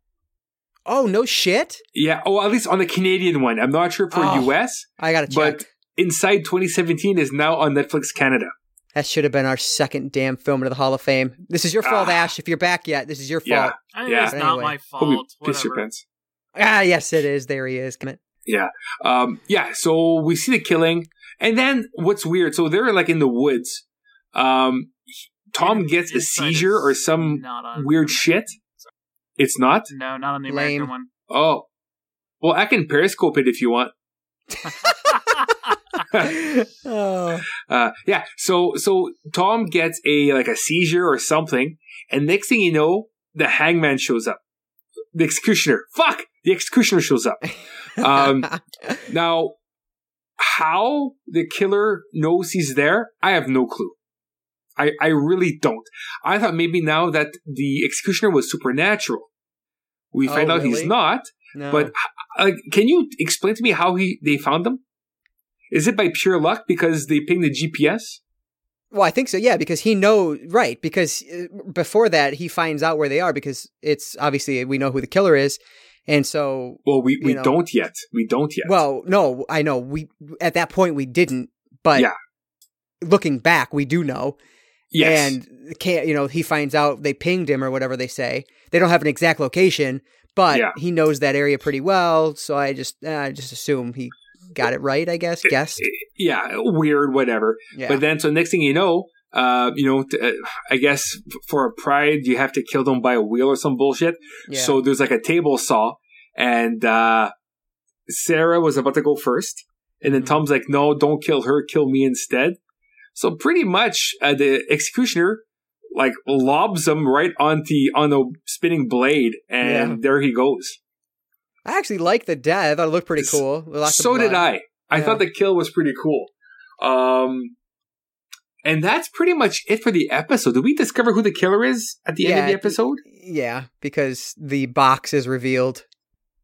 Oh no shit! Yeah, oh, at least on the Canadian one. I'm not sure for Oh. US, I gotta check. but Inside 2017 is now on Netflix Canada. that should have been our second damn film into the Hall of Fame. This is your fault, Ah. Ashe. If you're back yet, this is your fault. I mean, Yeah. it's But not anyway. my Hope you fault. piss your pants. Ah, yes, it is. There he is. Come in. Um, yeah, so we see the killing, and then what's weird? So they're like in the woods. Um, Tom gets a seizure or some weird shit. It's not. No, not on the Lame. American one. Oh, well, I can periscope it if you want. oh. Uh, yeah. So so Tom gets a like a seizure or something, and next thing you know, the hangman shows up. The executioner. Fuck. The executioner shows up. Um, now, how the killer knows he's there, I have no clue. I, I really don't. I thought maybe now that the executioner was supernatural. We Oh, find out really? he's not. no. But like, can you explain to me how he they found them? Is it by pure luck because they pinged the GPS? Well, I think so. Yeah, because he knows right. Because uh, before that, he finds out where they are because it's obviously we know who the killer is, and so Well, we, we know. don't yet. We don't yet. well, no, I know we at that point we didn't, but Yeah. looking back, we do know. Yes. And can't you know he finds out they pinged him or whatever they say. They don't have an exact location, but Yeah. he knows that area pretty well. So I just uh, I just assume he got it right. I guess guessed. yeah, weird, whatever. Yeah. But then, so next thing you know, uh, you know, t- uh, I guess for a pride, you have to kill them by a wheel or some bullshit. yeah. So there's like a table saw, and uh, Sarah was about to go first, and then Mhm. Tom's like, "No, don't kill her, kill me instead." So pretty much, uh, the executioner like lobs him right on the on the spinning blade, and Yeah. there he goes. I actually like the death. I thought it looked pretty cool. So did. I. I Yeah. thought the kill was pretty cool. Um, and that's pretty much it for the episode. Did we discover who the killer is at the end of the episode? Yeah, because the box is revealed.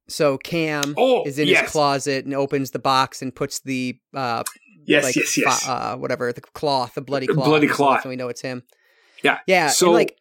So Cam Oh, is in yes. his closet and opens the box and puts the uh Yes, like yes, yes. uh whatever the cloth, the bloody cloth. bloody cloth. We know it's him. Yeah. Yeah. So- and like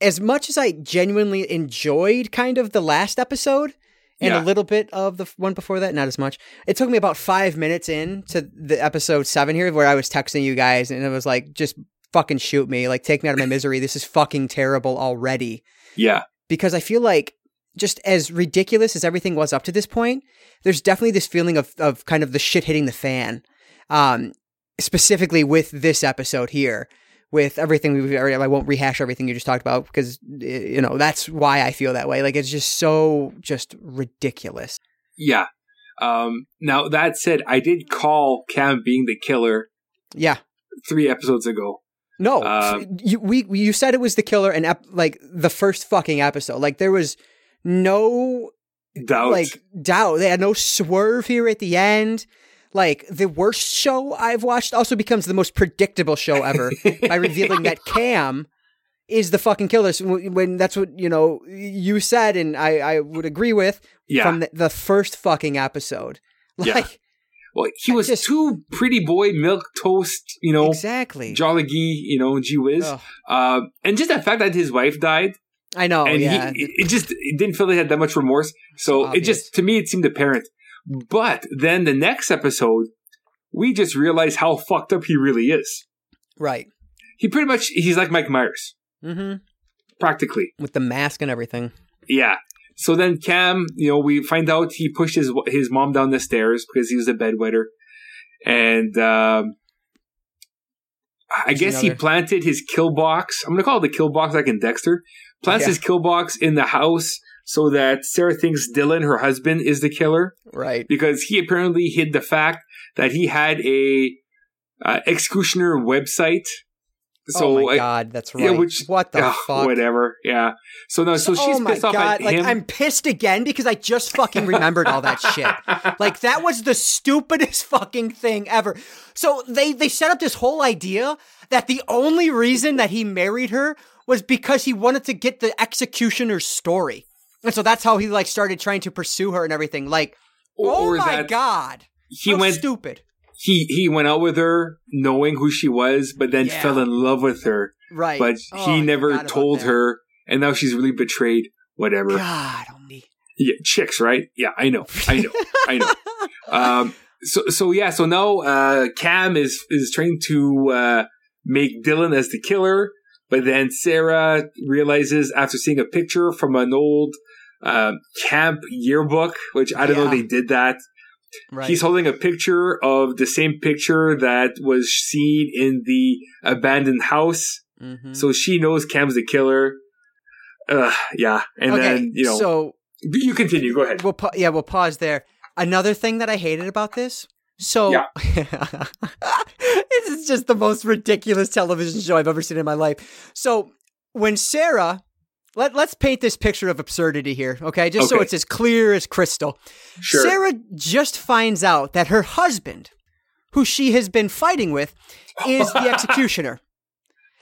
as much as I genuinely enjoyed kind of the last episode and Yeah. a little bit of the one before that, not as much. It took me about five minutes in to the episode seven here where I was texting you guys and it was like, just fucking shoot me. Like take me out of my misery. This is fucking terrible already yeah, because I feel like just as ridiculous as everything was up to this point, there's definitely this feeling of of kind of the shit hitting the fan. Um, specifically with this episode here, with everything we've already, I won't rehash everything you just talked about because you know that's why I feel that way. Like it's just so just ridiculous. yeah. Um, now that said, I did call Cam being the killer Yeah. three episodes ago. No, Um, you we you said it was the killer and ep- like the first fucking episode. Like there was no Doubt. like doubt. They had no swerve here at the end. Like the worst show I've watched also becomes the most predictable show ever by revealing that Cam is the fucking killer. So when when that's what you know you said, and I I would agree with yeah. from the, the first fucking episode. Yeah. Like well, he I was just- too pretty boy, milk toast, you know, exactly. jolly gee, you know, gee whiz. Uh, and just the fact that his wife died, I know. and yeah. he, it just it didn't feel he had that much remorse. So it just to me it seemed apparent. But then the next episode, we just realize how fucked up he really is. right. He pretty much he's like Mike Myers, Mm-hmm. practically. With the mask and everything. Yeah. So then Cam, you know, we find out he pushed his his mom down the stairs because he was a bedwetter, and um, I There's guess he planted his kill box. I'm gonna call it the kill box, like in Dexter. Plants Yeah. his kill box in the house so that Sarah thinks Dylan, her husband, is the killer Right. because he apparently hid the fact that he had a uh, executioner website. So oh my I- god, that's yeah, right. which- what the Ugh, fuck? whatever. Yeah. So no, so she's oh pissed off at like him. I'm pissed again because I just fucking remembered all that shit. Like that was the stupidest fucking thing ever. So they they set up this whole idea that the only reason that he married her was because he wanted to get the executioner's story. And so that's how he like started trying to pursue her and everything. Like, Or- oh or my god. he went stupid. he he went out with her knowing who she was, but then Yeah. fell in love with her. Right. But Oh, he never told her, and now she's really betrayed. Whatever. God only. Yeah, chicks, right? Yeah, I know, I know, I know. Um, so so yeah, so now uh, Cam is is trying to uh, make Dylan as the killer, but then Sarah realizes after seeing a picture from an old uh, camp yearbook, which I don't know they did that. Right. He's holding a picture of the same picture that was seen in the abandoned house. Mhm. So she knows Cam's the killer. Uh, yeah, and okay, then you know so you continue. Go ahead. we'll pa- yeah we'll pause there. Another thing that I hated about this. So Yeah. this is just the most ridiculous television show I've ever seen in my life. So when Sarah let, let's paint this picture of absurdity here, okay? Just so it's as clear as crystal. Sure. Sarah just finds out that her husband, who she has been fighting with, is the executioner.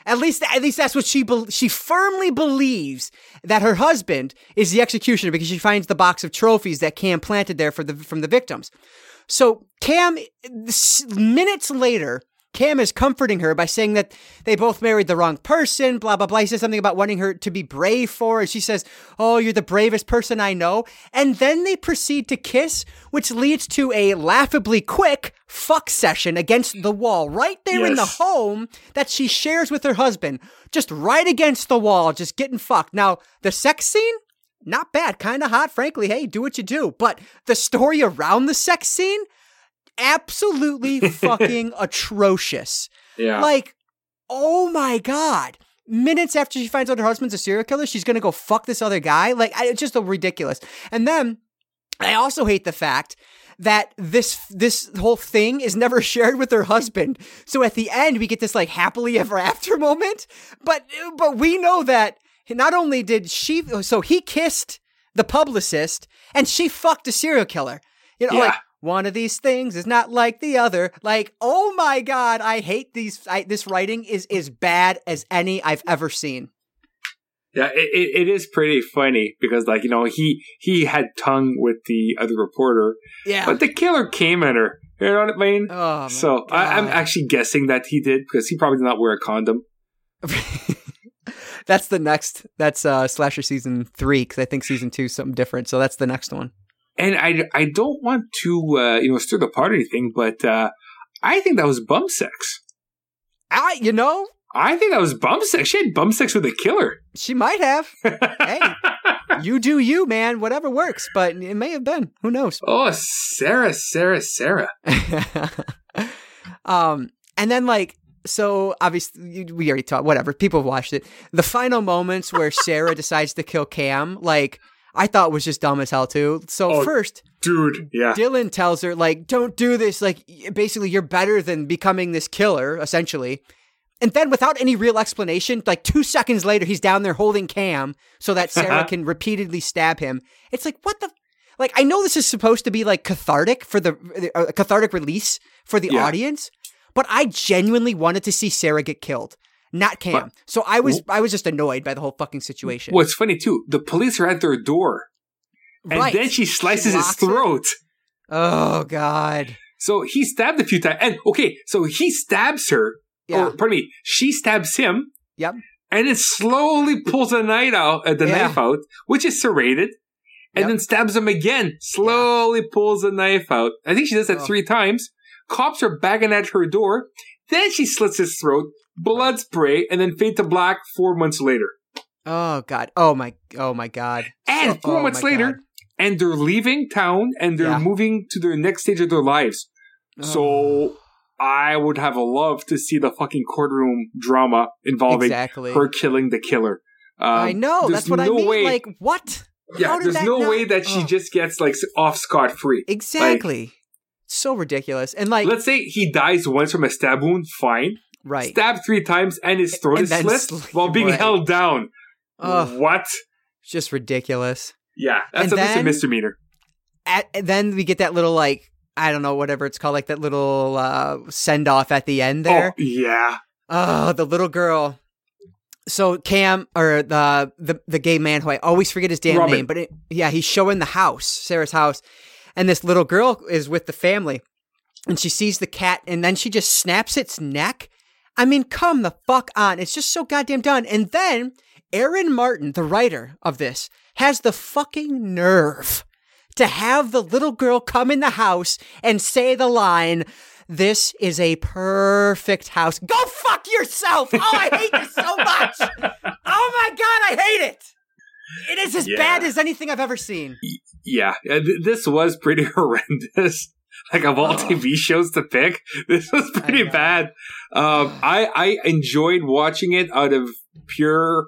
At least, at least that's what she bel she firmly believes that her husband is the executioner because she finds the box of trophies that Cam planted there for the from the victims. So Cam, minutes later, Cam is comforting her by saying that they both married the wrong person, blah, blah, blah. He says something about wanting her to be brave for her. And she says, Oh, you're the bravest person I know. And then they proceed to kiss, which leads to a laughably quick fuck session against the wall, right there in the home that she shares with her husband, just right against the wall, just getting fucked. Now, the sex scene, not bad, kind of hot, frankly. Hey, do what you do. But the story around the sex scene, absolutely fucking atrocious. yeah. Like, oh my god. Minutes after she finds out her husband's a serial killer, she's gonna go fuck this other guy. Like, it's just ridiculous. And then I also hate the fact that this this whole thing is never shared with her husband. So at the end, we get this like happily ever after moment. But but we know that not only did she, so he kissed the publicist, and she fucked a serial killer. You know, Yeah. like one of these things is not like the other. Like, oh my god, I hate these. I, this writing is as bad as any I've ever seen. Yeah, it, it, is pretty funny because, like, you know, he he had tongue with the other reporter, Yeah. but the killer came at her. You know what I mean? oh, so I, I'm actually guessing that he did because he probably did not wear a condom. that's the next. That's uh slasher season three because I think season two is something different. So that's the next one. And I, I don't want to uh, you know stir the pot or anything, but uh, I think that was bum sex. I, you know, I think that was bum sex. She had bum sex with a killer. she might have. hey, you do you, man. Whatever works, but it may have been. Who knows? oh, Sarah, Sarah, Sarah. um, and then like so obviously we already talked. Whatever, people have watched it. The final moments where Sarah decides to kill Cam, like I thought was just dumb as hell too. So Oh. first, Dude, yeah. Dylan tells her like, "Don't do this." Like, basically, you're better than becoming this killer, essentially. And then, without any real explanation, like two seconds later, he's down there holding Cam so that Sarah can repeatedly stab him. It's like, what the? Like, I know this is supposed to be like cathartic for the uh, cathartic release for the Yeah. audience, but I genuinely wanted to see Sarah get killed, not Cam. But- so I was, I was just annoyed by the whole fucking situation. What's funny too, the police are at their door, and Right. then she slices his locks it. throat. Oh God. So he stabbed a few times. And okay, so he stabs her. Yeah. Or pardon me, she stabs him. Yep. And then slowly pulls a knife out, uh, the Yeah. knife out, which is serrated, and Yep. then stabs him again. Slowly pulls the knife out. I think she does that Oh. three times. Cops are banging at her door. Then she slits his throat, blood spray, and then fade to black four months later. Oh God. Oh my. Oh my God. And four oh months later, God. and they're leaving town and they're Yeah. moving to their next stage of their lives. So I would have loved to see the fucking courtroom drama involving exactly. her killing the killer. Um, I know. That's what I no mean. Way, Like what? yeah, there's no not- way that she Oh. just gets like off scot free. Exactly. so ridiculous. And like Let's say he dies once from a stab wound, fine. Right. Stabbed three times and his throat And is then slit sli- while being right. held down. Ugh. What? just ridiculous. Yeah, that's And at least a then- misdemeanor. At, then we get that little like I don't know whatever it's called like that little uh, send off at the end there. Oh, yeah. Oh, the little girl. So Cam or the the the gay man who I always forget his damn Robin. name, but it, yeah, he's showing the house, Sarah's house, and this little girl is with the family, and she sees the cat, and then she just snaps its neck. I mean, come the fuck on! It's just so goddamn done. And then Aaron Martin, the writer of this, has the fucking nerve to have the little girl come in the house and say the line, This is a perfect house. Go fuck yourself! Oh, I hate this so much! Oh my god, I hate it! It is as Yeah. bad as anything I've ever seen. Yeah, uh, this was pretty horrendous. Like of all Ugh. TV shows to pick, this was pretty bad. Um, I I enjoyed watching it out of pure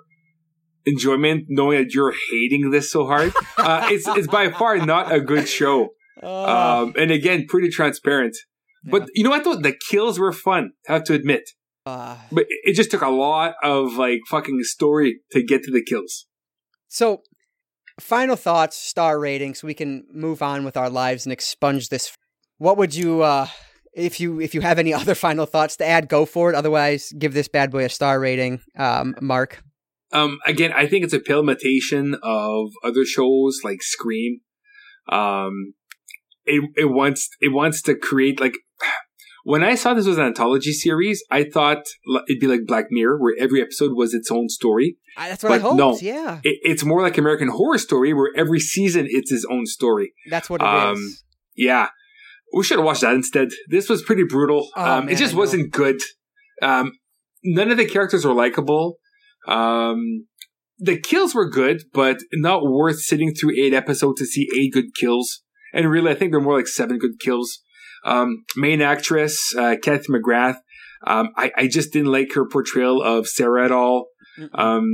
enjoyment, knowing that you're hating this so hard. Uh, it's it's by far not a good show, Oh, um, and again, pretty transparent. But you know what though? The kills were fun. I have to admit. Uh, But it- it just took a lot of like fucking story to get to the kills. so, final thoughts, star ratings. we can move on with our lives and expunge this. What would you, uh, if you if you have any other final thoughts to add, go for it. Otherwise, give this bad boy a star rating. Um, Marc. Um, again, I think it's a pale imitation of other shows like Scream. Um, it it wants it wants to create like. When I saw this was an anthology series, I thought it'd be like Black Mirror, where every episode was its own story. I, that's what I But hoped. no. Yeah, It, it's more like American Horror Story, where every season it's its own story. that's what it is. Um, Yeah, we should have watched that instead. This was pretty brutal. Oh, um, man, it just wasn't good. Um, none of the characters were likable. Um, the kills were good, but not worth sitting through eight episodes to see eight good kills. And really, I think they're more like seven good kills. Um, main actress, uh, Katie McGrath. Um, I, I just didn't like her portrayal of Sarah at all. Um,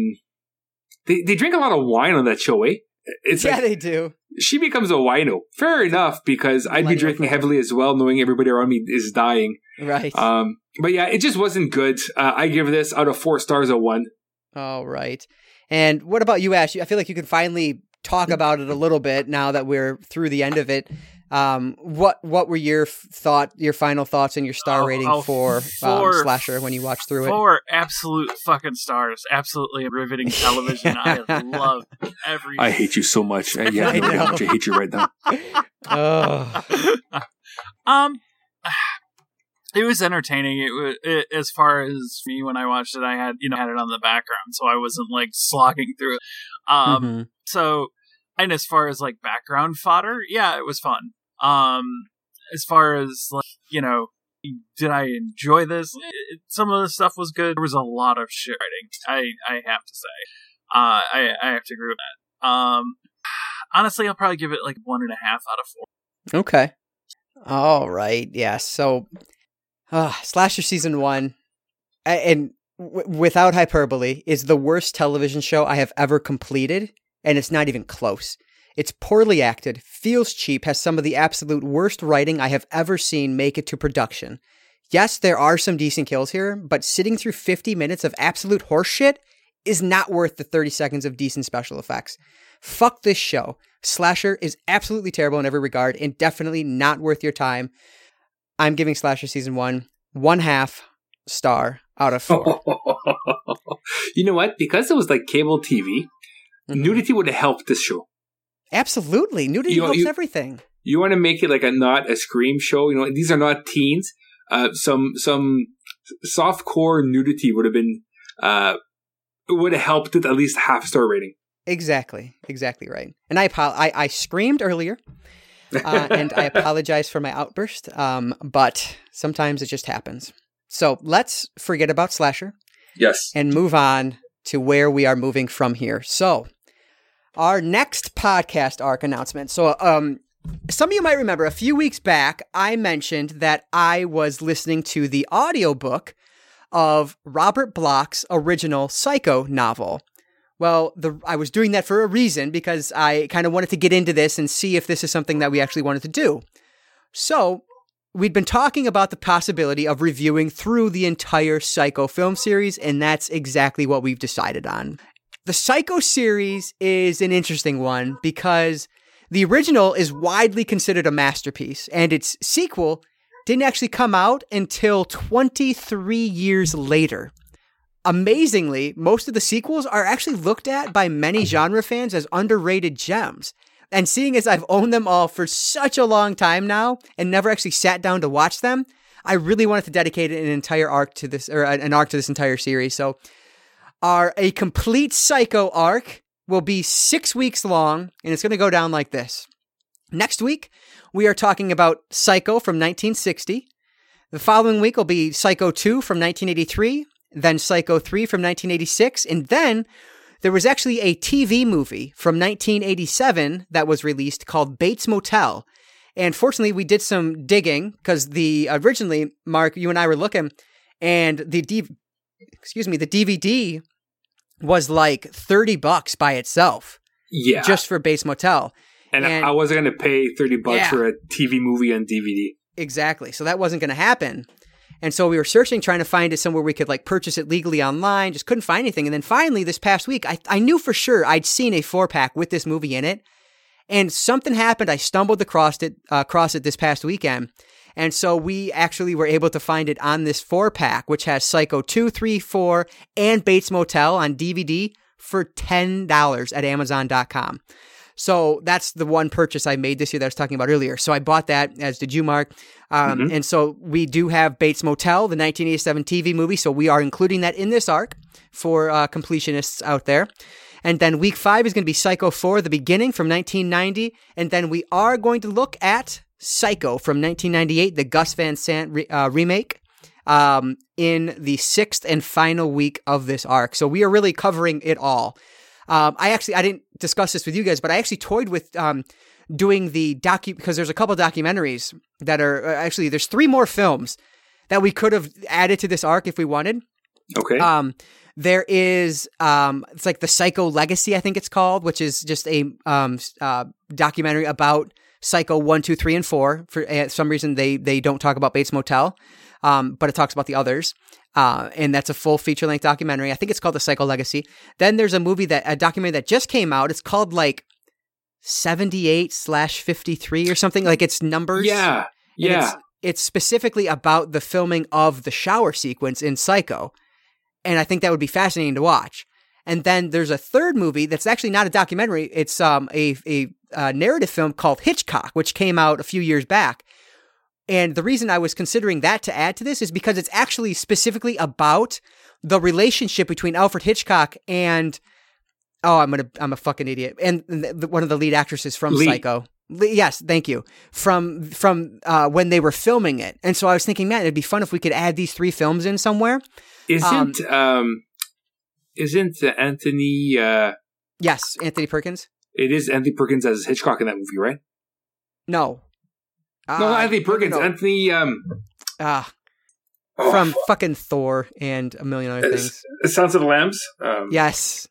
they, they drink a lot of wine on that show, eh? It's yeah, like, they do. she becomes a wino. Fair enough, because I'd be drinking heavily as well, knowing everybody around me is dying. Right. Um, but yeah, it just wasn't good. Uh, I give this out of four stars a one. All right. And what about you, Ashe? I feel like you can finally talk about it a little bit now that we're through the end of it. Um, what what were your thought, your final thoughts, and your star Oh, rating oh, for um, slasher when you watched through it? Four absolute fucking stars. Absolutely riveting television. I love every. I hate you so much. Uh, yeah, I know how much I hate you right now. Oh, um, it was entertaining. It was it, as far as me when I watched it. I had you know had it on the background, so I wasn't like slogging through it. Um, Mhm. so and as far as like background fodder, yeah, it was fun. Um, as far as like you know, did I enjoy this? It, some of the stuff was good. There was a lot of shit writing. I I have to say, uh, I I have to agree with that. Um, honestly, I'll probably give it like one and a half out of four. okay. All right. Yeah. So, uh, slasher season one, and without hyperbole, is the worst television show I have ever completed, and it's not even close. It's poorly acted, feels cheap, has some of the absolute worst writing I have ever seen make it to production. Yes, there are some decent kills here, but sitting through 50 minutes of absolute horseshit is not worth the 30 seconds of decent special effects. Fuck this show. Slasher is absolutely terrible in every regard and definitely not worth your time. I'm giving Slasher season one one half star out of four. you know what? Because it was like cable TV, Mhm. nudity would have helped this show. Absolutely. Nudity You know, helps you- everything. You want to make it like a not a scream show. You know, these are not teens. Uh, some some soft core nudity would have been uh would have helped it at least half star rating. Exactly. Exactly right. And I I, I screamed earlier uh, and I apologize for my outburst, um, but sometimes it just happens. So let's forget about Slasher. yes. and move on to where we are moving from here. So, our next podcast arc announcement. So, um, some of you might remember a few weeks back, I mentioned that I was listening to the audiobook of Robert Bloch's original Psycho novel. Well, the, I was doing that for a reason because I kind of wanted to get into this and see if this is something that we actually wanted to do. So, we'd been talking about the possibility of reviewing through the entire Psycho film series, and that's exactly what we've decided on. The Psycho series is an interesting one because the original is widely considered a masterpiece, and its sequel didn't actually come out until 23 years later. Amazingly, most of the sequels are actually looked at by many genre fans as underrated gems. And seeing as I've owned them all for such a long time now and never actually sat down to watch them, I really wanted to dedicate an entire arc to this, or an arc to this entire series. So, our a complete Psycho arc will be six weeks long, and it's going to go down like this. Next week, we are talking about Psycho from 1960. The following week will be Psycho 2 from 1983, then Psycho 3 from 1986, and then there was actually a TV movie from 1987 that was released called Bates Motel. And fortunately, we did some digging because the originally, Marc, you and I were looking, and the D, excuse me, the DVD was like 30 bucks by itself Yeah. just for Bates Motel. and, and- I wasn't gonna pay thirty bucks Yeah. for a TV movie on DVD. Exactly. So that wasn't going to happen. And so we were searching, trying to find it somewhere we could like purchase it legally online. Just couldn't find anything. And then finally, this past week, I, I knew for sure I'd seen a four pack with this movie in it. And something happened. I stumbled across it, uh, across it this past weekend. And so we actually were able to find it on this four pack, which has Psycho 2, 3, 4, and Bates Motel on DVD for $10 at Amazon.com. So that's the one purchase I made this year that I was talking about earlier. So I bought that, as did you, Marc. Um, Mhm. And so we do have Bates Motel, the 1987 TV movie. So we are including that in this arc for uh, completionists out there. And then week five is going to be Psycho 4, the beginning from 1990. And then we are going to look at Psycho from 1998, the Gus Van Sant re- uh, remake, um, in the sixth and final week of this arc. So we are really covering it all. Um, I actually I didn't discuss this with you guys, but I actually toyed with um, doing the docu because there's a couple documentaries that are uh, actually there's three more films that we could have added to this arc if we wanted. Okay. Um, there is um, it's like the Psycho Legacy, I think it's called, which is just a um uh, documentary about Psycho one, two, three, and four. For uh, some reason, they they don't talk about Bates Motel, um, but it talks about the others. Uh, and that's a full feature length documentary. I think it's called the Psycho Legacy. Then there's a movie that a documentary that just came out. It's called like 78 slash 53 or something. Like it's numbers. yeah. Yeah. It's, it's specifically about the filming of the shower sequence in Psycho. And I think that would be fascinating to watch. And then there's a third movie that's actually not a documentary. It's um, a, a, uh narrative film called Hitchcock, which came out a few years back. And the reason I was considering that to add to this is because it's actually specifically about the relationship between Alfred Hitchcock and oh, I'm gonna I'm a fucking idiot, and the, one of the lead actresses from Leigh. Psycho. Leigh- Yes, thank you. From from uh, when they were filming it, and so I was thinking, man, it'd be fun if we could add these three films in somewhere. Isn't um, isn't uh, Anthony uh, Yes, Anthony Perkins. It is Anthony Perkins as Hitchcock in that movie, right? No, no, Uh, not Anthony Perkins. no, no. Anthony um, Ah, oh, from fuck. fucking Thor and a million other things. S- Sounds of the Lambs. Um, Yes,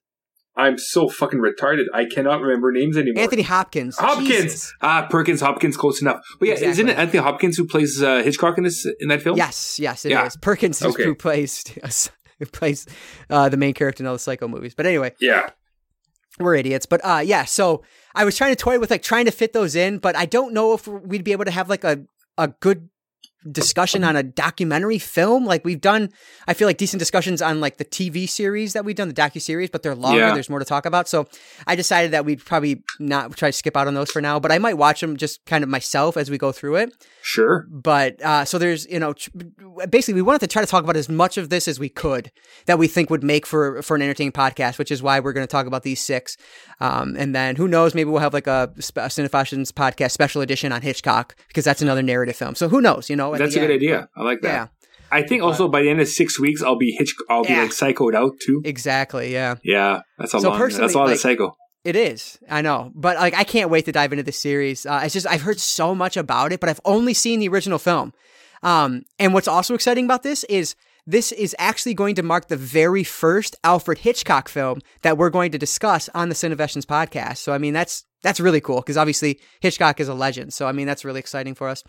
I'm so fucking retarded. I cannot remember names anymore. Anthony Hopkins. Hopkins. Jesus. Ah, Perkins. Hopkins. Close enough. But yeah, isn't it Anthony Hopkins who plays uh, Hitchcock in this in that film? Yes, yes, it is. Yeah. Perkins is Okay. who plays who plays uh, the main character in all the Psycho movies. But anyway, Yeah. We're idiots. But uh, yeah, so I was trying to toy with like trying to fit those in, but I don't know if we'd be able to have like a a good discussion on a documentary film. Like we've done, I feel like decent discussions on like the TV series that we've done, the docu series, but they're longer. Yeah. There's more to talk about. So I decided that we'd probably not try to skip out on those for now. But I might watch them just kind of myself as we go through it Sure. but uh, so there's you know basically we wanted to try to talk about as much of this as we could that we think would make for for an entertaining podcast which is why we're going to talk about these six um, and then who knows maybe we'll have like a, a Cinefessions podcast special edition on hitchcock because that's another narrative film so who knows you know at That's a good idea. I like that. yeah I think also by the end of six weeks, I'll be Hitch. I'll be Yeah. like psychoed out too. exactly yeah Yeah, that's a So long. personally, That's a lot like- of psycho. It is. I know. But like I can't wait to dive into this series. Uh, it's just I've heard so much about it, but I've only seen the original film. Um, and what's also exciting about this is this is actually going to mark the very first Alfred Hitchcock film that we're going to discuss on the Cinefessions podcast. So I mean that's that's really cool because obviously Hitchcock is a legend. So I mean that's really exciting for us.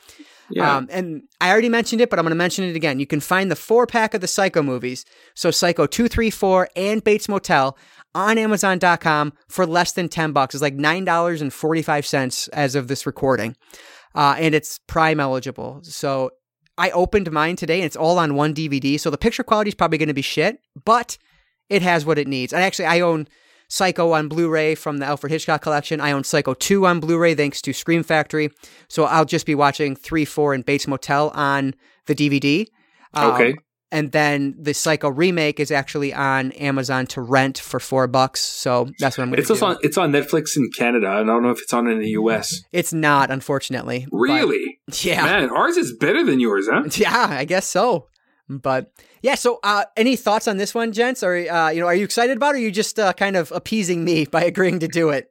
Yeah. Um, and I already mentioned it, but I'm going to mention it again. You can find the four pack of the Psycho movies, so Psycho 2, 3, 4, and Bates Motel on Amazon.com for less than 10 bucks. It's like $9.45 as of this recording. Uh, and it's Prime eligible. So I opened mine today and it's all on one DVD. So the picture quality is probably going to be shit, but it has what it needs. And actually, I own Psycho on Blu-ray from the Alfred Hitchcock collection. I own Psycho 2 on Blu-ray thanks to Scream Factory. So I'll just be watching 3, 4, and Bates Motel on the DVD. Um, Okay. And then the Psycho remake is actually on Amazon to rent for four bucks. So that's what I'm going to do. also on, it's on Netflix in Canada. I don't know if it's on in the US. it's not, unfortunately. but- Really? yeah. Man, ours is better than yours, huh? Yeah, I guess so. But yeah, so uh, any thoughts on this one, gents? Or uh, you know, are you excited about, it, or are you just uh, kind of appeasing me by agreeing to do it?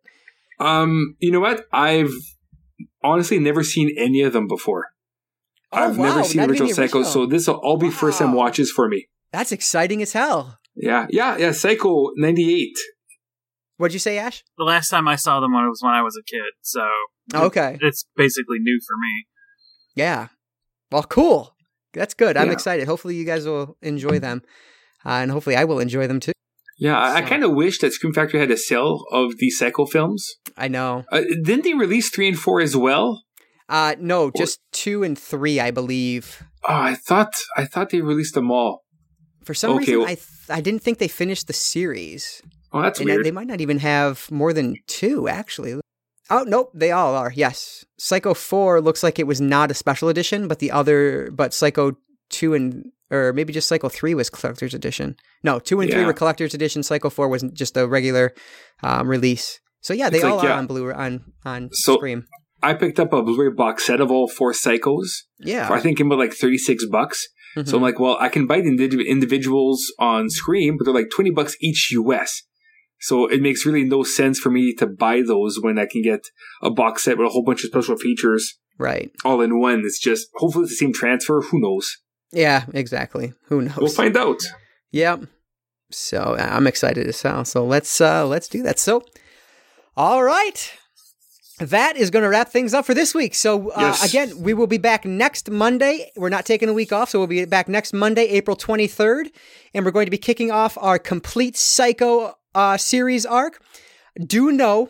Um, you know what? I've honestly never seen any of them before. Oh, I've wow, never seen not original the Psycho, original. so this will all be first time watches for me. That's exciting as hell. Yeah, yeah, yeah. Psycho '98. What'd you say, Ashe? The last time I saw them was when I was a kid, so Okay, it's basically new for me. yeah. Well, cool. That's good. I'm excited. Hopefully, you guys will enjoy them, uh, and hopefully, I will enjoy them too. Yeah, I, I kind of wish that Scream Factory had a sale of the Psycho films. I know. Uh, didn't they release three and four as well? Uh, no, just two and three, I believe. Oh, I thought I thought they released them all. For some Okay, reason, well- I th- I didn't think they finished the series, Oh, that's and weird. they might not even have more than two actually. Oh nope, they all are. Yes, Psycho Four looks like it was not a special edition, but the other, but Psycho Two and or maybe just Psycho Three was collector's edition. No, two and three were collector's edition. Psycho Four was just a regular um, release. So yeah, they It's like, all are yeah. on Blu on on So- Scream. I picked up a Blu-ray box set of all four Psychos. Yeah, For, I think it was like thirty-six bucks. Mhm. So I'm like, well, I can buy the individuals on Scream, but they're like twenty bucks each US. So it makes really no sense for me to buy those when I can get a box set with a whole bunch of special features right. all in one. It's just hopefully it's the same transfer. Who knows? Yeah, exactly. Who knows? We'll find out. Yep. So uh, I'm excited as hell. So let's uh let's do that. So all right. That is going to wrap things up for this week. So uh, Yes. again, we will be back next Monday. We're not taking a week off, so we'll be back next Monday, April 23rd, and we're going to be kicking off our complete Psycho uh, series arc. Do know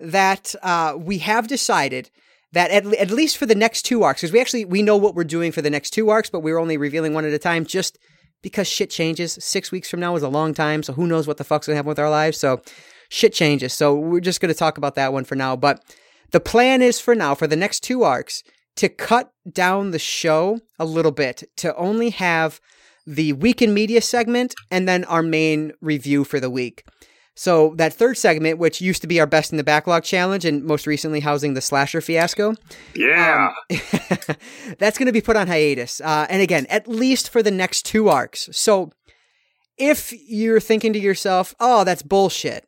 that uh, we have decided that at, at least for the next two arcs, because we actually we know what we're doing for the next two arcs, but we're only revealing one at a time, just because shit changes. Six weeks from now is a long time, so who knows what the fuck's gonna happen with our lives? So shit changes. So we're just gonna talk about that one for now. But the plan is for now, for the next two arcs, to cut down the show a little bit, to only have the week in media segment and then our main review for the week. So that third segment, which used to be our best in the backlog challenge and most recently housing the slasher fiasco, Yeah. um, that's going to be put on hiatus. Uh, and again, at least for the next two arcs. So if you're thinking to yourself, oh, that's bullshit,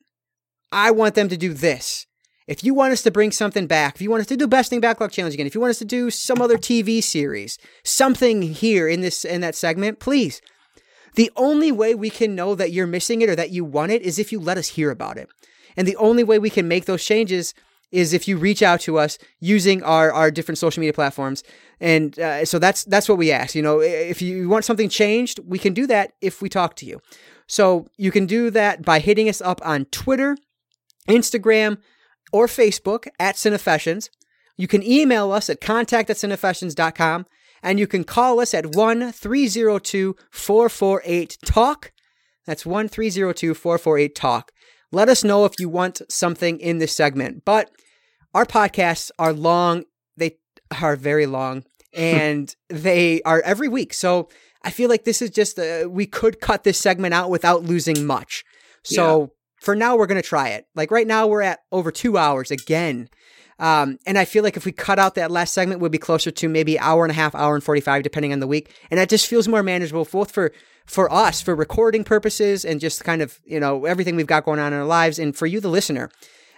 I want them to do this. If you want us to bring something back, if you want us to do Best Thing Backlog Challenge again, if you want us to do some other TV series, something here in this in that segment, please. The only way we can know that you're missing it or that you want it is if you let us hear about it. And the only way we can make those changes is if you reach out to us using our, our different social media platforms. And uh, so that's that's what we ask. You know, if you want something changed, we can do that if we talk to you. So you can do that by hitting us up on Twitter, Instagram, or Facebook at Cinefessions. You can email us at contact at cinefessions.com and you can call us at 1 302 448 TALK. That's 1 302 448 TALK. Let us know if you want something in this segment. But our podcasts are long, they are very long, and they are every week. So I feel like this is just, uh, we could cut this segment out without losing much. So for now, we're going to try it. Like right now, we're at over two hours again. Um, and I feel like if we cut out that last segment, we'll be closer to maybe hour and a half, hour and 45, depending on the week. And that just feels more manageable, both for, for us, for recording purposes and just kind of, you know, everything we've got going on in our lives. And for you, the listener,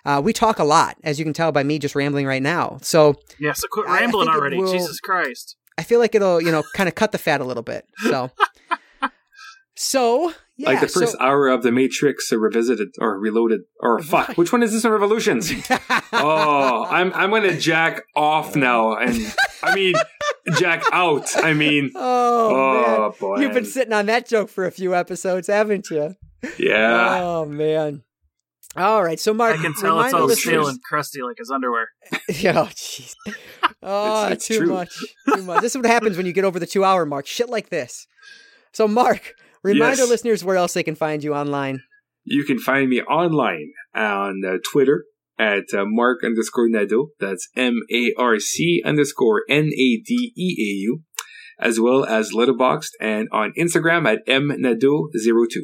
uh, we talk a lot, as you can tell by me just rambling right now. So Yeah, so quit I- I rambling already. will- Jesus Christ. I feel like it'll, you know, kind of cut the fat a little bit. So, so yeah. like the first so- hour of the Matrix revisited or reloaded or fuck. Right. Which one is this in Revolutions? oh, I'm I'm gonna jack off now, and I mean jack out. I mean, Oh, Oh, man. boy. You've been sitting on that joke for a few episodes, haven't you? yeah. Oh man. All right, so Marc, I can tell remind it's the all stale and crusty like his underwear. Yeah, oh, jeez. Oh, It's- it's too true. much. Too much. This is what happens when you get over the two hour mark. Shit like this. So, Marc, remind Yes. our listeners where else they can find you online. You can find me online on uh, Twitter at uh, Marc underscore Nadeau. That's M A R C underscore N A D E A U, as well as Letterboxd and on Instagram at M Nadeau02.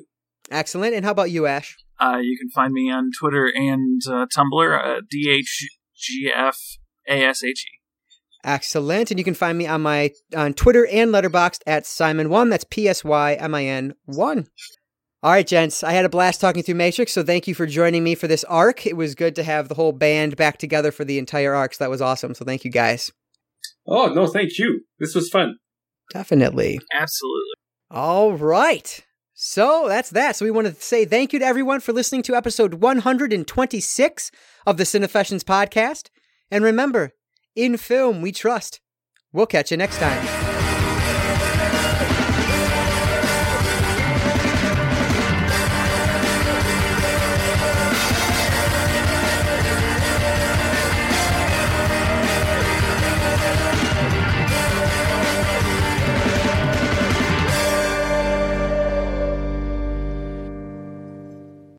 Excellent. And how about you, Ashe? Uh, you can find me on Twitter and uh, Tumblr, uh, DHGFASHE. Excellent. And you can find me on my on Twitter and Letterboxd at Psymin1. That's P S Y M I N 1. All right, gents. I had a blast talking through Matrix, so thank you for joining me for this arc. It was good to have the whole band back together for the entire arc, so that was awesome. So thank you guys. Oh, no, thank you. This was fun. Definitely. Absolutely. All right. So that's that. So we want to say thank you to everyone for listening to episode 126 of the Cinefessions podcast. And remember, in film we trust, We'll catch you next time.